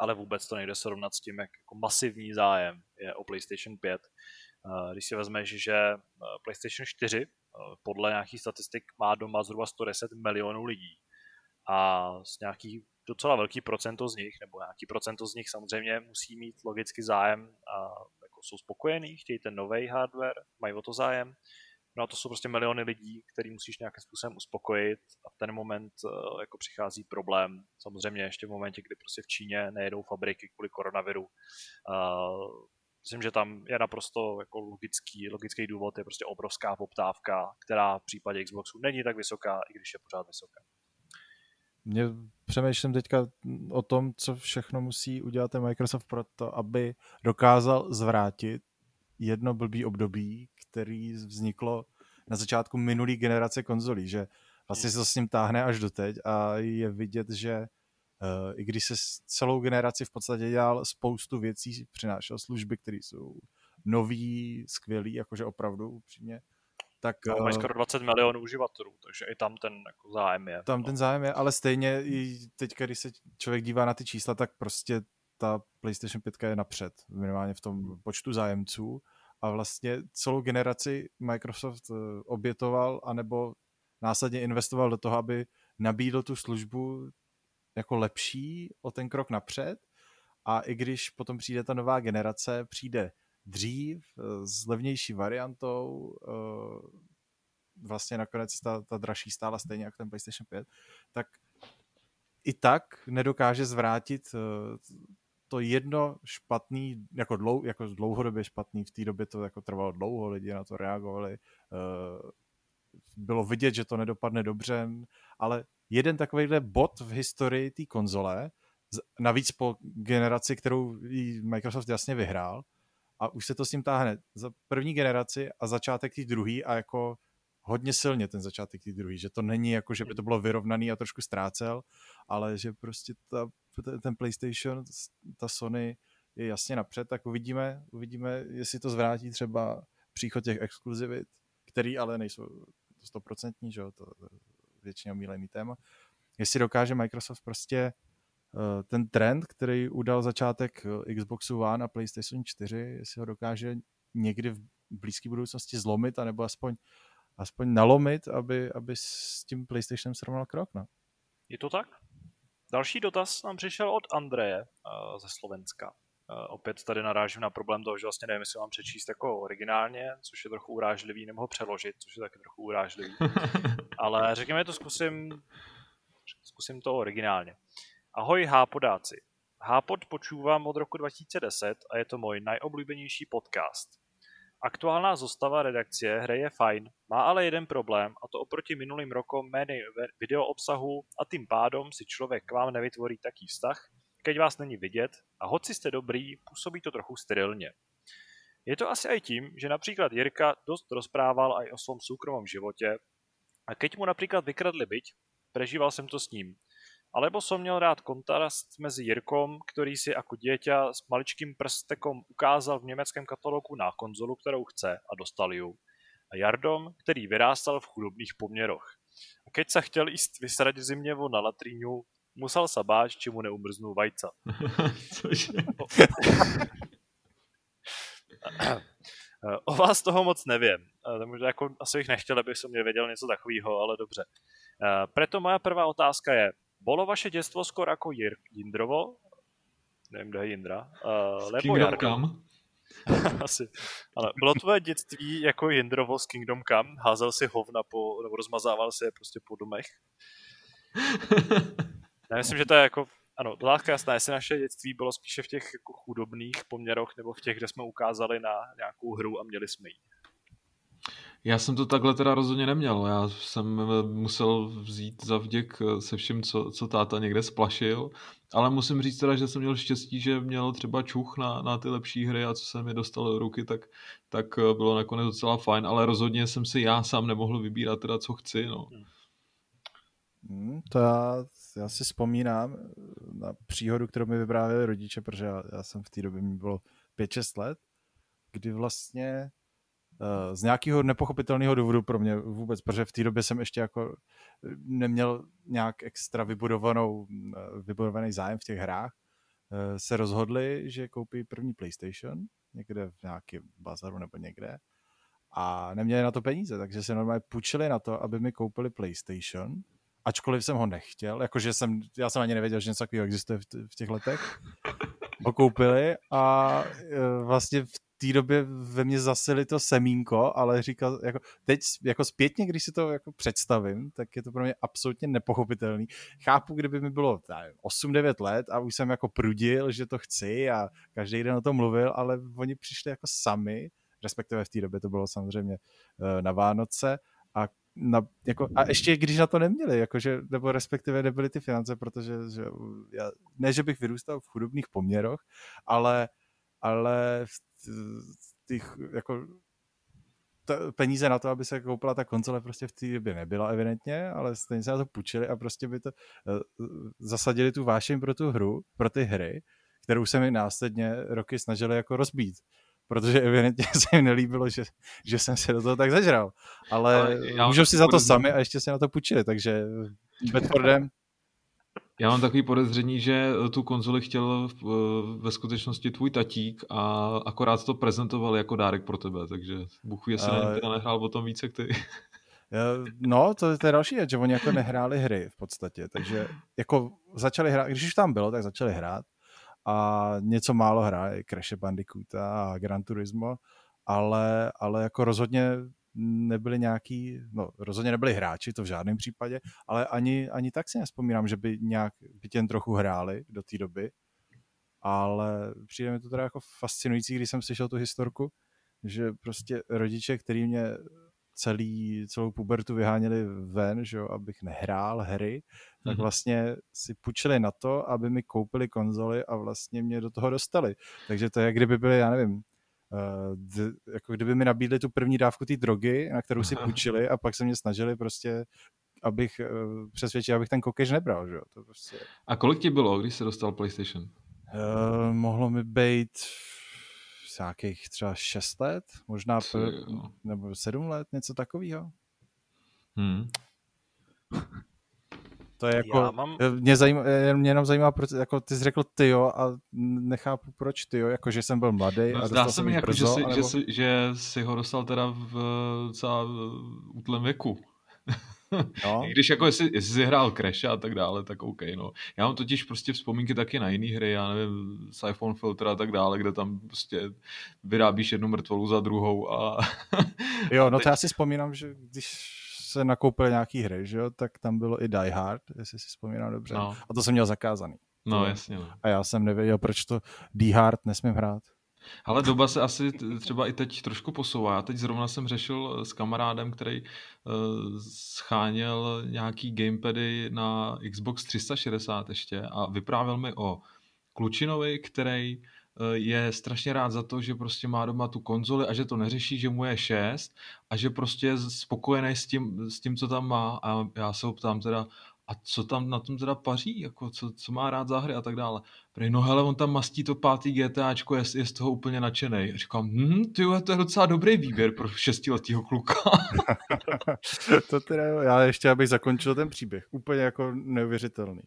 ale vůbec to nejde srovnat s tím, jak jako masivní zájem je o PlayStation 5. Eh, když si vezmeš, že eh, PlayStation 4 eh, podle nějakých statistik má doma zhruba 110 milionů lidí a z nějaký docela velký procento z nich, nebo nějaký procento z nich samozřejmě musí mít logicky zájem a jako jsou spokojení, chtějí ten nový hardware, mají o to zájem, No a to jsou prostě miliony lidí, který musíš nějakým způsobem uspokojit a v ten moment uh, jako přichází problém. Samozřejmě ještě v momentě, kdy prostě v Číně nejedou fabriky kvůli koronaviru. Uh, myslím, že tam je naprosto jako logický, logický důvod, je prostě obrovská poptávka, která v případě Xboxu není tak vysoká, i když je pořád vysoká. Mě přemýšlím teďka o tom, co všechno musí udělat ten Microsoft pro to, aby dokázal zvrátit jedno blbý období, který vzniklo na začátku minulý generace konzolí, že vlastně se to s ním táhne až doteď a je vidět, že uh, i když se celou generaci v podstatě dělal spoustu věcí, přinášel služby, které jsou nový, skvělý, jakože opravdu upřímně, tak... No, mají eh, skoro 20 milionů uživatelů, takže i tam ten jako zájem je. Tam no. ten zájem je, ale stejně i teď, když se člověk dívá na ty čísla, tak prostě ta PlayStation 5 je napřed, minimálně v tom počtu zájemců a vlastně celou generaci Microsoft eh, obětoval anebo následně investoval do toho, aby nabídl tu službu jako lepší o ten krok napřed. A i když potom přijde ta nová generace, přijde dřív eh, s levnější variantou, eh, vlastně nakonec ta, ta dražší stála stejně jako ten PlayStation 5, tak i tak nedokáže zvrátit to jedno špatný, jako, dlou, jako dlouhodobě špatný, v té době to jako trvalo dlouho, lidi na to reagovali, uh, bylo vidět, že to nedopadne dobře, ale jeden takovýhle bod v historii té konzole, navíc po generaci, kterou Microsoft jasně vyhrál, a už se to s ním táhne. Za první generaci a začátek té druhý a jako hodně silně ten začátek té druhý, že to není jako, že by to bylo vyrovnaný a trošku ztrácel, ale že prostě ta, ten PlayStation, ta Sony je jasně napřed, tak uvidíme, uvidíme, jestli to zvrátí třeba příchod těch exkluzivit, který ale nejsou stoprocentní, že jo, to, většinou mílený téma. Jestli dokáže Microsoft prostě uh, ten trend, který udal začátek eh, Xboxu One a PlayStation 4, jestli ho dokáže někdy v blízké budoucnosti zlomit, anebo aspoň, aspoň nalomit, aby, aby s tím PlayStationem srovnal krok, no. Je to tak? Další dotaz nám přišel od Andreje uh, ze Slovenska. Uh, opět tady narážím na problém toho, že vlastně nevím, jestli mám přečíst jako originálně, což je trochu urážlivý, nebo ho přeložit, což je taky trochu urážlivý. Ale řekněme to zkusím, zkusím to originálně. Ahoj hápodáci. Hápod počúvam od roku 2010 a je to můj najoblíbenější podcast. Aktuálna zostava redakcie hry je fajn, má ale jeden problém a to oproti minulým rokom méně video obsahu a tým pádom si člověk k vám nevytvorí taký vztah, keď vás není vidět a hoci jste dobrý, působí to trochu sterilně. Je to asi i tím, že například Jirka dost rozprával aj o svom soukromom životě a keď mu například vykradli byť, prežíval jsem to s ním. Alebo som měl rád kontrast mezi Jirkom, který si jako dieťa s maličkým prstekom ukázal v německém katalogu na konzolu, kterou chce a dostal ju. A Jardom, který vyrástal v chudobných poměroch. A keď sa chtěl jíst vysrať v zimě na latríňu, musel sa báť, či mu neumrznou vajca. Cože? O vás toho moc nevím. Možná jako, asi bych nechtěl, aby som nevěděl něco takového, ale dobře. Preto moja prvá otázka je, bolo vaše dětstvo skoro jako Jir- Jindrovo? Nevím, kde je Jindra. Uh, nebo Kingdom Jardo. Come? Asi. Ale bylo tvoje dětství jako Jindrovo z Kingdom Come? Házel si hovna po, nebo rozmazával si je prostě po domech? Já myslím, že to je jako, ano, látka jasná, jestli naše dětství bylo spíše v těch jako chudobných poměroch, nebo v těch, kde jsme ukázali na nějakou hru a měli jsme ji. Já jsem to takhle teda rozhodně neměl. Já jsem eh, musel vzít za vděk eh, se vším, co, co táta někde splašil. Ale musím říct teda, že jsem měl štěstí, že měl třeba čuch na, na ty lepší hry a co se mi dostalo do ruky, tak, tak eh, bylo nakonec docela fajn. Ale rozhodně jsem si já sám nemohl vybírat teda, co chci. No. Hmm, to já, já si vzpomínám na příhodu, kterou mi vyprávěli rodiče, protože já, já jsem v té době mi bylo 5-6 let, kdy vlastně z nějakého nepochopitelného důvodu pro mě vůbec, protože v té době jsem ještě jako neměl nějak extra vybudovanou, uh, vybudovaný zájem v těch hrách, se rozhodli, že koupí první PlayStation, někde v nějakém bazaru nebo někde, a neměli na to peníze, takže se normálně půjčili na to, aby mi koupili PlayStation, ačkoliv jsem ho nechtěl, jakože jsem, já jsem ani nevěděl, že něco takového existuje v, v těch letech, ho koupili a e, vlastně v té době ve mně zasili to semínko, ale říkal, jako, teď jako zpětně, když si to jako představím, tak je to pro mě absolutně nepochopitelný. Chápu, kdyby mi bylo 8-9 let a už jsem jako prudil, že to chci a každý den o tom mluvil, ale oni přišli jako sami, respektive v té době to bylo samozřejmě e, na Vánoce a na, jako, a ještě když na to neměli, jakože, nebo respektive nebyly ty finance, protože že, já, ne, že bych vyrůstal v chudobných poměroch, ale, ale těch, jako, to, peníze na to, aby se koupila ta konzole prostě v té době nebyla evidentně, ale stejně se na to půjčili a prostě by to uh, zasadili tu vášeň pro tu hru, pro ty hry, kterou se mi následně roky snažili jako rozbít protože evidentně se jim nelíbilo, že, že jsem se do toho tak zažral. Ale, Ale můžou si za to sami a ještě se na to půjčili, takže Bedfordem já mám takový podezření, že tu konzoli chtěl ve skutečnosti tvůj tatík a akorát to prezentoval jako dárek pro tebe, takže Bůh jestli uh, na teda nehrál o tom více jak ty. No, to, to je další věc, že oni jako nehráli hry v podstatě, takže jako začali hrát, když už tam bylo, tak začali hrát a něco málo hraje Crash Bandicoot a Gran Turismo, ale, ale jako rozhodně nebyli nějaký, no rozhodně nebyli hráči, to v žádném případě, ale ani, ani tak si nespomínám, že by nějak, by těm trochu hráli do té doby, ale přijde mi to teda jako fascinující, když jsem slyšel tu historku, že prostě rodiče, který mě celý, celou pubertu vyháněli ven, že jo, abych nehrál hry, tak mhm. vlastně si půjčili na to, aby mi koupili konzoly a vlastně mě do toho dostali. Takže to je, jak kdyby byly, já nevím, uh, d- jako kdyby mi nabídli tu první dávku té drogy, na kterou si půjčili a pak se mě snažili prostě abych uh, přesvědčil, abych ten kokež nebral, že jo. To prostě... A kolik ti bylo, když se dostal PlayStation? Uh, mohlo mi být nějakých třeba 6 let, možná Ty, pr- nebo 7 let, něco takového. Hmm. To je jako, Já mám... mě, zajímá, mě jenom zajímá, proč, jako ty jsi řekl tyjo a nechápu proč tyjo, jako že jsem byl mladý. No, a zdá se mi, jako, brzo, že, jsi, anebo... že, jsi, že jsi ho dostal teda v celá útlem věku. No. Když jako jestli, jestli jsi hrál Crash a tak dále, tak OK, no. Já mám totiž prostě vzpomínky taky na jiné hry, já nevím, Siphon Filter a tak dále, kde tam prostě vyrábíš jednu mrtvolu za druhou a... jo, no to já si vzpomínám, že když se nakoupil nějaký hry, že jo, tak tam bylo i Die Hard, jestli si vzpomínám dobře. No. A to jsem měl zakázaný. No, jasně. No. A já jsem nevěděl, proč to Die Hard nesmím hrát. Ale doba se asi třeba i teď trošku posouvá. Já teď zrovna jsem řešil s kamarádem, který uh, scháněl nějaký gamepady na Xbox 360 ještě a vyprávěl mi o Klučinovi, který uh, je strašně rád za to, že prostě má doma tu konzoli a že to neřeší, že mu je 6 a že prostě je spokojený s tím, s tím, co tam má a já se ho ptám teda, a co tam na tom teda paří, jako co, co má rád za hry a tak dále. Prej, no hele, on tam mastí to pátý GTAčko, je, je z toho úplně nadšený. Říkám, hm, ty to je docela dobrý výběr pro šestiletýho kluka. to teda, já ještě abych zakončil ten příběh. Úplně jako neuvěřitelný.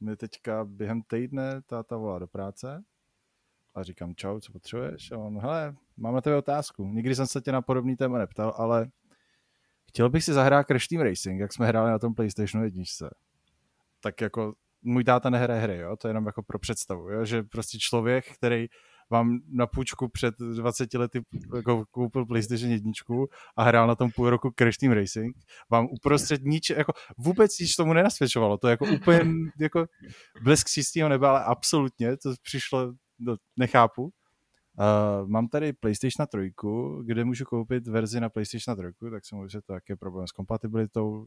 Mě teďka během týdne táta volá do práce a říkám, čau, co potřebuješ? A on, hele, mám na tebe otázku. Nikdy jsem se tě na podobný téma neptal, ale chtěl bych si zahrát Crash Team Racing, jak jsme hráli na tom PlayStationu jedničce. Tak jako můj táta nehraje hry, jo? to je jenom jako pro představu, jo? že prostě člověk, který vám na půjčku před 20 lety jako koupil PlayStation 1 a hrál na tom půl roku Crash Team Racing, vám uprostřed nič, jako vůbec nic tomu nenasvědčovalo. To je jako úplně jako blesk čistého nebe, ale absolutně to přišlo, no, nechápu. Uh, mám tady PlayStation 3, kde můžu koupit verzi na PlayStation 3, tak jsem že to je problém s kompatibilitou.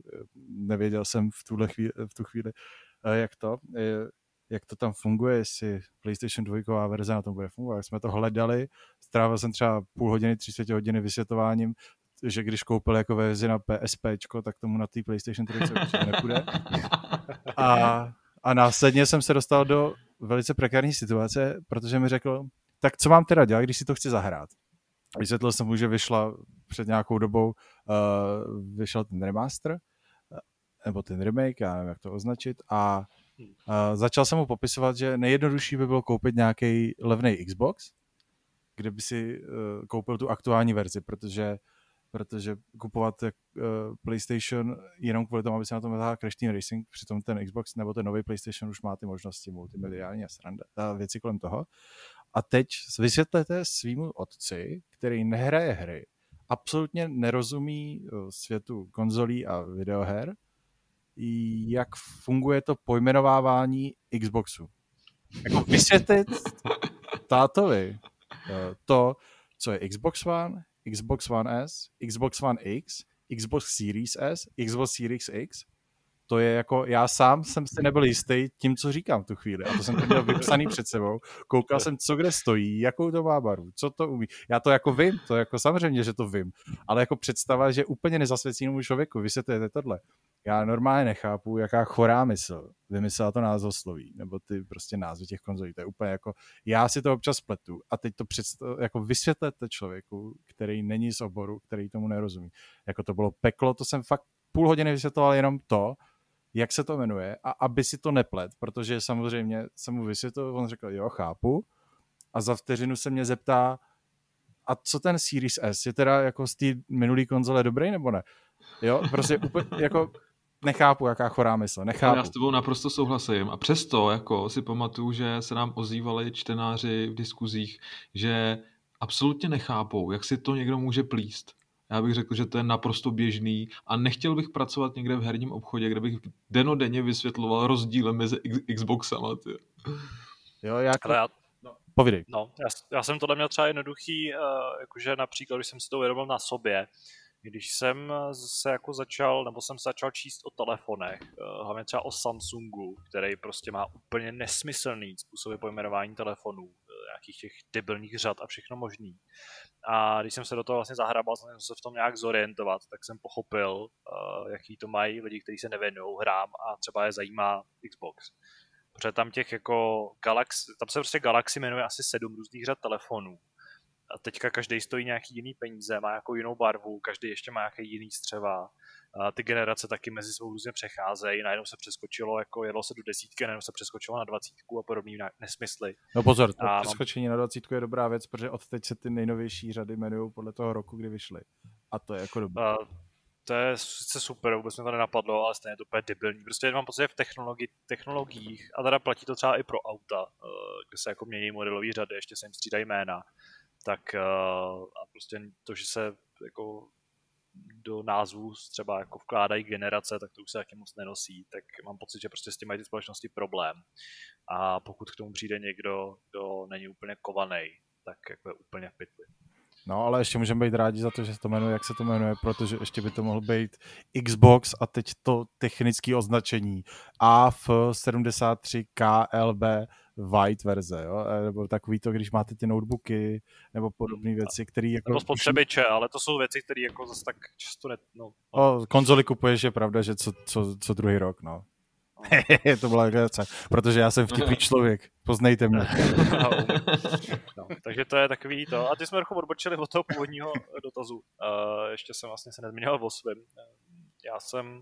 Nevěděl jsem v, tuhle chvíli, v tu chvíli, uh, jak to, jak to tam funguje, jestli PlayStation 2 verze na tom bude fungovat. Jsme to hledali, strávil jsem třeba půl hodiny, tři čtvrtě hodiny vysvětováním, že když koupil jako verzi na PSP, tak tomu na té PlayStation 3 určitě nepůjde. A, a následně jsem se dostal do velice prekární situace, protože mi řekl, tak co mám teda dělat, když si to chci zahrát? Vysvětlil jsem mu, že vyšla před nějakou dobou, uh, vyšel ten remaster, eh, nebo ten remake, já nevím, jak to označit, a uh, začal jsem mu popisovat, že nejjednodušší by bylo koupit nějaký levný Xbox, kde by si uh, koupil tu aktuální verzi, protože protože kupovat uh, PlayStation jenom kvůli tomu, aby se na tom vytáhl Crash Team Racing, přitom ten Xbox nebo ten nový PlayStation už má ty možnosti multimediální a sranda, a věci kolem toho. A teď vysvětlete svýmu otci, který nehraje hry, absolutně nerozumí eh, světu konzolí a videoher, jak funguje to pojmenovávání Xboxu. Jako vysvětlit tátovi eh, to, co je Xbox One, Xbox One S, Xbox One X, Xbox Series S, Xbox Series X, to je jako, já sám jsem si nebyl jistý tím, co říkám tu chvíli. A to jsem to měl vypsaný před sebou. Koukal jsem, co kde stojí, jakou to má barvu, co to umí. Já to jako vím, to jako samozřejmě, že to vím. Ale jako představa, že úplně nezasvěcenému člověku vysvětlujete tohle. Já normálně nechápu, jaká chorá mysl vymyslela to názvosloví, nebo ty prostě názvy těch konzolí. To je úplně jako, já si to občas pletu a teď to představ, jako vysvětlete člověku, který není z oboru, který tomu nerozumí. Jako to bylo peklo, to jsem fakt půl hodiny vysvětloval jenom to, jak se to jmenuje a aby si to neplet, protože samozřejmě jsem mu vysvětlil, on řekl, jo, chápu a za vteřinu se mě zeptá, a co ten Series S, je teda jako z té minulý konzole dobrý nebo ne? Jo, prostě úplně, jako nechápu, jaká chorá mysl, nechápu. Já s tebou naprosto souhlasím a přesto jako si pamatuju, že se nám ozývali čtenáři v diskuzích, že absolutně nechápou, jak si to někdo může plíst. Já bych řekl, že to je naprosto běžný a nechtěl bych pracovat někde v herním obchodě, kde bych denodenně vysvětloval rozdíly mezi Xboxama. Ty. Jo, jak... Ale já, no, povídej. No, já, já, jsem tohle měl třeba jednoduchý, uh, jakože například, když jsem si to uvědomil na sobě, když jsem se jako začal, nebo jsem se začal číst o telefonech, uh, hlavně třeba o Samsungu, který prostě má úplně nesmyslný způsoby pojmenování telefonů, nějakých těch debilních řad a všechno možný. A když jsem se do toho vlastně zahrabal, jsem se v tom nějak zorientovat, tak jsem pochopil, uh, jaký to mají lidi, kteří se nevěnují hrám a třeba je zajímá Xbox. Protože tam těch jako Galaxy, tam se prostě Galaxy jmenuje asi sedm různých řad telefonů. A teďka každý stojí nějaký jiný peníze, má nějakou jinou barvu, každý ještě má nějaký jiný střeva a ty generace taky mezi sebou různě přecházejí, najednou se přeskočilo, jako jedlo se do desítky, najednou se přeskočilo na dvacítku a podobný nesmysly. No pozor, to a přeskočení mám... na dvacítku je dobrá věc, protože od teď se ty nejnovější řady jmenují podle toho roku, kdy vyšly. A to je jako dobré. to je sice super, vůbec mě to nenapadlo, ale stejně je to úplně debilní. Prostě mám pocit, že v technologi- technologiích, a teda platí to třeba i pro auta, uh, kde se jako mění modelové řady, ještě se jim střídají jména, tak uh, a prostě to, že se jako do názvů třeba jako vkládají generace, tak to už se taky moc nenosí, tak mám pocit, že prostě s tím mají ty společnosti problém. A pokud k tomu přijde někdo, kdo není úplně kovaný, tak jako je úplně v pytli. No, ale ještě můžeme být rádi za to, že se to jmenuje, jak se to jmenuje, protože ještě by to mohl být Xbox a teď to technické označení AF73 KLB white verze, jo? nebo takový to, když máte ty notebooky nebo podobné hmm. věci, které jako... Nebo spotřebiče, ale to jsou věci, které jako zase tak často ne... No, no. O, konzoli kupuješ, je pravda, že co, co, co druhý rok, no. to byla legrace, protože já jsem vtipný člověk, poznejte mě. no, takže to je takový to. A ty jsme trochu odbočili od toho původního dotazu. Uh, ještě jsem vlastně se nezmínil o svém. Já jsem uh,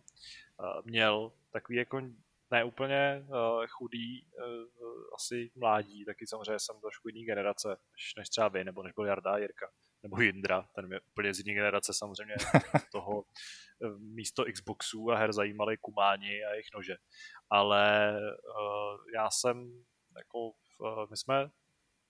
měl takový jako ne úplně uh, chudý uh, asi mládí, taky samozřejmě jsem trošku jiný generace, než, než třeba vy, nebo než byl Jarda Jirka, nebo Jindra, ten je úplně z jiné generace samozřejmě toho místo Xboxů a her zajímaly kumáni a jejich nože. Ale uh, já jsem jako, uh, my jsme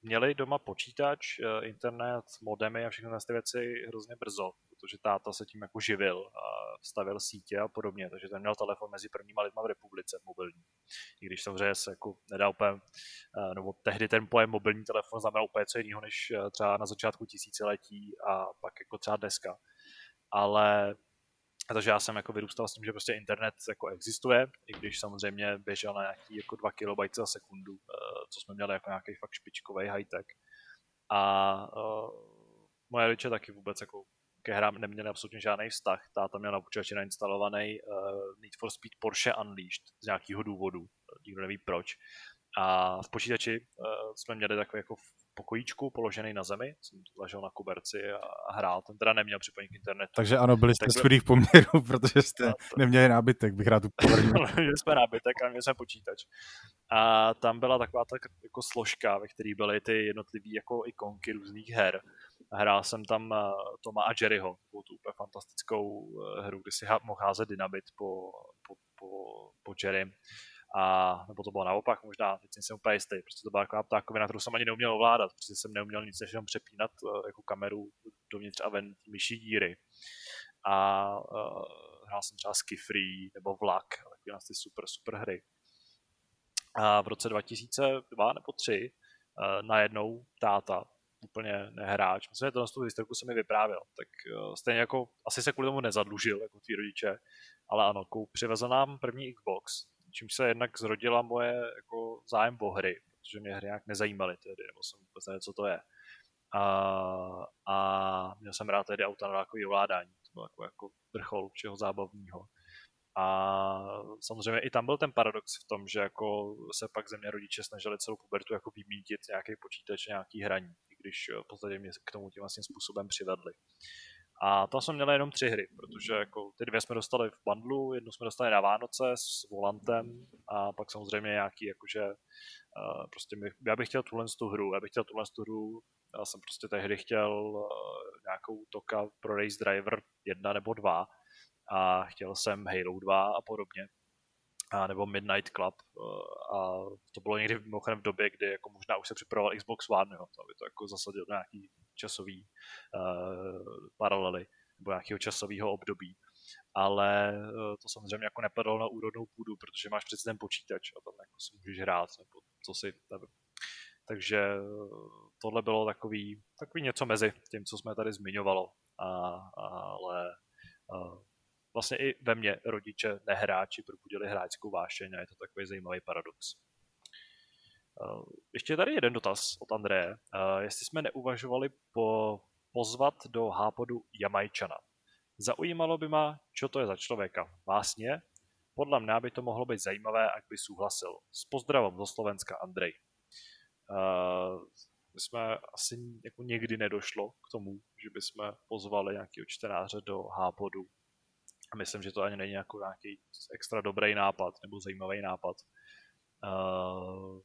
měli doma počítač, uh, internet, modemy a všechny ty věci hrozně brzo, protože táta se tím jako živil a stavil sítě a podobně, takže ten měl telefon mezi prvníma lidma v republice mobilní. I když samozřejmě se jako nedá úplně, nebo tehdy ten pojem mobilní telefon znamená úplně co jiného, než třeba na začátku tisíciletí a pak jako třeba dneska. Ale takže já jsem jako vyrůstal s tím, že prostě internet jako existuje, i když samozřejmě běžel na nějaký jako 2 KB za sekundu, eh, co jsme měli jako nějaký fakt špičkový high-tech. A uh, moje rodiče taky vůbec jako ke hrám neměli absolutně žádný vztah. Táta měl na počítači nainstalovaný uh, Need for Speed Porsche Unleashed z nějakého důvodu, nikdo neví proč. A v počítači uh, jsme měli takový jako pokojíčku položený na zemi, jsem ležel na koberci a, hrál. Ten teda neměl připojení k internetu. Takže ano, byli jste z chudých poměrů, protože jste to... neměli nábytek, bych rád upozornil. Měli jsme nábytek a měli jsme počítač. A tam byla taková tak jako složka, ve které byly ty jednotlivé jako ikonky různých her. Hrál jsem tam uh, Toma a Jerryho, tu úplně fantastickou uh, hru, kdy si mohl házet dynamit po, po, po, po Jerry a nebo to bylo naopak možná, teď jsem úplně jistý, prostě to byla taková ptákovina, kterou jsem ani neuměl ovládat, protože jsem neuměl nic než jenom přepínat uh, jako kameru dovnitř a ven myší díry. A uh, hrál jsem třeba Skifree nebo Vlak, takové ty super, super hry. A v roce 2002 nebo 3 uh, najednou táta, úplně nehráč, myslím, že tohle tu historku se mi vyprávěl, tak uh, stejně jako, asi se kvůli tomu nezadlužil, jako tvý rodiče, ale ano, přivezl nám první Xbox, čímž se jednak zrodila moje jako zájem o hry, protože mě hry nějak nezajímaly tehdy, nebo jsem vůbec nevěděl, co to je. A, a měl jsem rád tehdy auta na dálkový ovládání, to bylo jako, jako vrchol všeho zábavního. A samozřejmě i tam byl ten paradox v tom, že jako se pak ze mě rodiče snažili celou pubertu jako vymítit nějaký počítač, nějaký hraní, když v podstatě mě k tomu tím vlastně způsobem přivedli. A tam jsme měli jenom tři hry, protože jako ty dvě jsme dostali v bundlu, jednu jsme dostali na Vánoce s volantem a pak samozřejmě nějaký jakože uh, prostě my, já bych chtěl tuhle tu hru, já bych chtěl tuhle tu hru, já jsem prostě tehdy chtěl uh, nějakou toka pro Race Driver jedna nebo dva a chtěl jsem Halo 2 a podobně a nebo Midnight Club uh, a to bylo někdy mimochodem v době, kdy jako možná už se připravoval Xbox One, jo, aby to jako zasadil nějaký časový uh, paralely nebo nějakého časového období. Ale uh, to samozřejmě jako nepadlo na úrodnou půdu, protože máš přece ten počítač a tam jako si můžeš hrát, nebo co si, nevím. Takže tohle bylo takový, takový něco mezi tím, co jsme tady zmiňovalo, a, ale uh, vlastně i ve mně rodiče nehráči probudili hráčskou vášeň a je to takový zajímavý paradox. Eh, ještě je tady jeden dotaz od Andreje. Eh, jestli jsme neuvažovali po, pozvat do Hápodu Jamajčana. Zaujímalo by ma, čo to je za člověka. Vásně? Podle mě by to mohlo být zajímavé, ak by souhlasil. S pozdravom zo Slovenska Andrej. Uh, my jsme asi jako někdy nedošlo k tomu, že bychom pozvali nějakého čtenáře do Hápodu. A myslím, že to ani není jako nějaký extra dobrý nápad nebo zajímavý nápad. Uh,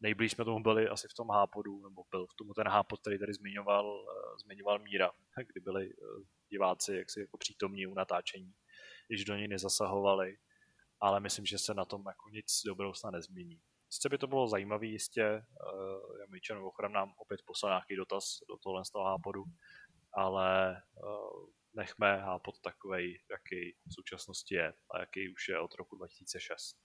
nejblíž jsme tomu byli asi v tom hápodu, nebo byl v tomu ten hápod, který tady zmiňoval, uh, zmiňoval Míra, kdy byli uh, diváci jaksi jako přítomní u natáčení, když do něj nezasahovali, ale myslím, že se na tom jako nic do budoucna nezmění. Sice by to bylo zajímavé, jistě, uh, Jamičan Ochram nám opět poslal nějaký dotaz do tohle z toho hápodu, ale uh, nechme hápod takovej, jaký v současnosti je a jaký už je od roku 2006.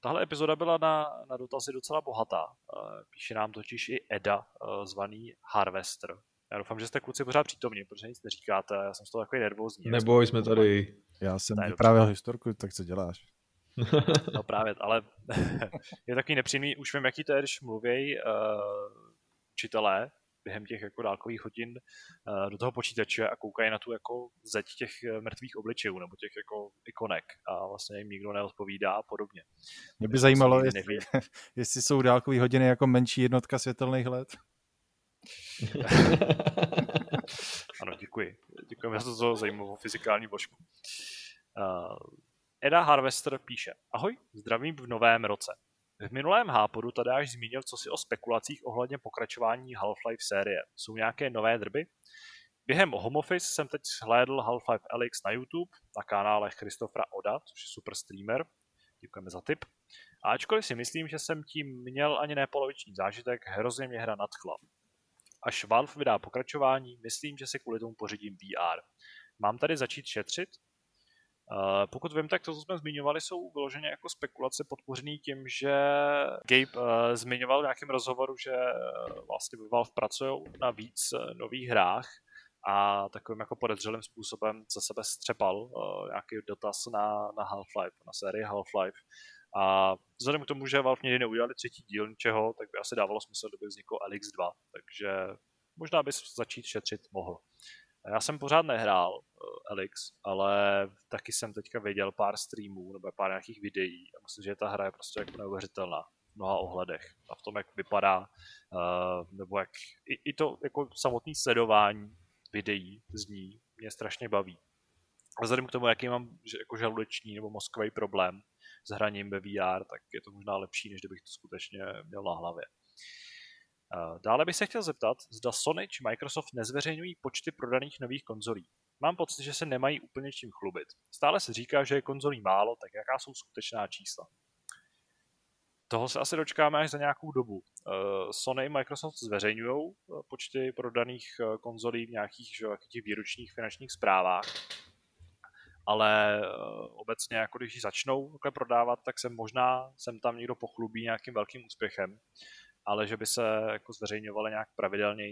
Tahle epizoda byla na, na dotazy docela bohatá. Eh, píše nám totiž i Eda, zvaný Harvester. Já doufám, že jste kluci pořád přítomní, protože nic neříkáte, já jsem z toho takový nervózní. Nebo jsme tady. Já jsem vyprávěl historku, tak co děláš? No právě, ale je taky nepříjemný, už vím, jaký to je, když mluví uh, učitelé během těch jako dálkových hodin uh, do toho počítače a koukají na tu jako zeď těch eh, mrtvých obličejů nebo těch jako ikonek a vlastně jim nikdo neodpovídá a podobně. Mě by zajímalo, jestli, jestli jsou dálkové hodiny jako menší jednotka světelných let. ano, děkuji. Děkujeme za to zajímavou fyzikální vložku. Uh, Eda Harvester píše, ahoj, zdravím v novém roce. V minulém hápodu Tadáš zmínil co si o spekulacích ohledně pokračování Half-Life série. Jsou nějaké nové drby? Během Home Office jsem teď shlédl Half-Life Alyx na YouTube, na kanále Christofra Oda, což je super streamer. Děkujeme za tip. A ačkoliv si myslím, že jsem tím měl ani nepoloviční zážitek, hrozně mě hra nadchla. Až Valve vydá pokračování, myslím, že si kvůli tomu pořídím VR. Mám tady začít šetřit? Uh, pokud vím, tak to, co jsme zmiňovali, jsou vyloženě jako spekulace podpořený tím, že Gabe uh, zmiňoval v nějakém rozhovoru, že uh, vlastně Valve pracují na víc nových hrách a takovým jako podezřelým způsobem za sebe střepal nějaký dotaz na, na Half-Life, na sérii Half-Life. A vzhledem k tomu, že Valve někdy neudělali třetí díl ničeho, tak by asi dávalo smysl, kdyby vzniklo Elix 2, takže možná bys začít šetřit mohl. Já jsem pořád nehrál Elix, ale taky jsem teďka viděl pár streamů nebo pár nějakých videí a myslím, že ta hra je prostě jako neuvěřitelná v mnoha ohledech. A v tom, jak vypadá, uh, nebo jak i, i to jako samotné sledování videí z ní mě strašně baví. A vzhledem k tomu, jaký mám jako žaludeční nebo mozkový problém s hraním ve VR, tak je to možná lepší, než kdybych to skutečně měl na hlavě. Dále bych se chtěl zeptat, zda Sony či Microsoft nezveřejňují počty prodaných nových konzolí. Mám pocit, že se nemají úplně čím chlubit. Stále se říká, že je konzolí málo, tak jaká jsou skutečná čísla? Toho se asi dočkáme až za nějakou dobu. Sony i Microsoft zveřejňují eh, počty prodaných eh, konzolí v nějakých že, těch výročních finančních zprávách, ale eh, obecně, jako když ji začnou takhle prodávat, tak se možná sem tam někdo pochlubí nějakým velkým úspěchem ale že by se jako zveřejňovaly nějak pravidelně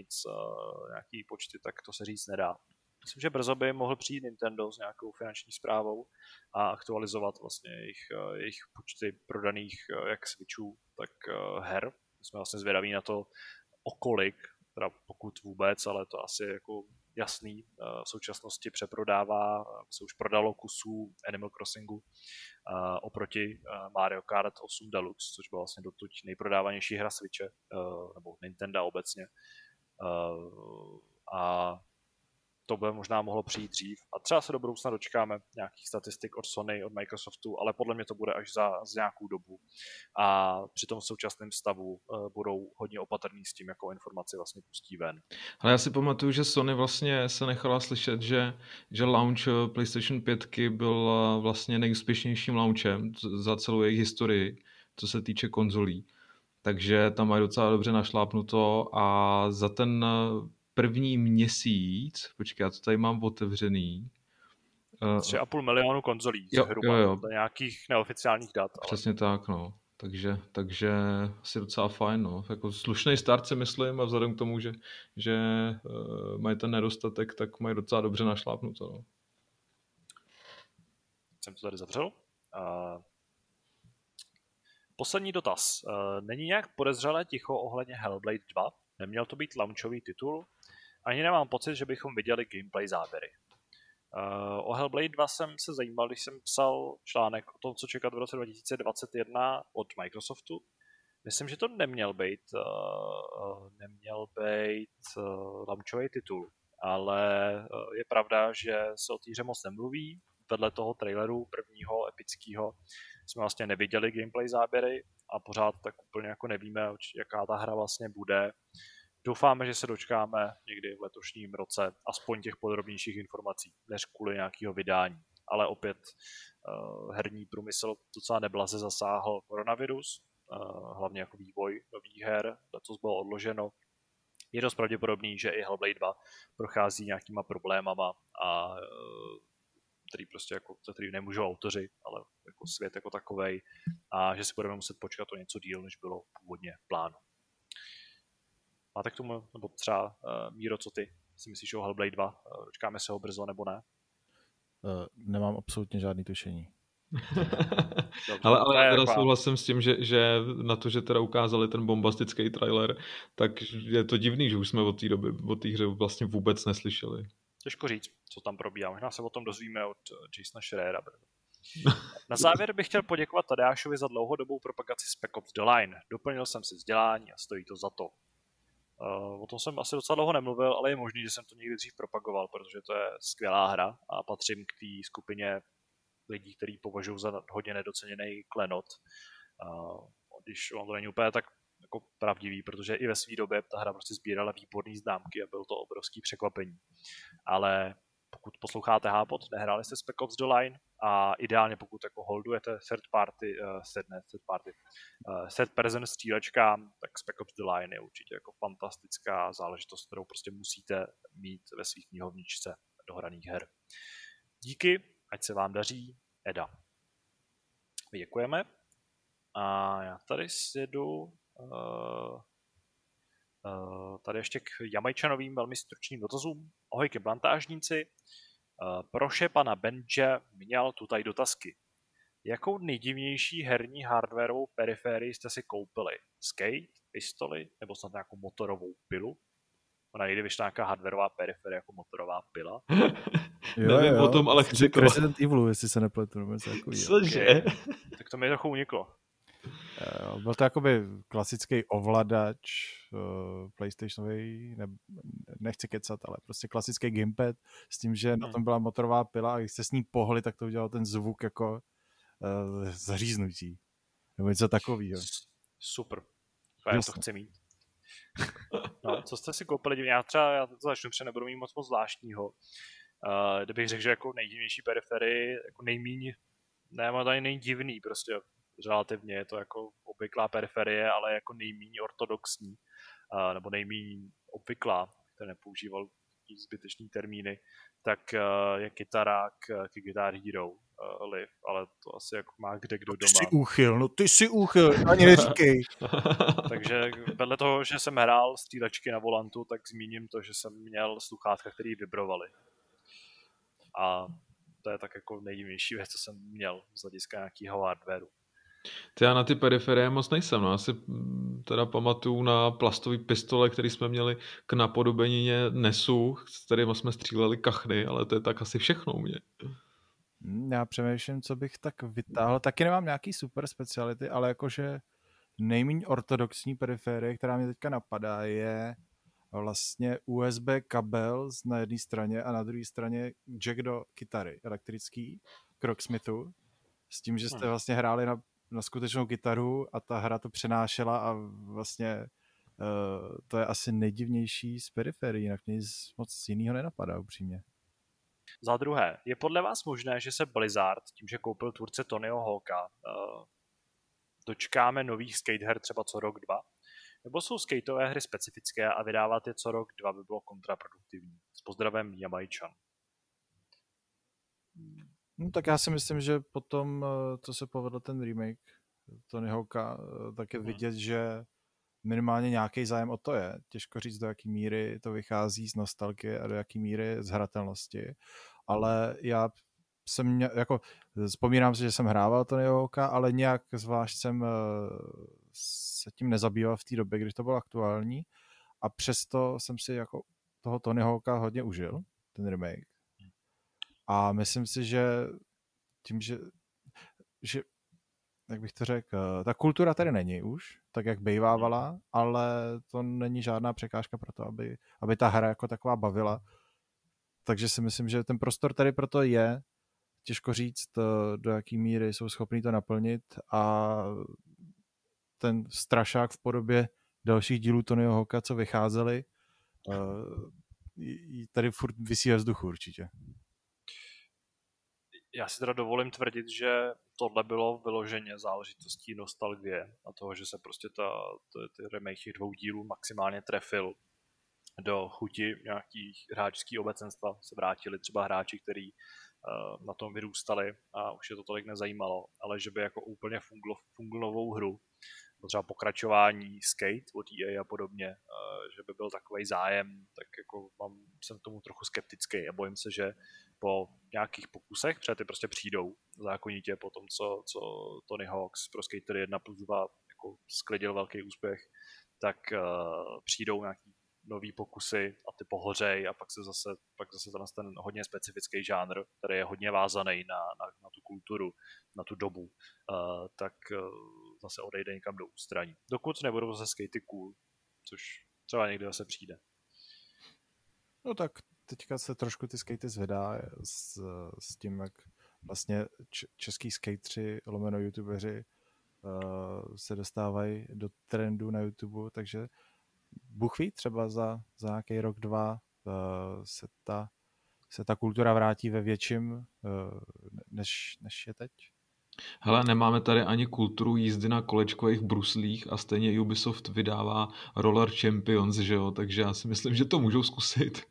nějaký počty, tak to se říct nedá. Myslím, že brzo by mohl přijít Nintendo s nějakou finanční zprávou a aktualizovat vlastně jejich, uh, jejich počty prodaných uh, jak Switchů, tak uh, her. My jsme vlastně zvědaví na to, o kolik, teda pokud vůbec, ale to asi jako jasný. Eh, v současnosti přeprodává, eh, se už prodalo kusů Animal Crossingu eh, oproti Mario Kart 8 Deluxe, což byla vlastně dotuď nejprodávanější hra Switche, nebo Nintendo obecně. A to by možná mohlo přijít dřív. A třeba se do budoucna dočkáme nějakých statistik od Sony, od Microsoftu, ale podle mě to bude až za, za nějakou dobu. A při tom současném stavu uh, budou hodně opatrní s tím, jakou informaci vlastně pustí ven. Ale já si pamatuju, že Sony vlastně se nechala slyšet, že, že launch eh, PlayStation 5 byl eh, vlastně nejúspěšnějším launchem za celou jejich historii, co se týče konzolí. Takže tam mají docela dobře našlápnuto a za ten první měsíc, počkej, já to tady mám otevřený. 3,5 uh, milionu konzolí jo, zhruba, jo, jo. nějakých neoficiálních dat. Přesně ale... tak, no. Takže, takže asi docela fajn, no. Jako slušný start si myslím a vzhledem k tomu, že, že uh, mají ten nedostatek, tak mají docela dobře našlápnuto, no. Jsem to tady zavřel. Uh, poslední dotaz. Uh, není nějak podezřelé ticho ohledně Hellblade 2? Neměl to být launchový titul? Ani nemám pocit, že bychom viděli gameplay záběry. Uh, o Hellblade 2 jsem se zajímal, když jsem psal článek o tom, co čekat v roce 2021 od Microsoftu. Myslím, že to neměl být, uh, neměl být uh, launchový titul, ale uh, je pravda, že se o té hře moc nemluví. Vedle toho traileru prvního epického jsme vlastně neviděli gameplay záběry a pořád tak úplně jako nevíme, jaká ta hra vlastně bude Doufáme, že se dočkáme někdy v letošním roce aspoň těch podrobnějších informací, než kvůli nějakého vydání. Ale opět uh, herní průmysl docela neblaze zasáhl koronavirus, uh, hlavně jako vývoj nových her, co bylo odloženo. Je dost pravděpodobný, že i Hellblade 2 prochází nějakýma problémama a uh, který prostě jako, který nemůžou autoři, ale jako svět jako takovej a že si budeme muset počkat o něco díl, než bylo původně plánu. Máte k tomu, nebo třeba uh, Míro, co ty si myslíš o Hellblade 2? Uh, dočkáme se ho brzo nebo ne? Uh, nemám absolutně žádný tušení. ale, ale já teda souhlasím s tím, že, že na to, že teda ukázali ten bombastický trailer, tak je to divný, že už jsme od té doby, od té hře vlastně vůbec neslyšeli. Těžko říct, co tam probíhá. Možná se o tom dozvíme od Jasona Schreiera. Na závěr bych chtěl poděkovat Tadeášovi za dlouhodobou propagaci Spec Ops The Line. Doplnil jsem si vzdělání a stojí to za to. Uh, o tom jsem asi docela dlouho nemluvil, ale je možný, že jsem to někdy dřív propagoval, protože to je skvělá hra a patřím k té skupině lidí, který považují za hodně nedoceněný klenot. Uh, když on to není úplně tak jako pravdivý, protože i ve své době ta hra prostě sbírala výborné známky a bylo to obrovský překvapení. Ale pokud posloucháte Hápot, nehráli jste Spec Ops The Line a ideálně pokud jako holdujete third party, uh, third, ne, third party, uh, third person střílečkám, tak Spec Ops The Line je určitě jako fantastická záležitost, kterou prostě musíte mít ve svých knihovničce dohraných her. Díky, ať se vám daří, Eda. Děkujeme. A já tady sjedu uh, uh, tady ještě k Jamajčanovým velmi stručným dotazům. Ahojky plantážníci. Uh, proše pana Benže měl tutaj dotazky. Jakou nejdivnější herní hardwareovou periférii jste si koupili? Skate, pistoli nebo snad nějakou motorovou pilu? Ona někdy vyšla nějaká hardwareová periferie jako motorová pila. jo, Nevím jo, o tom, ale chci to. Resident Evil, jestli se nepletu. Cože? Okay. tak to mi trochu uniklo. Byl to jakoby klasický ovladač uh, PlayStationový, ne, nechci kecat, ale prostě klasický gamepad s tím, že hmm. na tom byla motorová pila a když jste s ní pohli, tak to udělal ten zvuk jako uh, zaříznutí. Nebo něco takového. Super. Já to chci mít. No, co jste si koupili? Já třeba, já to začnu, protože nebudu mít moc moc zvláštního. Uh, kdybych řekl, že jako nejdivnější periferii, jako nejmíň, ne, to není divný, prostě relativně je to jako obvyklá periferie, ale jako nejméně ortodoxní, uh, nebo nejméně obvyklá, který nepoužíval zbytečný termíny, tak uh, je kytarák k Guitar Hero uh, Live, ale to asi jako má kde kdo doma. Ty jsi úchyl, no ty jsi úchyl, ani neříkej. Takže vedle toho, že jsem hrál střílečky na volantu, tak zmíním to, že jsem měl sluchátka, který vibrovaly. A to je tak jako nejdivnější věc, co jsem měl z hlediska nějakého hardwareu. Ty já na ty periferie moc nejsem. No. Já si mm, teda pamatuju na plastový pistole, který jsme měli k napodobenině Nesu, s kterými jsme stříleli kachny, ale to je tak asi všechno u mě. Hmm, já přemýšlím, co bych tak vytáhl. Taky nemám nějaký super speciality, ale jakože nejméně ortodoxní periferie, která mě teďka napadá, je vlastně USB kabel na jedné straně a na druhé straně jack do kytary elektrický k Rocksmithu s tím, že jste hm. vlastně hráli na na skutečnou kytaru a ta hra to přenášela a vlastně uh, to je asi nejdivnější z periferií, jinak mě nic moc jiného nenapadá upřímně. Za druhé, je podle vás možné, že se Blizzard, tím, že koupil tvůrce Tonyho Hawka, uh, dočkáme nových skateher třeba co rok, dva? Nebo jsou skateové hry specifické a vydávat je co rok, dva by bylo kontraproduktivní? S pozdravem Jamajčan. No, tak já si myslím, že potom, eh, co se povedl ten remake Tony Hawka, eh, tak je mhm. vidět, že minimálně nějaký zájem o to je. Těžko říct, do jaký míry to vychází z nostalgie a do jaký míry z hratelnosti. Ale já jsem mě, jako, vzpomínám si, že jsem hrával Tony Hawka, ale nějak zvlášť jsem eh, se tím nezabýval v té době, když to bylo aktuální. A přesto jsem si jako toho Tony Hawka hodně užil, ten remake. A myslím si, že tím, že, že jak bych to řekl, ta kultura tady není už, tak jak bejvávala, hmm. ale to není žádná překážka pro to, aby, aby ta hra jako taková bavila. Takže si myslím, že ten prostor tady proto je. Těžko říct, do jaký míry jsou schopní to naplnit a ten strašák v podobě dalších dílů Tonyho Hoka, co vycházely. Tady furt vysí ve vzduchu určitě. Já si teda dovolím tvrdit, že tohle bylo vyloženě záležitostí nostalgie a toho, že se prostě ta, ty, ty remake těch dvou dílů maximálně trefil do chuti nějakých hráčských obecenstva. Se vrátili třeba hráči, kteří uh, na tom vyrůstali a už je to tolik nezajímalo, ale že by jako úplně funglo, funglovou hru, třeba pokračování Skate od EA a podobně, uh, že by byl takový zájem, tak jako mám, jsem tomu trochu skeptický a bojím se, že po nějakých pokusech, protože ty prostě přijdou zákonitě po tom, co, co Tony Hawks pro Skater 1 plus 2 jako sklidil velký úspěch, tak uh, přijdou nějaký nový pokusy a ty pohořej a pak se zase, pak zase ten, ten hodně specifický žánr, který je hodně vázaný na, na, na tu kulturu, na tu dobu, uh, tak uh, zase odejde někam do ústraní. Dokud nebudou zase skatey cool, což třeba někdy zase přijde. No tak teďka se trošku ty skatey zvedá s, s tím, jak vlastně český skateři, lomeno youtubeři uh, se dostávají do trendu na YouTube, takže Bůh ví, třeba za, za nějaký rok, dva uh, se, ta, se ta kultura vrátí ve větším, uh, než, než je teď. Hele, nemáme tady ani kulturu jízdy na kolečkových bruslích a stejně Ubisoft vydává Roller Champions, že jo? takže já si myslím, že to můžou zkusit.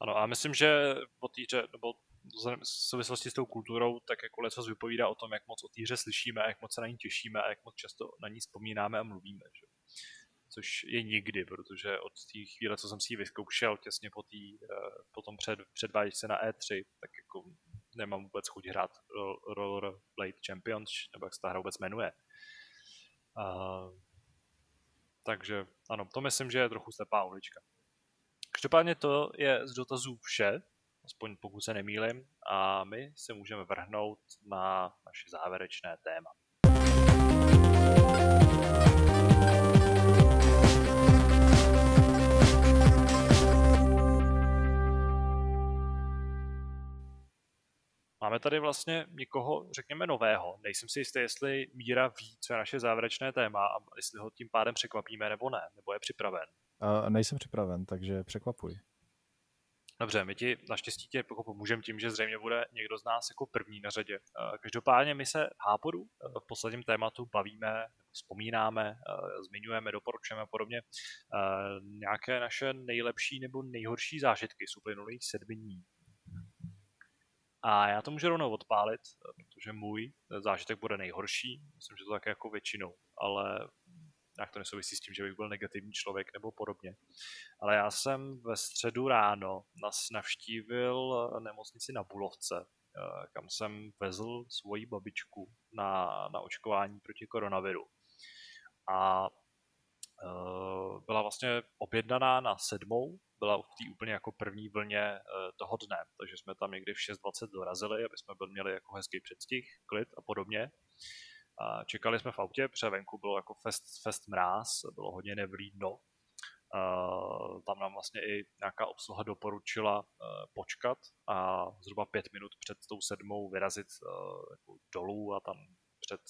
Ano, a myslím, že po týře, nebo v souvislosti s tou kulturou, tak jako leco vypovídá o tom, jak moc o týře slyšíme, jak moc se na ní těšíme a jak moc často na ní vzpomínáme a mluvíme. Že? Což je nikdy, protože od té chvíle, co jsem si ji vyzkoušel těsně po, tý, eh, po tom před, předváděčce na E3, tak jako nemám vůbec chuť hrát Rollerblade Champions, nebo jak se ta hra vůbec jmenuje. Uh, takže ano, to myslím, že je trochu slepá ulička. Každopádně to je z dotazů vše, aspoň pokud se nemýlim, a my se můžeme vrhnout na naše závěrečné téma. Máme tady vlastně někoho, řekněme, nového. Nejsem si jistý, jestli Míra ví, co je naše závěrečné téma a jestli ho tím pádem překvapíme nebo ne, nebo je připraven. Uh, nejsem připraven, takže překvapuj. Dobře, my ti naštěstí tě jako pomůžeme tím, že zřejmě bude někdo z nás jako první na řadě. Každopádně my se Hápodu v posledním tématu bavíme, vzpomínáme, zmiňujeme, doporučujeme a podobně nějaké naše nejlepší nebo nejhorší zážitky z uplynulých sedmi dní. A já to můžu rovnou odpálit, protože můj zážitek bude nejhorší. Myslím, že to tak jako většinou, ale nějak to nesouvisí s tím, že bych byl negativní člověk nebo podobně. Ale já jsem ve středu ráno nas navštívil nemocnici na Bulovce, eh, kam jsem vezl svoji babičku na, na očkování proti koronaviru. A uh, byla vlastně objednaná na sedmou, byla v té úplně jako první vlně uh, toho dne, takže jsme tam někdy v 6.20 dorazili, aby jsme byli měli jako hezký předstih, klid a podobně. A čekali jsme v autě, protože venku bylo jako fest, fest mráz, bylo hodně nevlídno. Uh, tam nám vlastně i nějaká obsluha doporučila uh, počkat a zhruba pět minut před tou sedmou vyrazit uh, jako dolů a tam před,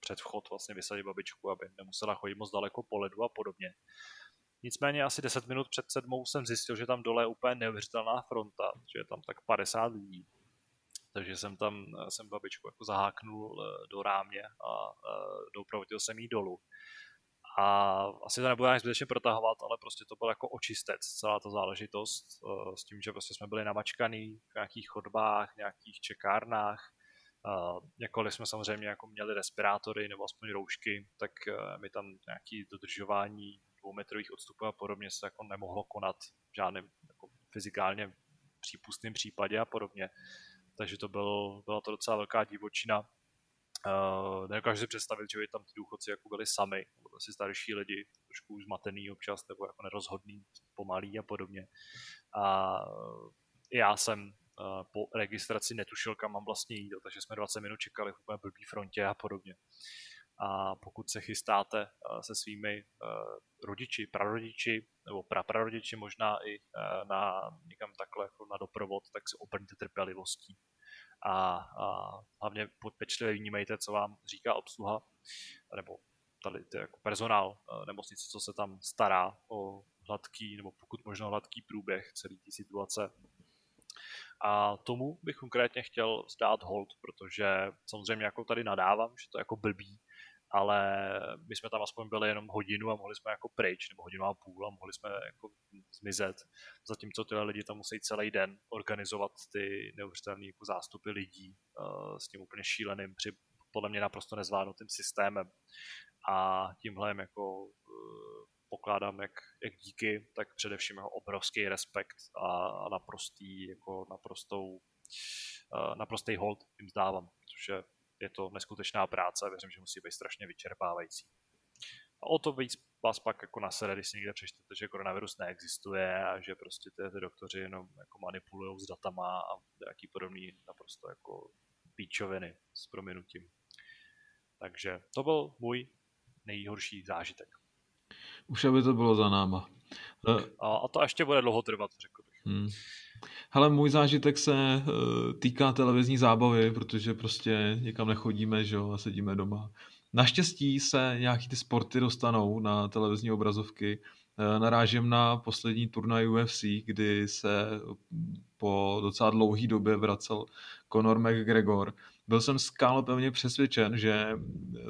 před vchod vlastně vysadit babičku, aby nemusela chodit moc daleko po ledu a podobně. Nicméně asi 10 minut před sedmou jsem zjistil, že tam dole je úplně neuvěřitelná fronta, že je tam tak 50 lidí takže jsem tam, eh, jsem babičku jako zaháknul eh, do rámě a eh, doprovodil jsem jí dolů. A asi to nebudu nějak zbytečně protahovat, ale prostě to byl jako očistec, celá ta záležitost, s tím, že prostě jsme byli namačkaný v nějakých chodbách, nějakých čekárnách, jakkoliv jsme samozřejmě jako měli respirátory nebo aspoň roušky, tak mi tam nějaký dodržování dvoumetrových odstupů a podobně se jako nemohlo konat v žádném jako fyzikálně přípustném případě a podobně takže to byl, byla to docela velká divočina. Uh, nedokážu si představit, že by tam ty důchodci jako byli sami, nebo asi starší lidi, trošku zmatený občas, nebo jako nerozhodný, pomalý a podobně. A uh, já jsem uh, po registraci netušil, kam mám vlastně jít, takže jsme 20 minut čekali v úplně blbý frontě a podobně. A pokud se chystáte se svými rodiči, prarodiči nebo praprarodiči možná i na někam takhle jako na doprovod, tak se obrňte trpělivostí a, a hlavně pečlivě vnímejte, co vám říká obsluha, nebo tady ty jako personál nemocnice, co se tam stará o hladký, nebo pokud možno hladký průběh celé té situace. A tomu bych konkrétně chtěl zdát hold, protože samozřejmě jako tady nadávám, že to jako blbý, ale my jsme tam aspoň byli jenom hodinu a mohli jsme jako pryč, nebo hodinu a půl a mohli jsme jako zmizet, zatímco tyhle lidi tam musí celý den organizovat ty neuvěřitelné jako zástupy lidí uh, s tím úplně šíleným, při podle mě naprosto nezvládnutým systémem. A tímhle jako uh, pokládám jak, jak díky, tak především jeho obrovský respekt a, a naprostý, jako naprostou, uh, naprostý hold jim zdávám, protože je to neskutečná práce a věřím, že musí být strašně vyčerpávající. A o to víc vás pak jako nasede, když si někde přečtete, že koronavirus neexistuje a že prostě ty, ty doktoři jenom jako manipulují s datama a nějaký podobný naprosto jako píčoviny s prominutím. Takže to byl můj nejhorší zážitek. Už aby to bylo za náma. A, a to ještě bude dlouho trvat, řekl bych. Hmm. Hele, můj zážitek se uh, týká televizní zábavy, protože prostě někam nechodíme, že jo, a sedíme doma. Naštěstí se nějaký ty sporty dostanou na televizní obrazovky. Uh, narážím na poslední turnaj UFC, kdy se po docela dlouhé době vracel Conor McGregor byl jsem skálopevně přesvědčen, že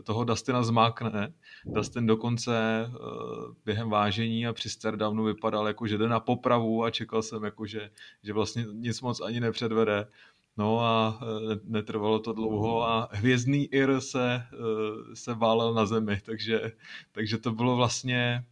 toho Dustina zmákne. Dustin dokonce uh, během vážení a při stardownu vypadal jako, že jde na popravu a čekal jsem jako, že, že vlastně nic moc ani nepředvede. No a uh, netrvalo to dlouho a hvězdný Ir se, uh, se válel na zemi, takže, takže to bylo vlastně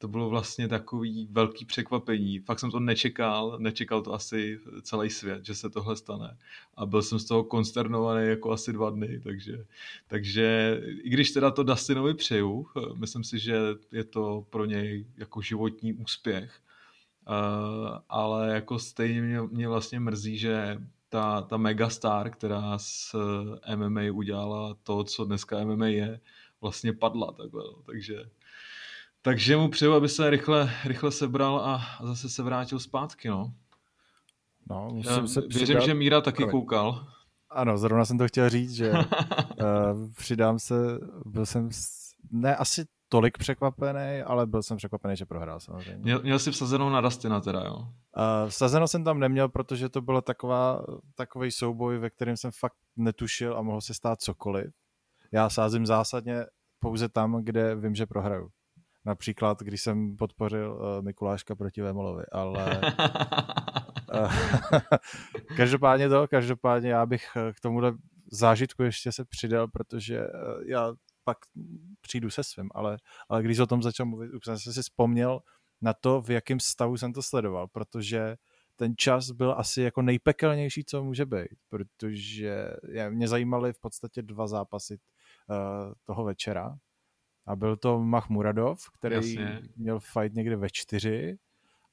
to bylo vlastně takový velký překvapení. Fakt jsem to nečekal, nečekal to asi celý svět, že se tohle stane. A byl jsem z toho konsternovaný jako asi dva dny, takže, takže i když teda to Dustinovi přeju, myslím si, že je to pro něj jako životní úspěch, Uh, ale jako stejně mě, mě vlastně mrzí, že ta, ta megastar, která s MMA udělala to, co dneska MMA je, vlastně padla takhle. No. Takže takže mu přeju, aby se rychle, rychle sebral a, zase se vrátil zpátky, no. No, musím se přidat... Věřím, že Míra taky Promiň. koukal. Ano, zrovna jsem to chtěl říct, že uh, přidám se, byl jsem, ne asi tolik překvapený, ale byl jsem překvapený, že prohrál samozřejmě. Měl, měl jsi vsazenou na Dustina teda, jo? Uh, vsazenou jsem tam neměl, protože to byl taková, takový souboj, ve kterém jsem fakt netušil a mohlo se stát cokoliv. Já sázím zásadně pouze tam, kde vím, že prohraju. Například, když jsem podpořil uh, Mikuláška proti Vemolovi, ale uh, každopádně to, každopádně já bych eh, k tomuhle zážitku ještě se přidal, protože já pak přijdu se svým, ale, ale když o tom začal mluvit, už jsem si vzpomněl na to, v jakém stavu jsem to sledoval, protože ten čas byl asi jako nejpekelnější, co může být, protože mě zajímaly v podstatě dva zápasy uh, toho večera, a byl to Mahmuradov, který Jasně. měl fight někde ve čtyři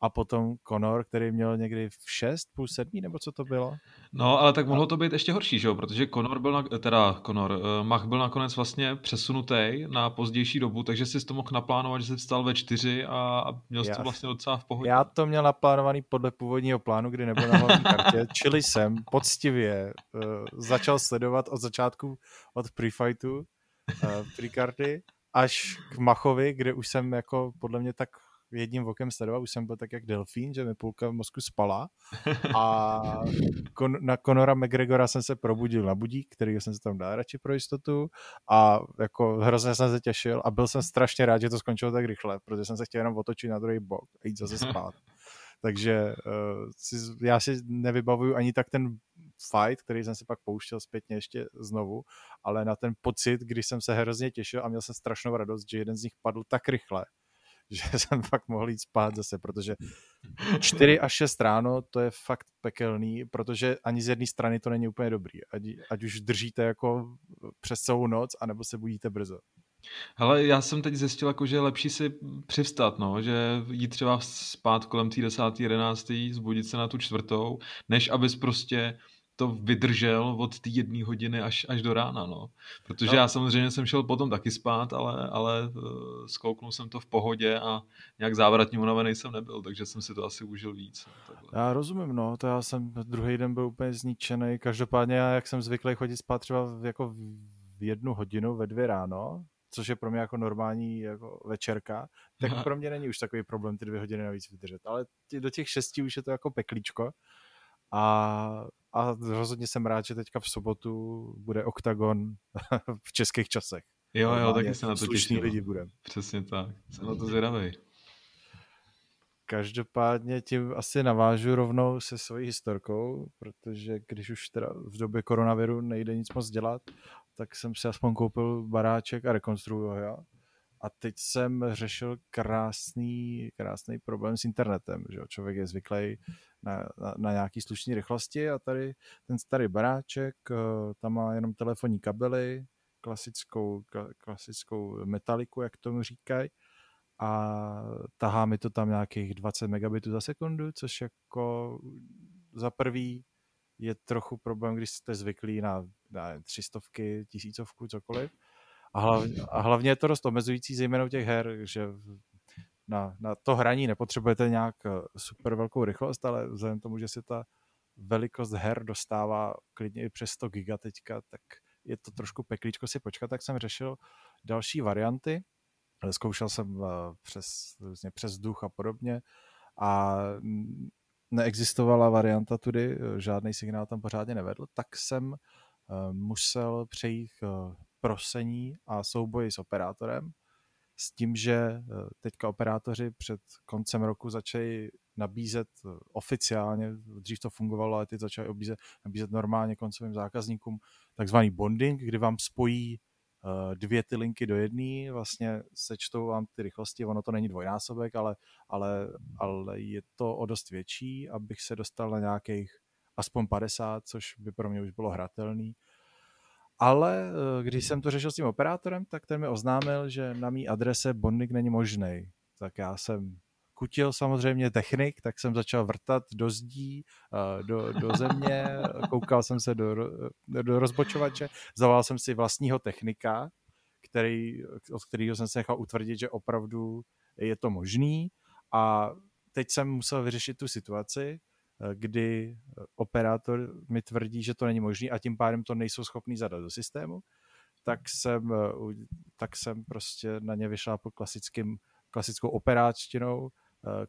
a potom Conor, který měl někdy v šest, půl sedmí, nebo co to bylo? No, ale tak mohlo to být ještě horší, že jo? protože Conor byl, na, teda Conor, uh, Mach byl nakonec vlastně přesunutý na pozdější dobu, takže si to mohl naplánovat, že jsi vstal ve čtyři a, a měl jsi to vlastně docela v pohodě. Já to měl naplánovaný podle původního plánu, kdy nebyl na hlavní kartě, čili jsem poctivě uh, začal sledovat od začátku, od pre-fightu, uh, pre-karty až k Machovi, kde už jsem jako podle mě tak jedním vokem sledoval, už jsem byl tak jak delfín, že mi půlka mozku spala a kon, na Conora McGregora jsem se probudil na budík, který jsem se tam dal radši pro jistotu a jako hrozně jsem se těšil a byl jsem strašně rád, že to skončilo tak rychle, protože jsem se chtěl jenom otočit na druhý bok a jít zase spát. Takže uh, si, já si nevybavuju ani tak ten fight, který jsem si pak pouštěl zpětně ještě znovu, ale na ten pocit, když jsem se hrozně těšil a měl jsem strašnou radost, že jeden z nich padl tak rychle, že jsem fakt mohl jít spát zase, protože 4 až 6 ráno to je fakt pekelný, protože ani z jedné strany to není úplně dobrý. Ať, ať už držíte jako přes celou noc, anebo se budíte brzo. Ale já jsem teď zjistil, jako, že je lepší si přivstat, no, že jít třeba spát kolem té 10. 11. zbudit se na tu čtvrtou, než abys prostě to vydržel od té jedné hodiny až, až do rána, no. Protože no. já samozřejmě jsem šel potom taky spát, ale, ale uh, skouknul jsem to v pohodě a nějak závratně unavený jsem nebyl, takže jsem si to asi užil víc. No, takhle. Já rozumím, no, to já jsem druhý den byl úplně zničený, každopádně já, jak jsem zvyklý chodit spát třeba jako v jednu hodinu, ve dvě ráno, což je pro mě jako normální jako večerka, tak pro mě není už takový problém ty dvě hodiny navíc vydržet. Ale do těch šesti už je to jako peklíčko. A, a rozhodně jsem rád, že teďka v sobotu bude OKTAGON v českých časech. Jo, jo, taky se na to těším. lidi budeme. Přesně tak. Jsem na to zvědavý. Každopádně tím asi navážu rovnou se svojí historkou, protože když už teda v době koronaviru nejde nic moc dělat, tak jsem si aspoň koupil baráček a rekonstruju ho. A teď jsem řešil krásný, krásný problém s internetem. Že Člověk je zvyklý na, na, na nějaký slušné rychlosti a tady ten starý baráček, eh, tam má jenom telefonní kabely, klasickou, klasickou metaliku, jak tomu říkají, a tahá mi to tam nějakých 20 megabitů za sekundu, což jako za prvý je trochu problém, když jste zvyklí na, na třistovky, tisícovku, cokoliv. A hlavně, a hlavně je to dost omezující, zejména u těch her, že na, na to hraní nepotřebujete nějak eh, super velkou rychlost, ale vzhledem tomu, že se ta velikost her dostává klidně i přes 100 giga teďka, tak je to trošku peklíčko si počkat, tak jsem řešil další varianty. Zkoušel jsem eh, přes, různě přes duch a podobně a neexistovala varianta tudy, eh, žádný signál tam pořádně nevedl, tak jsem musel přejít prosení a souboji s operátorem, s tím, že eh, teďka operátoři před koncem roku začali nabízet eh, oficiálně, dřív to fungovalo, ale teď začali nabízet, nabízet normálně koncovým zákazníkům takzvaný bonding, kdy vám spojí eh, dvě ty linky do jedné, vlastně sečtou vám ty rychlosti, ono to není dvojnásobek, ale, ale, ale je to o dost větší, abych se dostal na nějakých aspoň 50, což by pro mě už bylo hratelný ale eh, když jsem to řešil s tím operátorem, tak ten mi oznámil, že na mý adrese bonding není možný. Tak já jsem kutil samozřejmě technik, tak jsem začal vrtat do zdí, eh, do, do země, koukal jsem se do, do rozbočovače, zavolal jsem si vlastního technika, který, od kterého jsem se nechal utvrdit, že opravdu je to možný a teď jsem musel vyřešit tu situaci, Eh, kdy eh, operátor mi tvrdí, že to není možné a tím pádem to nejsou schopní zadat do systému, tak jsem, eh, tak jsem prostě na ně vyšel po klasickým, klasickou operáčtinou,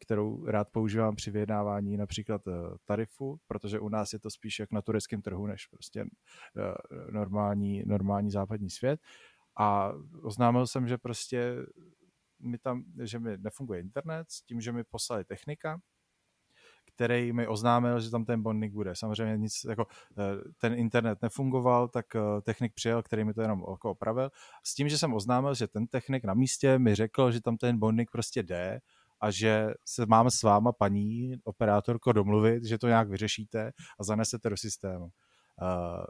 kterou rád používám při vyjednávání například tarifu, protože u nás je to spíš jak na tureckém trhu, než prostě normální, normální západní svět. A oznámil jsem, že prostě mi tam, že mi nefunguje internet, s tím, že mi poslali technika, který mi oznámil, že tam ten bonding bude. Samozřejmě nic, jako eh, ten internet nefungoval, tak eh, technik přijel, který mi to jenom jako opravil. S tím, že jsem oznámil, že ten technik na místě mi řekl, že tam ten bonding prostě jde a že se máme s váma, paní operátorko, domluvit, že to nějak vyřešíte a zanesete do systému. Eh,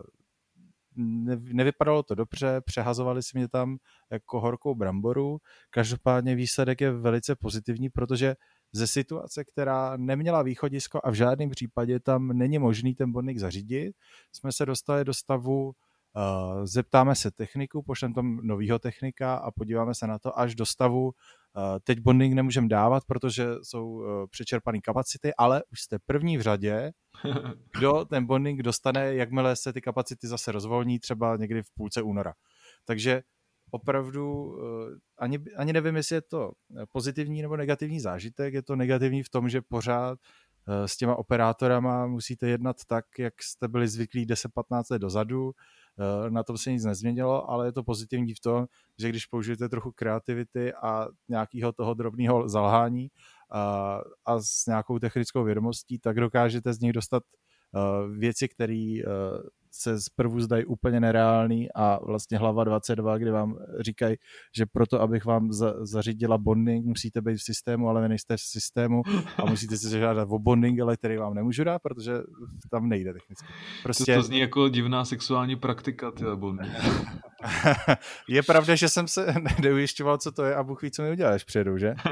nevypadalo to dobře, přehazovali si mě tam jako horkou bramboru. Každopádně výsledek je velice pozitivní, protože ze situace, která neměla východisko a v žádném případě tam není možný ten bonding zařídit, jsme se dostali do stavu, uh, zeptáme se techniku, pošleme tam novýho technika a podíváme se na to až do stavu, uh, teď bonding nemůžeme dávat, protože jsou uh, přečerpané kapacity, ale už jste první v řadě, kdo ten bonding dostane, jakmile se ty kapacity zase rozvolní, třeba někdy v půlce února. Takže opravdu eh, ani, ani nevím, jestli je to pozitivní nebo negativní zážitek. Je to negativní v tom, že pořád eh, s těma operátorama musíte jednat tak, jak jste byli zvyklí 10-15 let dozadu. Eh, na tom se nic nezměnilo, ale je to pozitivní v tom, že když použijete trochu kreativity a nějakého toho drobného zalhání a, a s nějakou technickou vědomostí, tak dokážete z nich dostat věci, které se zprvu zdají úplně nereálný a vlastně hlava 22, kdy vám říkají, že proto, abych vám za, zařídila bonding, musíte být v systému, ale vy nejste v systému a musíte si zažádat o bonding, ale který vám nemůžu dát, protože tam nejde technicky. Prostě... To, to zní jako divná sexuální praktika, ty bonding. je pravda, že jsem se neujišťoval, co to je a Bůh ví, co mi uděláš předu, že?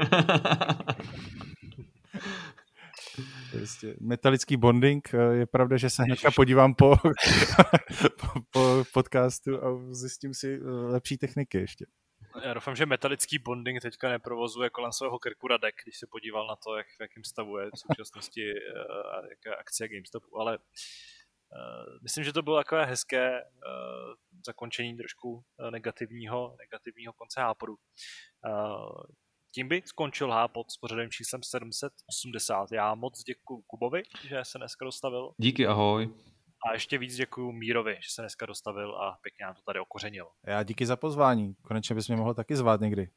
Prostě metalický bonding. Eh, je pravda, že se hnedka podívám po, po, po podcastu a zjistím si eh, lepší techniky ještě. Já doufám, že metalický bonding teďka neprovozuje kolem svého krku Radek, když se podíval na to, jak, v jakém stavu je v současnosti uh, jaká akce GameStopu, ale myslím, že to bylo takové hezké zakončení trošku negativního, negativního konce Hápodu. Tím by skončil Hápod s pořadovým číslem 780. Já moc děkuji Kubovi, že se dneska dostavil. Díky, ahoj. A ještě víc děkuji Mírovi, že se dneska dostavil a pěkně nám to tady okořenil. Já díky za pozvání. Konečně bys mě mohl taky zvát někdy.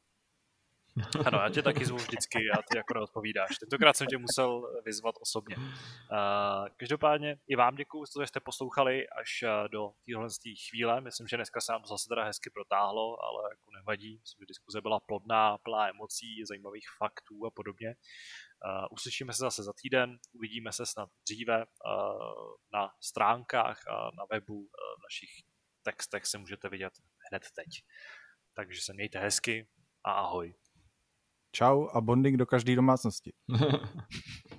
Ano, já tě taky zvu vždycky a ty jako neodpovídáš. Tentokrát jsem tě musel vyzvat osobně. Každopádně i vám děkuji, že jste poslouchali až do téhle chvíle. Myslím, že dneska se nám to zase teda hezky protáhlo, ale jako nevadí. Myslím, že diskuze byla plodná, plná emocí, zajímavých faktů a podobně. Uslyšíme se zase za týden, uvidíme se snad dříve na stránkách a na webu v našich textech se můžete vidět hned teď. Takže se mějte hezky a ahoj. Čau a bonding do každé domácnosti.